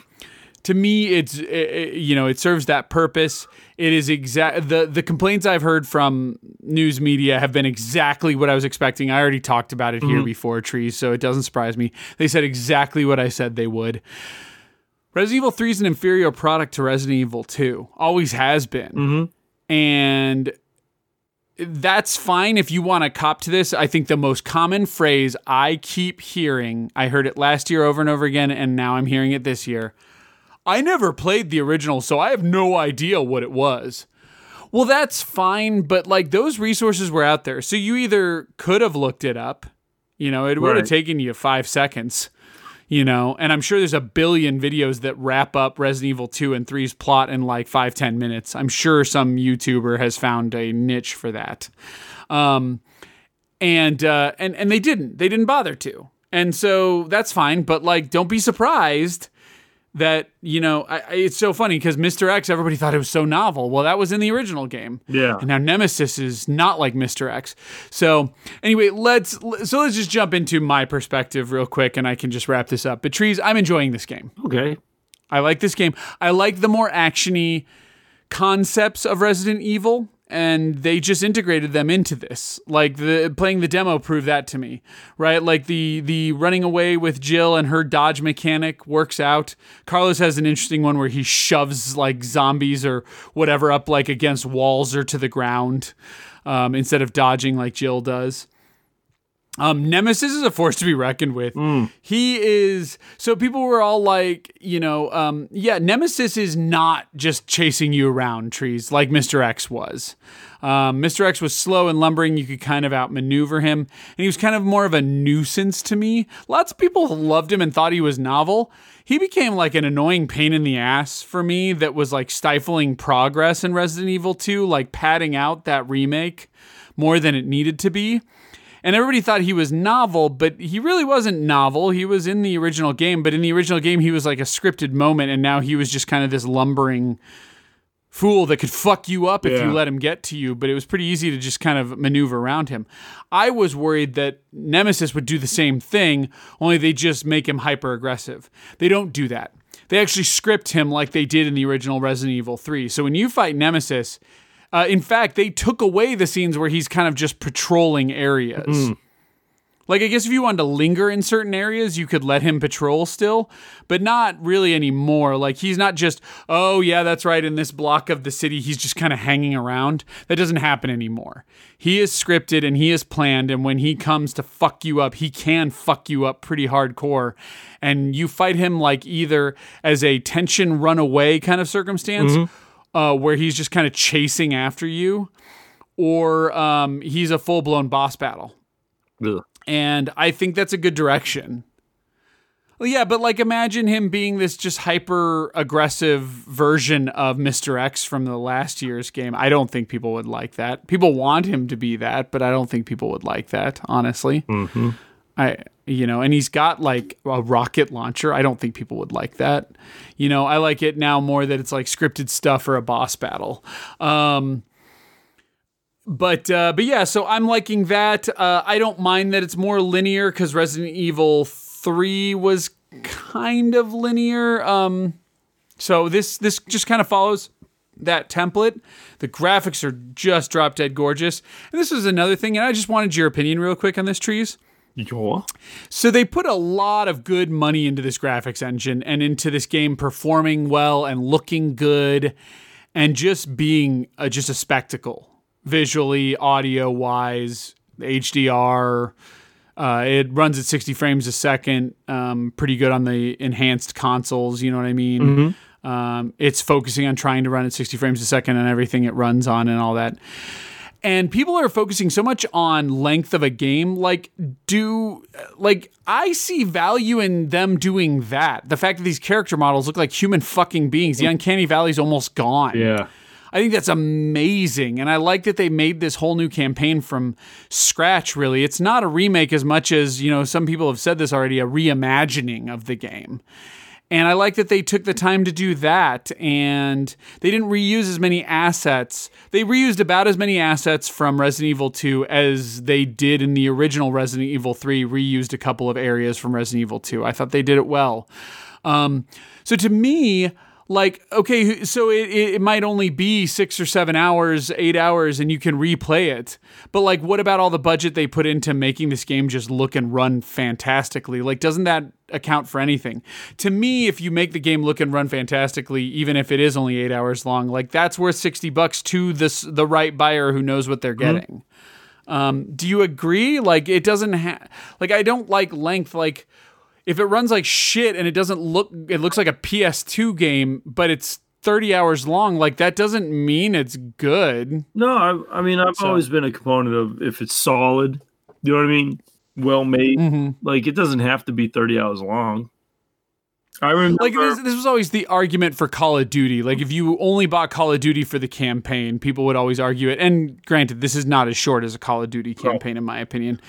to me it's it, you know it serves that purpose it is exact the the complaints i've heard from news media have been exactly what i was expecting i already talked about it mm-hmm. here before trees so it doesn't surprise me they said exactly what i said they would resident evil 3 is an inferior product to resident evil 2 always has been mm-hmm. and that's fine if you want to cop to this. I think the most common phrase I keep hearing, I heard it last year over and over again, and now I'm hearing it this year I never played the original, so I have no idea what it was. Well, that's fine, but like those resources were out there. So you either could have looked it up, you know, it would right. have taken you five seconds, you know, and I'm sure there's a billion videos that wrap up Resident Evil 2 and 3's plot in like five ten minutes. I'm sure some YouTuber has found a niche for that. Um, and uh, and and they didn't. They didn't bother to, and so that's fine. But like, don't be surprised that you know I, it's so funny because Mr. X, everybody thought it was so novel. Well, that was in the original game. Yeah. And now Nemesis is not like Mr. X. So anyway, let's so let's just jump into my perspective real quick, and I can just wrap this up. But trees, I'm enjoying this game. Okay. I like this game. I like the more actiony concepts of Resident Evil, and they just integrated them into this. Like the playing the demo proved that to me, right? Like the the running away with Jill and her dodge mechanic works out. Carlos has an interesting one where he shoves like zombies or whatever up like against walls or to the ground um, instead of dodging like Jill does. Um, Nemesis is a force to be reckoned with. He is so people were all like, you know, um, yeah, Nemesis is not just chasing you around trees like Mr. X was. Um, Mr. X was slow and lumbering. You could kind of outmaneuver him, and he was kind of more of a nuisance to me. Lots of people loved him and thought he was novel. He became like an annoying pain in the ass for me that was like stifling progress in Resident Evil 2, like padding out that remake more than it needed to be and everybody thought he was novel, but he really wasn't novel. He was in the original game, but in the original game, he was like a scripted moment, and now he was just kind of this lumbering fool that could fuck you up if Yeah. you let him get to you. But it was pretty easy to just kind of maneuver around him. I was worried that Nemesis would do the same thing, only they just make him hyper aggressive. They don't do that. They actually script him like they did in the original Resident Evil 3. So when you fight Nemesis, uh, in fact, they took away the scenes where he's kind of just patrolling areas. Like, I guess if you wanted to linger in certain areas, you could let him patrol still, but not really anymore. Like, he's not just, oh, yeah, that's right, in this block of the city, he's just kind of hanging around. That doesn't happen anymore. He is scripted and he is planned, and when he comes to fuck you up, he can fuck you up pretty hardcore. And you fight him like either as a tension runaway kind of circumstance, uh, where he's just kind of chasing after you, or um, he's a full blown boss battle Ugh. and I think that's a good direction. Well, yeah, but like imagine him being this just hyper aggressive version of Mr. X from the last year's game. I don't think people would like that. People want him to be that, but I don't think people would like that, honestly. Mm-hmm. I you know, and he's got like a rocket launcher. I don't think people would like that. You know, I like it now more that it's like scripted stuff or a boss battle. Um but uh, but yeah, so I'm liking that. Uh, I don't mind that it's more linear because Resident Evil Three was kind of linear. Um, so this this just kind of follows that template. The graphics are just drop dead gorgeous. And this is another thing, and I just wanted your opinion real quick on this trees. Yeah. So they put a lot of good money into this graphics engine and into this game performing well and looking good and just being a, just a spectacle visually, audio wise, HDR. Uh, it runs at 60 frames a second, um, pretty good on the enhanced consoles. You know what I mean? Um, it's focusing on trying to run at 60 frames a second on everything it runs on and all that and people are focusing so much on length of a game like do like i see value in them doing that the fact that these character models look like human fucking beings the uncanny valley's almost gone Yeah. I think that's amazing. And I like that they made this whole new campaign from scratch, really. It's not a remake as much as, you know, some people have said this already, a reimagining of the game. And I like that they took the time to do that and they didn't reuse as many assets. They reused about as many assets from Resident Evil 2 as they did in the original Resident Evil 3, reused a couple of areas from Resident Evil 2. I thought they did it well. Um, so to me, like, okay, so it, it, might only be six or seven hours, eight hours, and you can replay it. But, like, what about all the budget they put into making this game just look and run fantastically? Like, doesn't that account for anything? To me, if you make the game look and run fantastically, even if it is only eight hours long, like, that's worth 60 bucks to this, the right buyer who knows what they're getting. Um, do you agree? Like, it doesn't have, like, I don't like length. Like, if it runs like shit and it doesn't look it looks like a PS2 game but it's 30 hours long like that doesn't mean it's good. No, I, I mean I've So- always been a component of if it's solid, you know what I mean, well made. Mm-hmm. Like it doesn't have to be thirty hours long. I remember. like this, this was always the argument for Call of Duty. Like if you only bought Call of Duty for the campaign, people would always argue it. And granted, this is not as short as a Call of Duty campaign, in my opinion.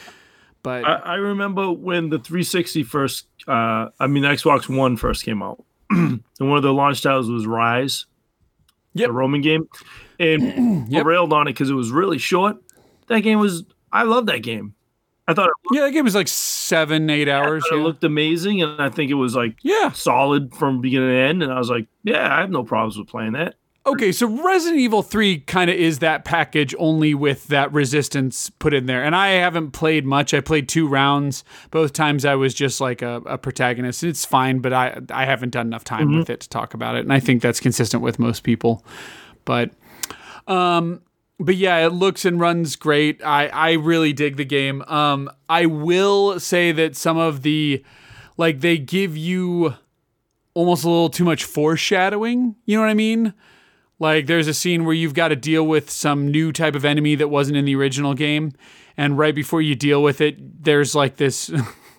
But I, I remember when the 360 first, uh, I mean, Xbox One first came out, and one of the launch titles was Ryse, Yep. the Roman game, and Yep. I railed on it because it was really short. That game was, I love that game. I thought it, yeah, that game was like seven, eight hours. it looked amazing, and I think it was like yeah. solid from beginning to end. And I was like, yeah, I have no problems with playing that. Okay, so Resident Evil 3 kind of is that package only with that resistance put in there. And I haven't played much. I played two rounds. Both times I was just like a, a protagonist. It's fine, but I I haven't done enough time with it to talk about it. And I think that's consistent with most people. But um but yeah, it looks and runs great. I I really dig the game. Um I will say that some of the like they give you almost a little too much foreshadowing, you know what I mean? Like there's a scene where you've got to deal with some new type of enemy that wasn't in the original game, and right before you deal with it, there's like this.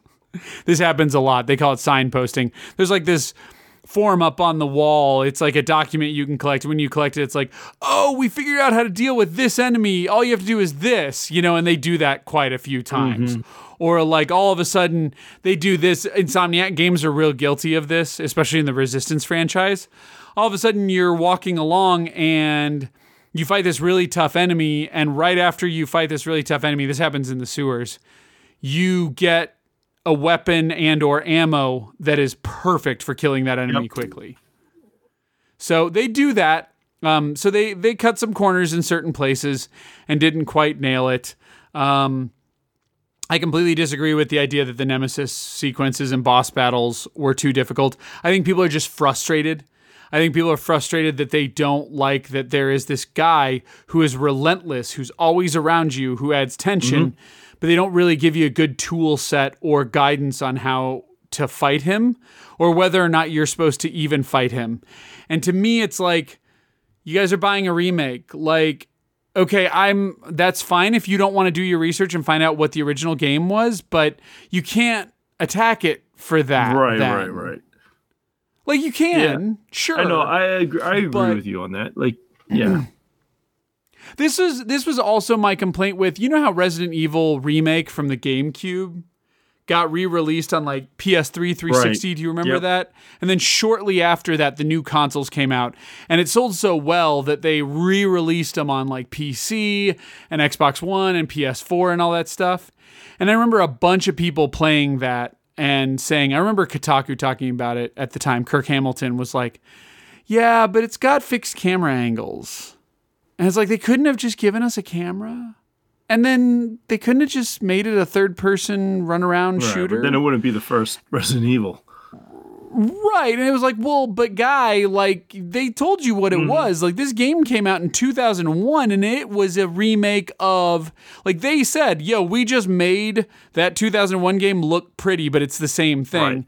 this happens a lot. They call it signposting. There's like this form up on the wall. It's like a document you can collect. When you collect it, it's like, oh, we figured out how to deal with this enemy. All you have to do is this, you know, and they do that quite a few times. Mm-hmm. Or like all of a sudden they do this. Insomniac games are real guilty of this, especially in the Resistance franchise. All of a sudden you're walking along and you fight this really tough enemy, and right after you fight this really tough enemy, this happens in the sewers, you get a weapon and or ammo that is perfect for killing that enemy Yep. quickly. So they do that. Um, so they they cut some corners in certain places and didn't quite nail it. Um, I completely disagree with the idea that the Nemesis sequences and boss battles were too difficult. I think people are just frustrated. I think people are frustrated that they don't like that there is this guy who is relentless, who's always around you, who adds tension, mm-hmm. but they don't really give you a good tool set or guidance on how to fight him or whether or not you're supposed to even fight him. And to me, it's like, you guys are buying a remake. Like, okay, I'm that's fine if you don't want to do your research and find out what the original game was, but you can't attack it for that. Right, then. right, right. Like you can, sure. I know. I agree. I agree But- with you on that. Like, yeah, This is this was also my complaint with you know how Resident Evil remake from the GameCube got re-released on like PS3 360 do you remember Yep. that and then shortly after that the new consoles came out and it sold so well that they re-released them on like PC and Xbox 1 and PS4 and all that stuff and I remember a bunch of people playing that and saying I remember Kotaku talking about it at the time Kirk Hamilton was like yeah but it's got fixed camera angles and it's like they couldn't have just given us a camera. And then they couldn't have just made it a third person run around Right, shooter. But then it wouldn't be the first Resident Evil. Right. And it was like, well, but guy, like they told you what it Mm-hmm. was. Like this game came out in 2001 and it was a remake of like they said, "Yo, we just made that 2001 game look pretty, but it's the same thing." Right.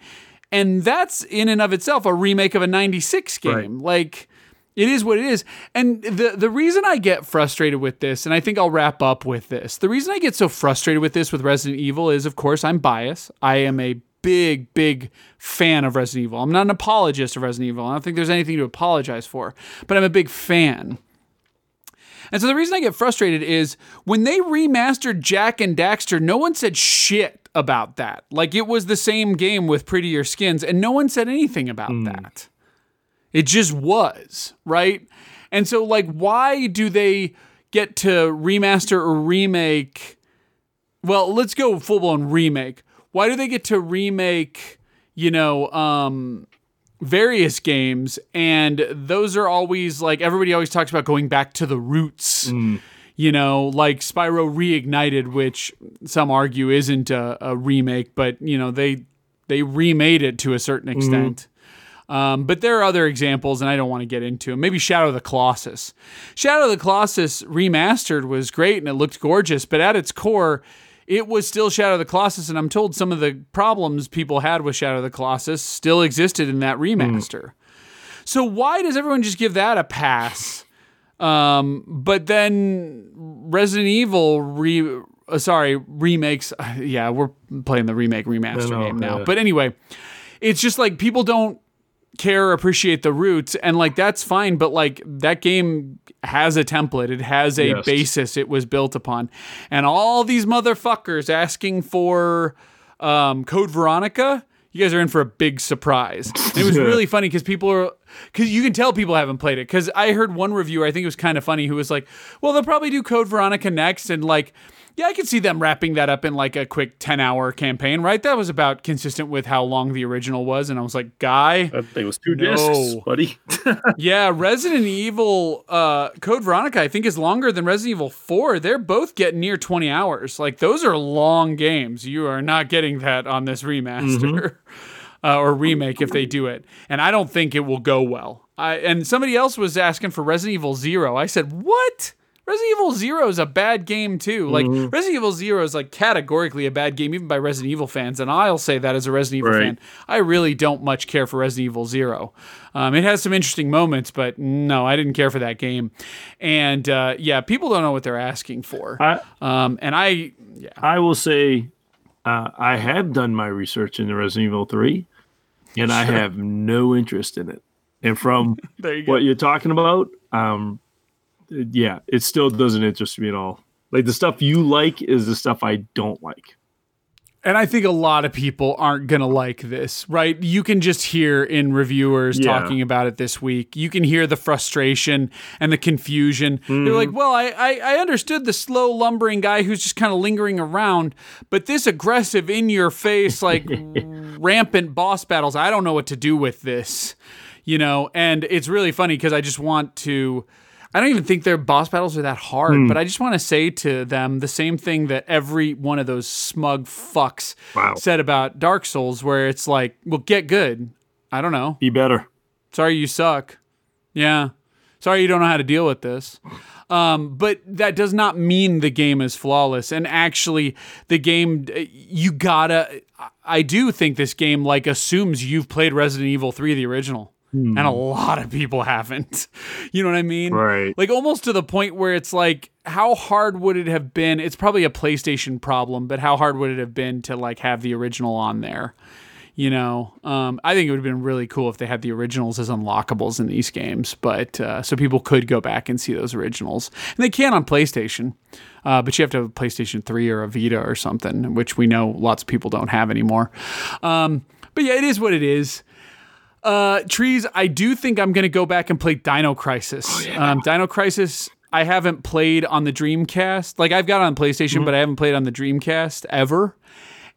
And that's in and of itself a remake of a 96 game. Right. Like it is what it is. And the the reason I get frustrated with this, and I think I'll wrap up with this. The reason I get so frustrated with this with Resident Evil is of course I'm biased. I am a big, big fan of Resident Evil. I'm not an apologist of Resident Evil. I don't think there's anything to apologize for, but I'm a big fan. And so the reason I get frustrated is when they remastered Jack and Daxter, no one said shit about that. Like it was the same game with prettier skins, and no one said anything about hmm. that. It just was, right? And so, like, why do they get to remaster or remake? Well, let's go full blown remake. Why do they get to remake, you know, um, various games? And those are always like everybody always talks about going back to the roots. You know, like Spyro Reignited, which some argue isn't a, a remake, but you know they they remade it to a certain extent. Um, but there are other examples, and I don't want to get into them. Maybe Shadow of the Colossus. Shadow of the Colossus remastered was great and it looked gorgeous, but at its core, it was still Shadow of the Colossus. And I'm told some of the problems people had with Shadow of the Colossus still existed in that remaster. So why does everyone just give that a pass? Um, but then Resident Evil re uh, sorry remakes. yeah, we're playing the remake remaster game now. But anyway, it's just like people don't care or appreciate the roots and like that's fine but like that game has a template. It has a Yes. basis it was built upon. And all these motherfuckers asking for um, code veronica you guys are in for a big surprise. And it was really funny because people are because you can tell people haven't played it because i heard one reviewer i think it was kind of funny who was like well they'll probably do code veronica next and like yeah, I could see them wrapping that up in like a quick 10 hour campaign, right? That was about consistent with how long the original was. And I was like, guy, That thing was two No. discs, buddy. yeah, Resident Evil uh, Code Veronica, I think, is longer than Resident Evil 4. They're both getting near 20 hours. Like, those are long games. You are not getting that on this remaster uh, or remake if they do it. And I don't think it will go well. I, and somebody else was asking for Resident Evil Zero. I said, what? Resident Evil Zero is a bad game too. Like Resident Evil Zero is like categorically a bad game, even by Resident Evil fans, and I'll say that as a Resident Evil Right. fan. I really don't much care for Resident Evil Zero. Um, it has some interesting moments, but no, I didn't care for that game. And uh, yeah, people don't know what they're asking for. I Um, and I, yeah, I will say, uh, I have done my research into Resident Evil Three, and I have no interest in it. And from you what you're talking about, um, yeah, it still doesn't interest me at all. Like the stuff you like is the stuff I don't like. And I think a lot of people aren't going to like this, right? You can just hear in reviewers Yeah. talking about it this week. You can hear the frustration and the confusion. They're Mm-hmm. like, well, I, I, I understood the slow lumbering guy who's just kind of lingering around, but this aggressive, in your face, like rampant boss battles, I don't know what to do with this, you know? And it's really funny because I just want to. I don't even think their boss battles are that hard, Hmm. but I just want to say to them the same thing that every one of those smug fucks Wow. said about Dark Souls, where it's like, well, get good. I don't know. Be better. Sorry you suck. Yeah. Sorry you don't know how to deal with this. Um, but that does not mean the game is flawless. And actually, the game, you gotta. I do think this game like assumes you've played Resident Evil 3, the original. And a lot of people haven't. You know what I mean? Right. Like almost to the point where it's like, how hard would it have been? It's probably a PlayStation problem, but how hard would it have been to like have the original on there? You know, um, I think it would have been really cool if they had the originals as unlockables in these games, but uh, so people could go back and see those originals, and they can on PlayStation, uh, but you have to have a PlayStation Three or a Vita or something, which we know lots of people don't have anymore. Um, but yeah, it is what it is. Uh, trees. I do think I'm gonna go back and play Dino Crisis. um, Dino Crisis. I haven't played on the Dreamcast. Like I've got it on PlayStation, but I haven't played on the Dreamcast ever.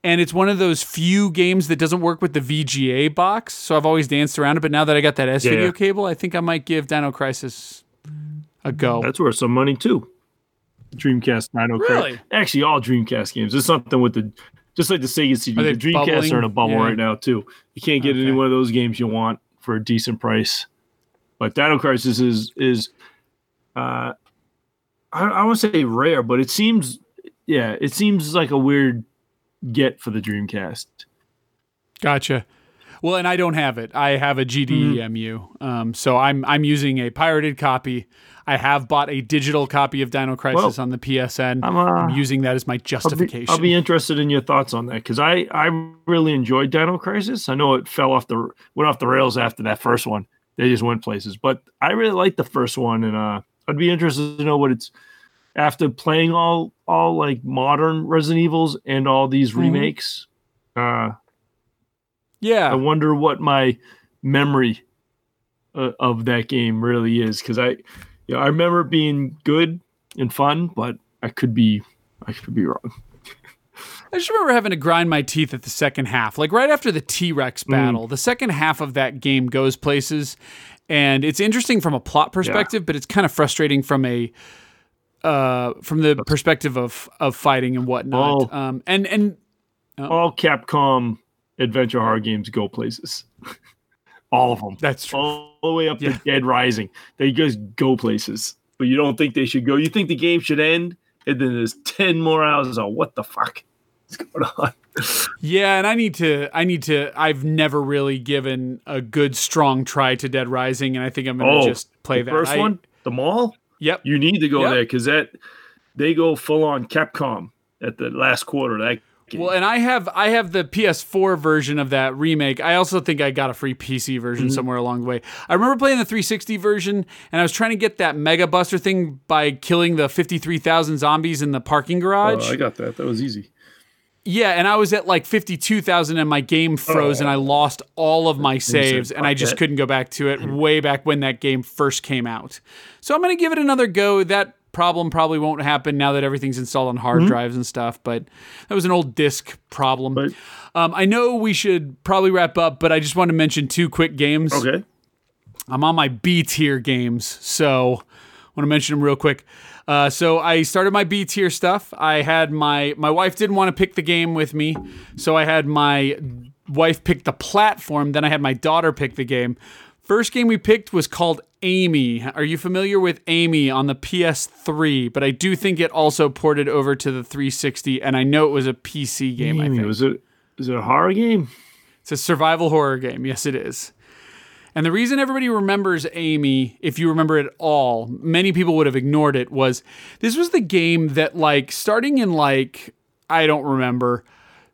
And it's one of those few games that doesn't work with the VGA box. So I've always danced around it. But now that I got that S video Yeah. cable, I think I might give Dino Crisis a go. That's worth some money too. Dreamcast Dino Crisis. Really? Actually, all Dreamcast games. There's something with the just like the Sega CD. The Dreamcast are in a bubble Yeah. right now too. You can't get any one of those games you want for a decent price. But Dino Crisis is is uh I, I won't say rare, but it seems yeah, it seems like a weird get for the Dreamcast. Gotcha. Well, and I don't have it. I have a GDEMU, um, so I'm I'm using a pirated copy. I have bought a digital copy of Dino Crisis Well, on the PSN. I'm, uh, I'm using that as my I'll be, justification. I'll be interested in your thoughts on that because I, I really enjoyed Dino Crisis. I know it fell off the went off the rails after that first one. They just went places, but I really liked the first one, and uh, I'd be interested to know what it's after playing all all like modern Resident Evils and all these Mhm. remakes. Uh, I wonder what my memory uh, of that game really is because I, yeah, I remember it being good and fun, but I could be I could be wrong. I just remember having to grind my teeth at the second half. Like right after the T Rex Mm. battle, the second half of that game goes places, and it's interesting from a plot perspective, but it's kind of frustrating from a uh, from the perspective of of fighting and whatnot. Oh. Um, and and all Capcom adventure horror games go places. all of them. that's true. All the way up Yeah. to Dead Rising. They just go places. But you don't think they should go. You think the game should end, and then there's 10 more hours of what the fuck is going on? Yeah, and I need to I need to I've never really given a good strong try to Dead Rising and I think I'm to Oh, just play the that. first I- one, the mall, Yep. you need to go Yep. there because that they go full on Capcom at the last quarter. That game. Well, and I have I have the PS4 version of that remake. I also think I got a free PC version Mm-hmm. somewhere along the way. I remember playing the 360 version, and I was trying to get that Mega Buster thing by killing the 53,000 zombies in the parking garage. Oh, I got that. That was easy. yeah, and I was at like 52,000, and my game froze, and I lost all of my saves, and I just couldn't go back to it way back when that game first came out. So I'm gonna give it another go. That problem probably won't happen now that everything's installed on Mm-hmm. hard drives and stuff, but that was an old disk problem. But Um, I know we should probably wrap up, but I just want to mention two quick games. okay. I'm on my B tier games, so I want to mention them real quick. Uh, so I started my B tier stuff. I had my my wife didn't want to pick the game with me, so I had my wife pick the platform. Then I had my daughter pick the game. First game we picked was called Amy. Are you familiar with Amy on the PS3? But I do think it also ported over to the 360, and I know it was a PC game. I Amy, think was it? Is it a horror game? it's a survival horror game. Yes, it is. And the reason everybody remembers Amy, if you remember it all, many people would have ignored it, was this was the game that, like, starting in, like, I don't remember,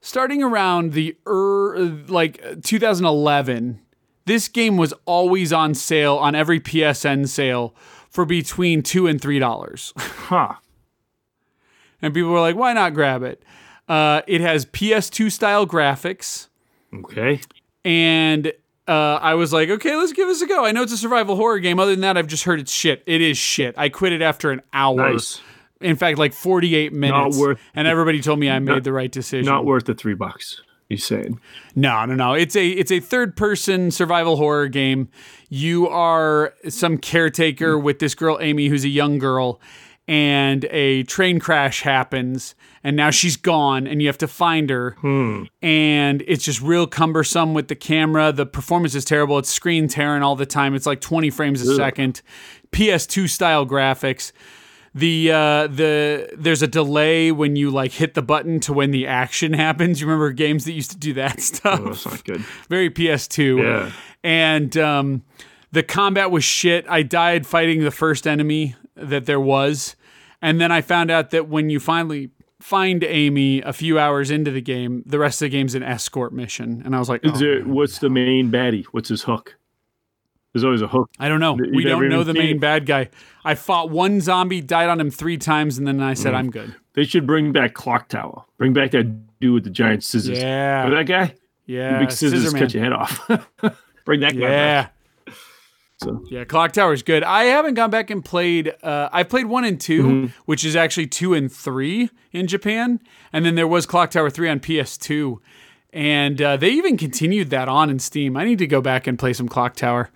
starting around the, er, like, 2011, this game was always on sale on every PSN sale for between two and three dollars. Huh. and people were like, why not grab it? Uh, it has PS2 style graphics Okay. and uh, I was like, okay, let's give this a go. I know it's a survival horror game. Other than that, I've just heard it's shit. It is shit. I quit it after an hour. Nice. In fact, like 48 minutes. Not worth- and everybody told me I made the right decision. Not worth the three bucks. He's saying. No, no, no. It's a it's a third person survival horror game. You are some caretaker mm. with this girl Amy who's a young girl and a train crash happens and now she's gone and you have to find her. Hmm. And it's just real cumbersome with the camera. The performance is terrible. It's screen tearing all the time. It's like 20 frames a second. PS2 style graphics the uh the there's a delay when you like hit the button to when the action happens you remember games that used to do that stuff Oh, that's not good. very ps2 Yeah. and um the combat was shit i died fighting the first enemy that there was and then i found out that when you finally find amy a few hours into the game the rest of the game's an escort mission and i was like Is oh, there? What's the main baddie? What's his hook? There's always a hook. I don't know. We don't know the main bad guy. I fought one zombie, died on him three times, and then I Mm. said, I'm good. They should bring back Clock Tower. Bring back that dude with the giant scissors. Yeah. Remember that guy? Yeah. Big scissors Scissor cut your head off. bring that guy back. Yeah. back. So Yeah, Clock Tower is good. I haven't gone back and played. Uh, I played one and 2 Mm-hmm. which is actually two and three in Japan, and then there was Clock Tower three on PS2, and uh, they even continued that on in Steam. I need to go back and play some Clock Tower.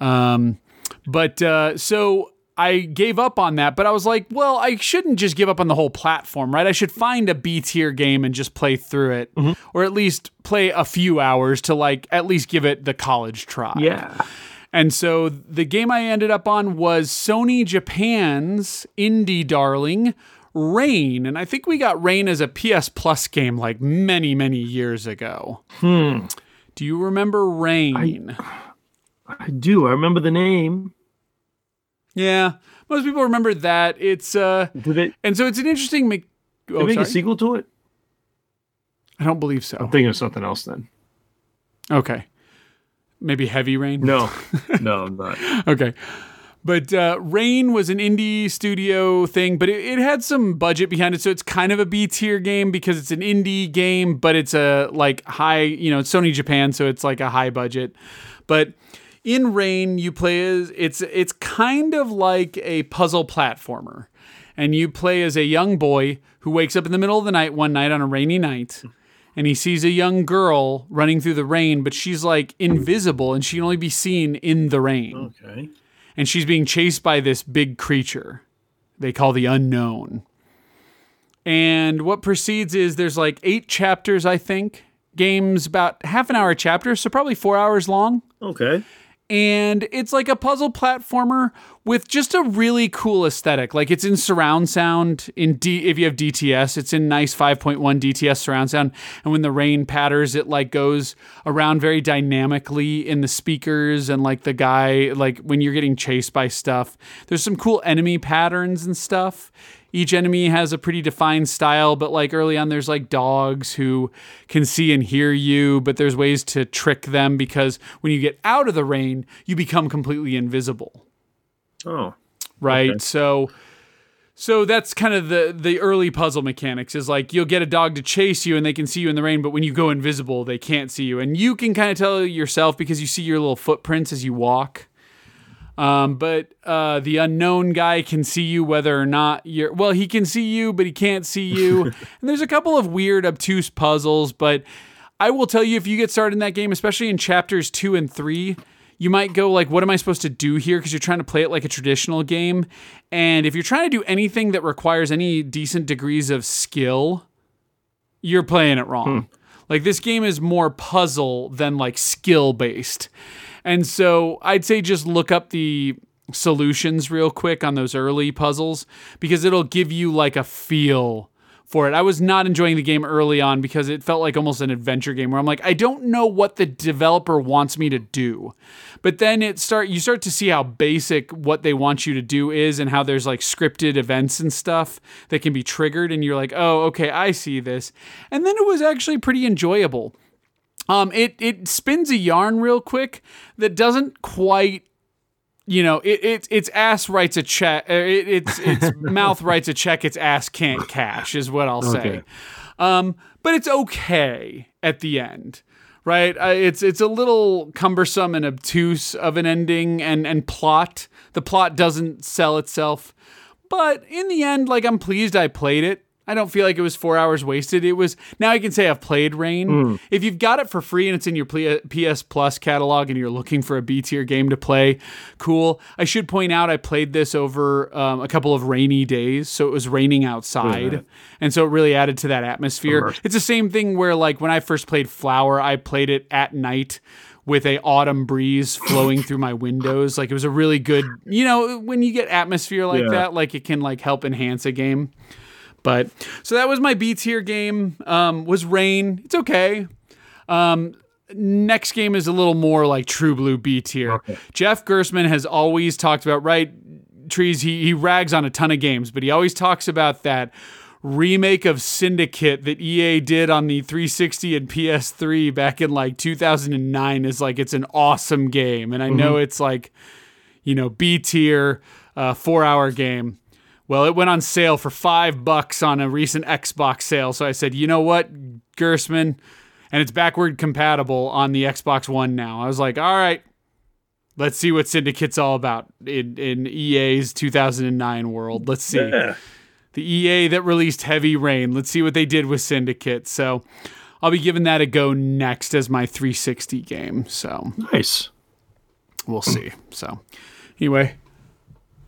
Um, but uh, so I gave up on that, but I was like, well, I shouldn't just give up on the whole platform, right? I should find a B tier game and just play through it, or at least play a few hours to like at least give it the college try. yeah. And so the game I ended up on was Sony Japan's indie darling, Rain. And I think we got Rain as a PS Plus game like many, many years ago. Hmm. Do you remember Rain? I do. I remember the name. yeah. Most people remember that. It's uh they, and so it's an interesting me- they oh, make sorry? a sequel to it? I don't believe so. I'm thinking of something else then. Okay. Maybe Heavy Rain? No, no, I'm not. okay. But uh, Rain was an indie studio thing, but it, it had some budget behind it, so it's kind of a B tier game because it's an indie game, but it's a like high, you know, Sony Japan, so it's like a high budget. But in Rain, you play as it's it's kind of like a puzzle platformer, and you play as a young boy who wakes up in the middle of the night one night on a rainy night and he sees a young girl running through the rain, but she's like invisible and she can only be seen in the rain. Okay. And she's being chased by this big creature they call the unknown. And what proceeds is there's like eight chapters, I think. Games about half an hour a chapter, so probably four hours long Okay. And it's like a puzzle platformer with just a really cool aesthetic. Like it's in surround sound in D if you have DTS, it's in nice 5.1 DTS surround sound and when the rain patters it like goes around very dynamically in the speakers and like the guy like when you're getting chased by stuff. There's some cool enemy patterns and stuff. Each enemy has a pretty defined style, but like early on, there's like dogs who can see and hear you, but there's ways to trick them because when you get out of the rain, you become completely invisible. Oh, right? Okay. So so that's kind of the the early puzzle mechanics is like you'll get a dog to chase you and they can see you in the rain, but when you go invisible, they can't see you. And you can kind of tell yourself because you see your little footprints as you walk. Um, but uh, the unknown guy can see you whether or not you're well, he can see you, but he can't see you. and there's a couple of weird, obtuse puzzles, but I will tell you if you get started in that game, especially in chapters two and three, you might go like what am i supposed to do here? Because you're trying to play it like a traditional game. And if you're trying to do anything that requires any decent degrees of skill you're playing it wrong. Like this game is more puzzle than like skill based and so i'd say just look up the solutions real quick on those early puzzles because it'll give you like a feel for it. I was not enjoying the game early on because it felt like almost an adventure game where I'm like, I don't know what the developer wants me to do. But then it start you start to see how basic what they want you to do is and how there's like scripted events and stuff that can be triggered and you're like, "Oh, okay, I see this." And then it was actually pretty enjoyable. Um, it it spins a yarn real quick that doesn't quite you know, it, it its ass writes a check. It, its its mouth writes a check. Its ass can't cash is what I'll say. Okay. Um, but it's okay at the end, right? Uh, it's it's a little cumbersome and obtuse of an ending and and plot. The plot doesn't sell itself, but in the end, like I'm pleased I played it. I don't feel like it was four hours wasted. It was now I can say I've played Rain. If you've got it for free and it's in your PS Plus catalog and you're looking for a B tier game to play, cool. I should point out I played this over um, a couple of rainy days, so it was raining outside, and so it really added to that atmosphere. It's the same thing where like when I first played Flower, I played it at night with a autumn breeze flowing through my windows. Like it was a really good, you know, when you get atmosphere like Yeah. that, like it can like help enhance a game. But so that was my B tier game. Um, was Rain. It's okay. Um, next game is a little more like True Blue B tier. Okay. Jeff Gerstmann has always talked about right trees. He he rags on a ton of games, but he always talks about that remake of Syndicate that EA did on the 360 and PS3 back in like 2009 is like it's an awesome game, and I know it's like you know B tier, uh, four hour game. Well, it went on sale for five bucks on a recent Xbox sale. So I said, you know what, Gerstmann, and it's backward compatible on the Xbox One now. I was like, all right, let's see what Syndicate's all about in, in EA's 2009 world. Let's see. Yeah. The EA that released Heavy Rain. Let's see what they did with Syndicate. So I'll be giving that a go next as my 360 game. So Nice. we'll see. So, anyway,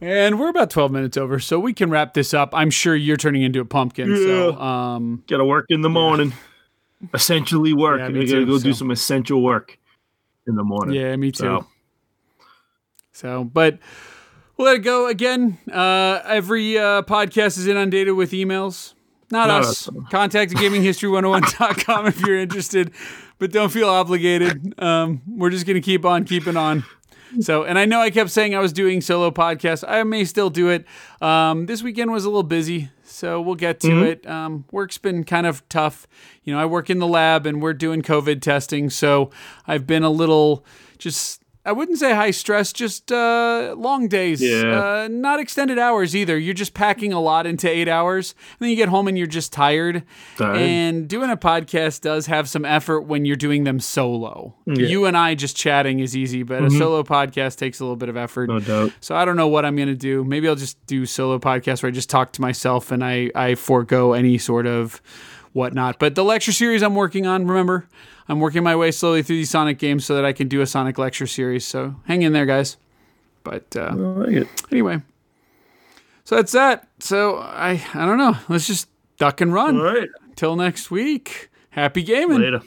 and we're about 12 minutes over, so we can wrap this up. I'm sure you're turning into a pumpkin. So, um, Gotta work in the morning. Essentially work. Yeah, I me gotta too, go do some essential work in the morning. yeah, me too. So, So, but we'll let it go again. Uh, every uh, podcast is inundated with emails. Not, Not us. us. Contact gaminghistory101.com if you're interested, but don't feel obligated. Um, we're just going to keep on keeping on. So, and I know I kept saying I was doing solo podcasts. I may still do it. Um, this weekend was a little busy, so we'll get to it. Um, work's been kind of tough. You know, I work in the lab and we're doing COVID testing, so I've been a little just. I wouldn't say high stress, just uh, long days. Yeah. Uh, not extended hours either. You're just packing a lot into eight hours. And then you get home and you're just tired. Tired. And doing a podcast does have some effort when you're doing them solo. You and I just chatting is easy, but a solo podcast takes a little bit of effort. no doubt. So I don't know what I'm going to do. Maybe I'll just do solo podcast where I just talk to myself and I, I forego any sort of whatnot. But the lecture series I'm working on, remember, I'm working my way slowly through these Sonic games so that I can do a Sonic lecture series. So hang in there, guys. But uh, like anyway, so that's that. So I I don't know. Let's just duck and run All right. till next week. Happy gaming. Later.